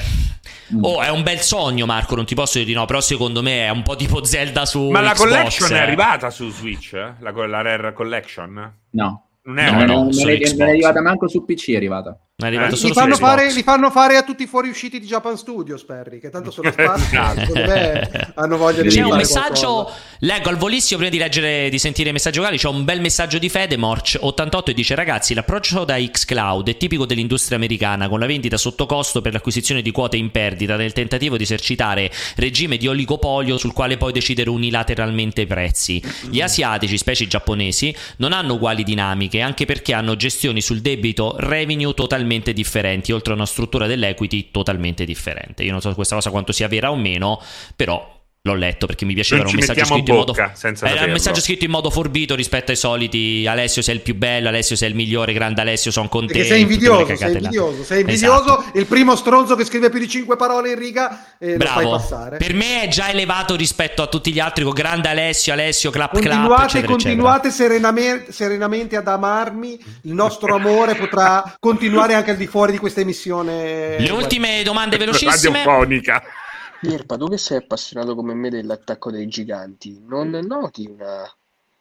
Oh, è un bel sogno, Marco. Non ti posso dire di no. Però secondo me è un po' tipo Zelda su. Ma la Xbox, collection eh. è arrivata su Switch? eh? La, la Rare Collection? No. Non è No, no, non, solo è, non è arrivata manco su PC, è arrivata. È arrivato Eh? solo Li fanno, fare, li fanno fare a tutti i fuoriusciti di Japan Studios, Perry, che tanto sono spazi, Esatto. hanno voglia di C'è un messaggio, qualcosa. leggo al volissimo prima di leggere, di sentire i messaggi vocali. C'è un bel messaggio di Fede Morch88 e dice: Ragazzi, l'approccio da Xcloud è tipico dell'industria americana, con la vendita sotto costo per l'acquisizione di quote in perdita, nel tentativo di esercitare regime di oligopolio sul quale poi decidere unilateralmente i prezzi. Gli asiatici, specie i giapponesi, non hanno uguali dinamiche, anche perché hanno gestioni sul debito revenue totalmente differenti, oltre a una struttura dell'equity totalmente differente. Io non so questa cosa quanto sia vera o meno, però L'ho letto perché mi piaceva. Non Era un ci messaggio scritto in bocca modo. senza Era un messaggio scritto in modo forbito rispetto ai soliti. Alessio sei il più bello, Alessio sei il migliore, grande Alessio, sono con te. Perché sei invidioso, sei là. invidioso, sei invidioso. Esatto. Il primo stronzo che scrive più di 5 parole in riga e lo fai Bravo. passare. Per me è già elevato rispetto a tutti gli altri con grande Alessio, Alessio, clap clap, Continuate, eccetera, continuate serename- serenamente ad amarmi. Il nostro amore potrà continuare anche al di fuori di questa emissione. Le ultime domande velocissime. Radiofonica. Mirpa, tu che sei appassionato come me dell'attacco dei giganti, non noti una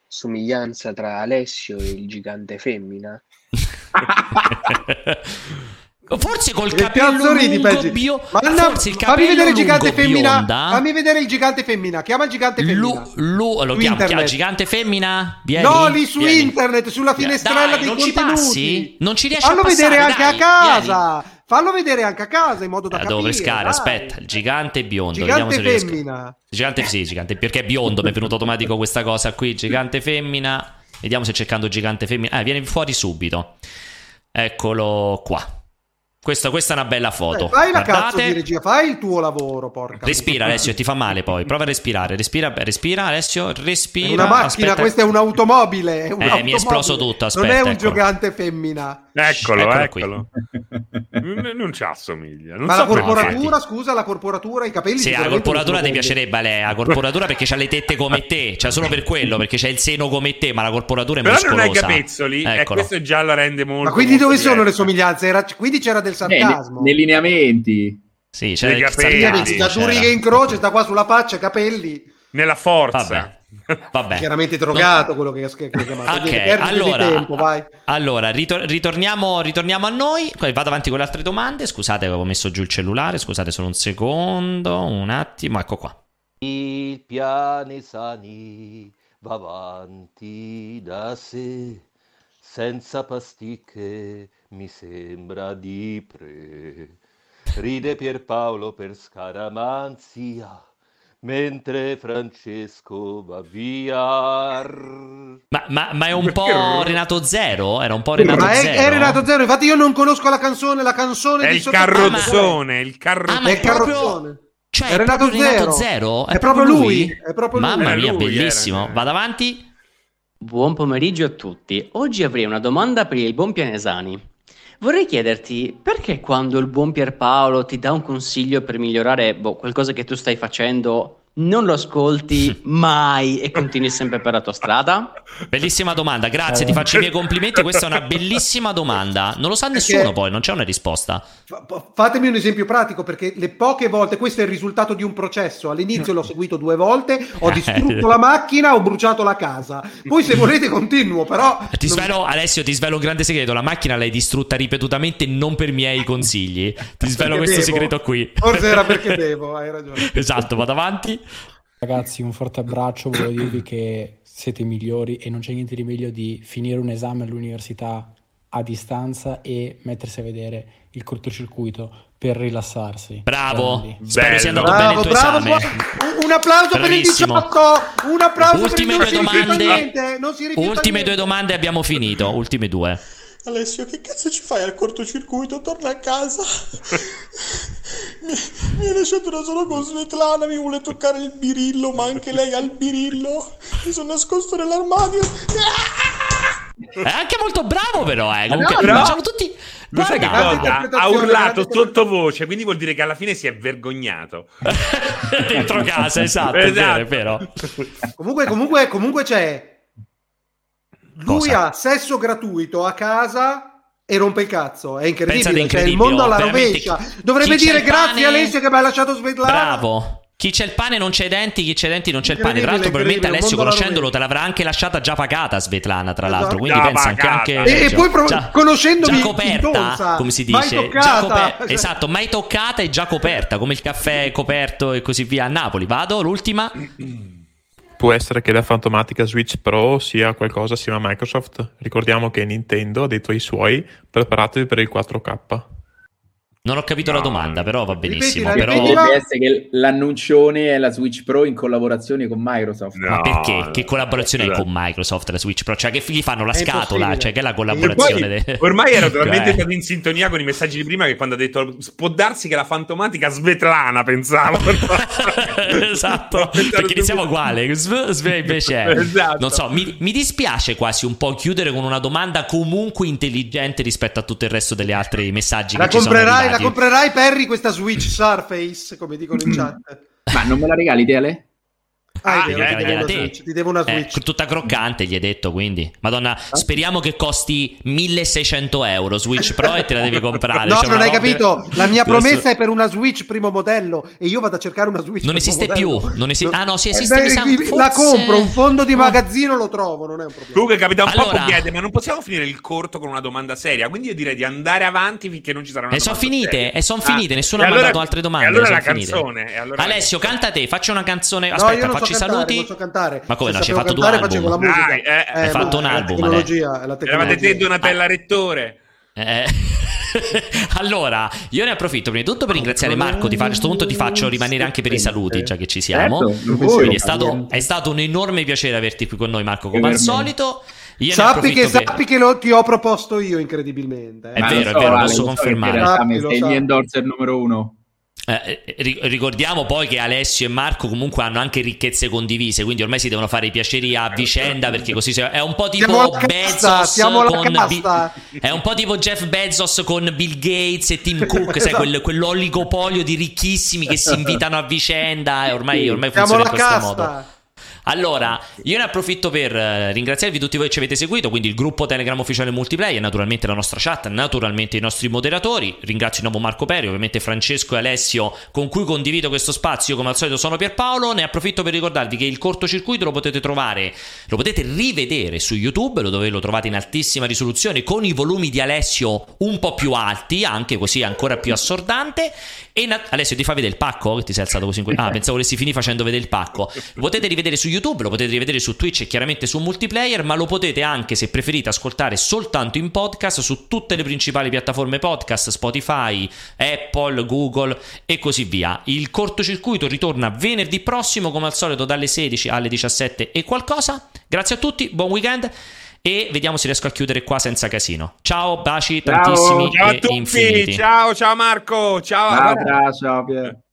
somiglianza tra Alessio e il gigante femmina? Forse col capello lungo bio... Forse il fammi vedere il gigante femmina. bionda. Fammi vedere il gigante femmina. Chiama il gigante femmina. Lu, lu, lo internet. chiama gigante femmina? Vieni, no, lì su vieni. internet, sulla finestrella Dai, dei non ci contenuti. passi? Non ci riesci Fallo a passare, vedere anche dai, a casa. Fallo vedere anche a casa in modo da Eh, capire. devo pescare, dai. aspetta, il gigante biondo, Gigante vediamo se riesco. femmina. Gigante sì, gigante, perché è biondo, mi è venuto automatico questa cosa qui, gigante femmina. Vediamo se cercando gigante femmina. Eh, viene fuori subito. Eccolo qua. Questa, questa è una bella foto. Eh, fai la cazzo Guardate. di regia, fai il tuo lavoro, porca. Respira Alessio, ti fa male poi. Prova a respirare. Respira, respira Alessio, respira. È una macchina, Aspetta. questa è un'automobile. È Eh, un'automobile. mi è esploso tutto, Non è aspetta, un eccolo. gigante femmina. Eccolo, Eccolo qui. eccolo. Non, non ci assomiglia. Non Ma so la corporatura, scusa, la corporatura, i capelli. Sì, la corporatura non ti piacerebbe a lei, la corporatura perché c'ha le tette come te, cioè solo per quello, perché c'è il seno come te, ma la corporatura è Però non muscolosa. hai capezzoli e Eccolo. questo già la rende molto. Ma quindi molto dove sono le somiglianze? Era- quindi c'era del sarcasmo. nei lineamenti. Sì, c'era Nei il capelli. Due righe in croce, sta qua sulla faccia, capelli. Nella forza. Vabbè. Vabbè. Chiaramente drogato quello che, che, che chiamato. Ok, Quindi perdite di allora, tempo, vai. allora ritor- ritorniamo, ritorniamo a noi. Poi vado avanti con le altre domande. Scusate, avevo messo giù il cellulare. Scusate solo un secondo, un attimo. Ecco qua. Il Pianesani va avanti da sé, senza pasticche mi sembra di pre. Ride Pierpaolo per scaramanzia, mentre Francesco va via. Ma, ma- ma è un Perché po'? Renato Zero? Era un po' Renato Ma è, Zero? è Renato Zero, infatti io non conosco la canzone, la canzone È di il sottofondo. carrozzone, il carrozzone. Ah, ma È è il proprio- carrozzone. Cioè, È è Renato proprio Renato Zero. Zero? È proprio lui, è proprio lui. Mamma È mia, lui, bellissimo. era. Vado avanti. Buon pomeriggio a tutti. Oggi avrei una domanda per il buon Pianesani. Vorrei chiederti perché quando il buon Pierpaolo ti dà un consiglio per migliorare boh, qualcosa che tu stai facendo, non lo ascolti mai e continui sempre per la tua strada? Bellissima domanda, grazie, Eh. ti faccio i miei complimenti. Questa è una bellissima domanda. Non lo sa nessuno poi, non c'è una risposta. Fa- Fatemi un esempio pratico perché le poche volte, questo è il risultato di un processo. All'inizio l'ho seguito due volte, ho distrutto la macchina, ho bruciato la casa. Poi se volete continuo, però... Ti non- svelo, Alessio, ti svelo un grande segreto. La macchina l'hai distrutta ripetutamente non per miei consigli. Ti svelo Perché questo devo. segreto qui. Forse era perché devo, hai ragione. esatto, vado avanti. Ragazzi, un forte abbraccio, volevo dirvi che siete i migliori e non c'è niente di meglio di finire un esame all'università a distanza e mettersi a vedere il cortocircuito per rilassarsi. Bravo, spero sia andato Bravo, bene il tuo bravo, esame. buon- un applauso per il Bravissimo. 18, un applauso Ultime per il due 18, non si rifiuta domande. niente, non si rifiuta Ultime niente. due domande abbiamo finito. Ultime due. Alessio, che cazzo ci fai al cortocircuito? Torna a casa. mi, mi hai lasciato da solo con Svetlana, mi vuole toccare il birillo, ma anche lei ha il birillo. Mi sono nascosto nell'armadio. È anche molto bravo, però. Eh. Comunque, No, no. tutti. Lo sai che Guarda? Ha urlato sottovoce, quindi vuol dire che alla fine si è vergognato. dentro casa, esatto, è vero, è vero. Comunque, comunque, comunque c'è. Lui Cosa? ha sesso gratuito a casa e rompe il cazzo. È incredibile. Pensate, Cioè, il incredibile, mondo alla rovescia. Dovrebbe Chi dire grazie pane- Alessio che mi hai lasciato Svetlana. Bravo. Chi c'è il pane non c'è i denti, chi c'è i denti non c'è il pane. Tra l'altro, Incredibile, probabilmente Alessio, incredibile, conoscendolo, te l'avrà anche lasciata già pagata Svetlana, tra l'altro. Esatto. Quindi Già pensa anche, pagata. anche E, e poi, pro- già, conoscendomi, già coperta, intonsa. come si Mai dice. toccata. Già coper- Cioè- Esatto, mai toccata e già coperta, come il caffè coperto e così via a Napoli. Vado, l'ultima. Può essere che la fantomatica Switch Pro sia qualcosa assieme a Microsoft. Ricordiamo che Nintendo ha detto ai suoi: preparatevi per il 4K. Non ho capito no, la domanda, però va benissimo. Ripeti, però... Essere che l'annuncione è la Switch Pro in collaborazione con Microsoft. No, Ma perché? Che collaborazione è con Microsoft la Switch Pro? Cioè che gli fanno la è scatola? Cioè che è la collaborazione? Poi, de... Ormai ero talmente stato in sintonia con i messaggi di prima che quando ha detto può darsi che la fantomatica Svetlana, pensavo. esatto, perché iniziamo uguale. Sve invece è. Esatto. Non so, mi, mi dispiace quasi un po' chiudere con una domanda comunque intelligente rispetto a tutto il resto delle altre messaggi la che ci sono La comprerai Perry questa Switch Surface, come dicono in chat. Ma non me la regali, Tele? Ah, ah, ti, devo Switch, ti devo una eh, Switch. Eh, tutta croccante, gli hai detto, quindi. Madonna, speriamo che costi 1600 euro Switch Pro e te la devi comprare. no, cioè, non hai capito. La mia promessa è per una Switch primo modello e io vado a cercare una Switch Non esiste modello. più. Non esiste... Ah no, sì, esiste. Eh, beh, forse... La compro, un fondo di magazzino lo trovo, non è un problema. Comunque, capita un allora... po' chiede, ma non possiamo finire il corto con una domanda seria. Quindi io direi di andare avanti finché non ci sarà una e sono finite, e sono finite, ah, nessuno ha allora, mandato altre domande. allora la canzone. Alessio, canta te, faccia una canzone. Aspetta, facci i saluti cantare. Ma come no? Ci hai fatto due album? Dai, eh, hai fatto un album. La tecnologia, la tecnologia. Eravate te Donatella ah. Rettore. Eh. allora, io ne approfitto prima di tutto per ringraziare Marco. Ti fa, a questo punto ti faccio rimanere anche per i saluti, già che ci siamo. Certo, Quindi è stato, è stato, un enorme piacere averti qui con noi, Marco, come al solito. Io sappi che, sappi che lo, ti ho proposto io, incredibilmente. Eh. È vero, so, è vero, posso confermare. So sei il mio endorser numero uno. Eh, ricordiamo poi che Alessio e Marco comunque hanno anche ricchezze condivise, quindi ormai si devono fare i piaceri a vicenda perché così si... è un po' tipo Bezos con Bi... è un po' tipo Jeff Bezos con Bill Gates e Tim Cook, esatto. sai, quel, quell'oligopolio di ricchissimi che si invitano a vicenda e ormai, ormai funziona in questo modo. Allora, io ne approfitto per eh, ringraziarvi tutti voi che ci avete seguito, quindi il gruppo Telegram ufficiale multiplayer, naturalmente la nostra chat, naturalmente i nostri moderatori. Ringrazio di nuovo Marco Peri, ovviamente Francesco e Alessio con cui condivido questo spazio. Io come al solito sono Pierpaolo. Ne approfitto per ricordarvi che il cortocircuito lo potete trovare, lo potete rivedere su YouTube, dove lo trovate in altissima risoluzione con i volumi di Alessio un po' più alti, anche così ancora più assordante. E nat- Alessio ti fa vedere il pacco? Ti sei alzato così in que- Ah, pensavo volessi finire facendo vedere il pacco. Lo potete rivedere su YouTube, lo potete rivedere su Twitch e chiaramente su multiplayer, ma lo potete anche, se preferite, ascoltare soltanto in podcast su tutte le principali piattaforme podcast, Spotify, Apple, Google e così via. Il cortocircuito ritorna venerdì prossimo, come al solito, dalle 16 alle 17 e qualcosa. Grazie a tutti, buon weekend e vediamo se riesco a chiudere qua senza casino. Ciao, baci ciao, tantissimi ciao a tutti. Infiniti. Ciao, ciao Marco. Ciao. Ciao, ciao Pier.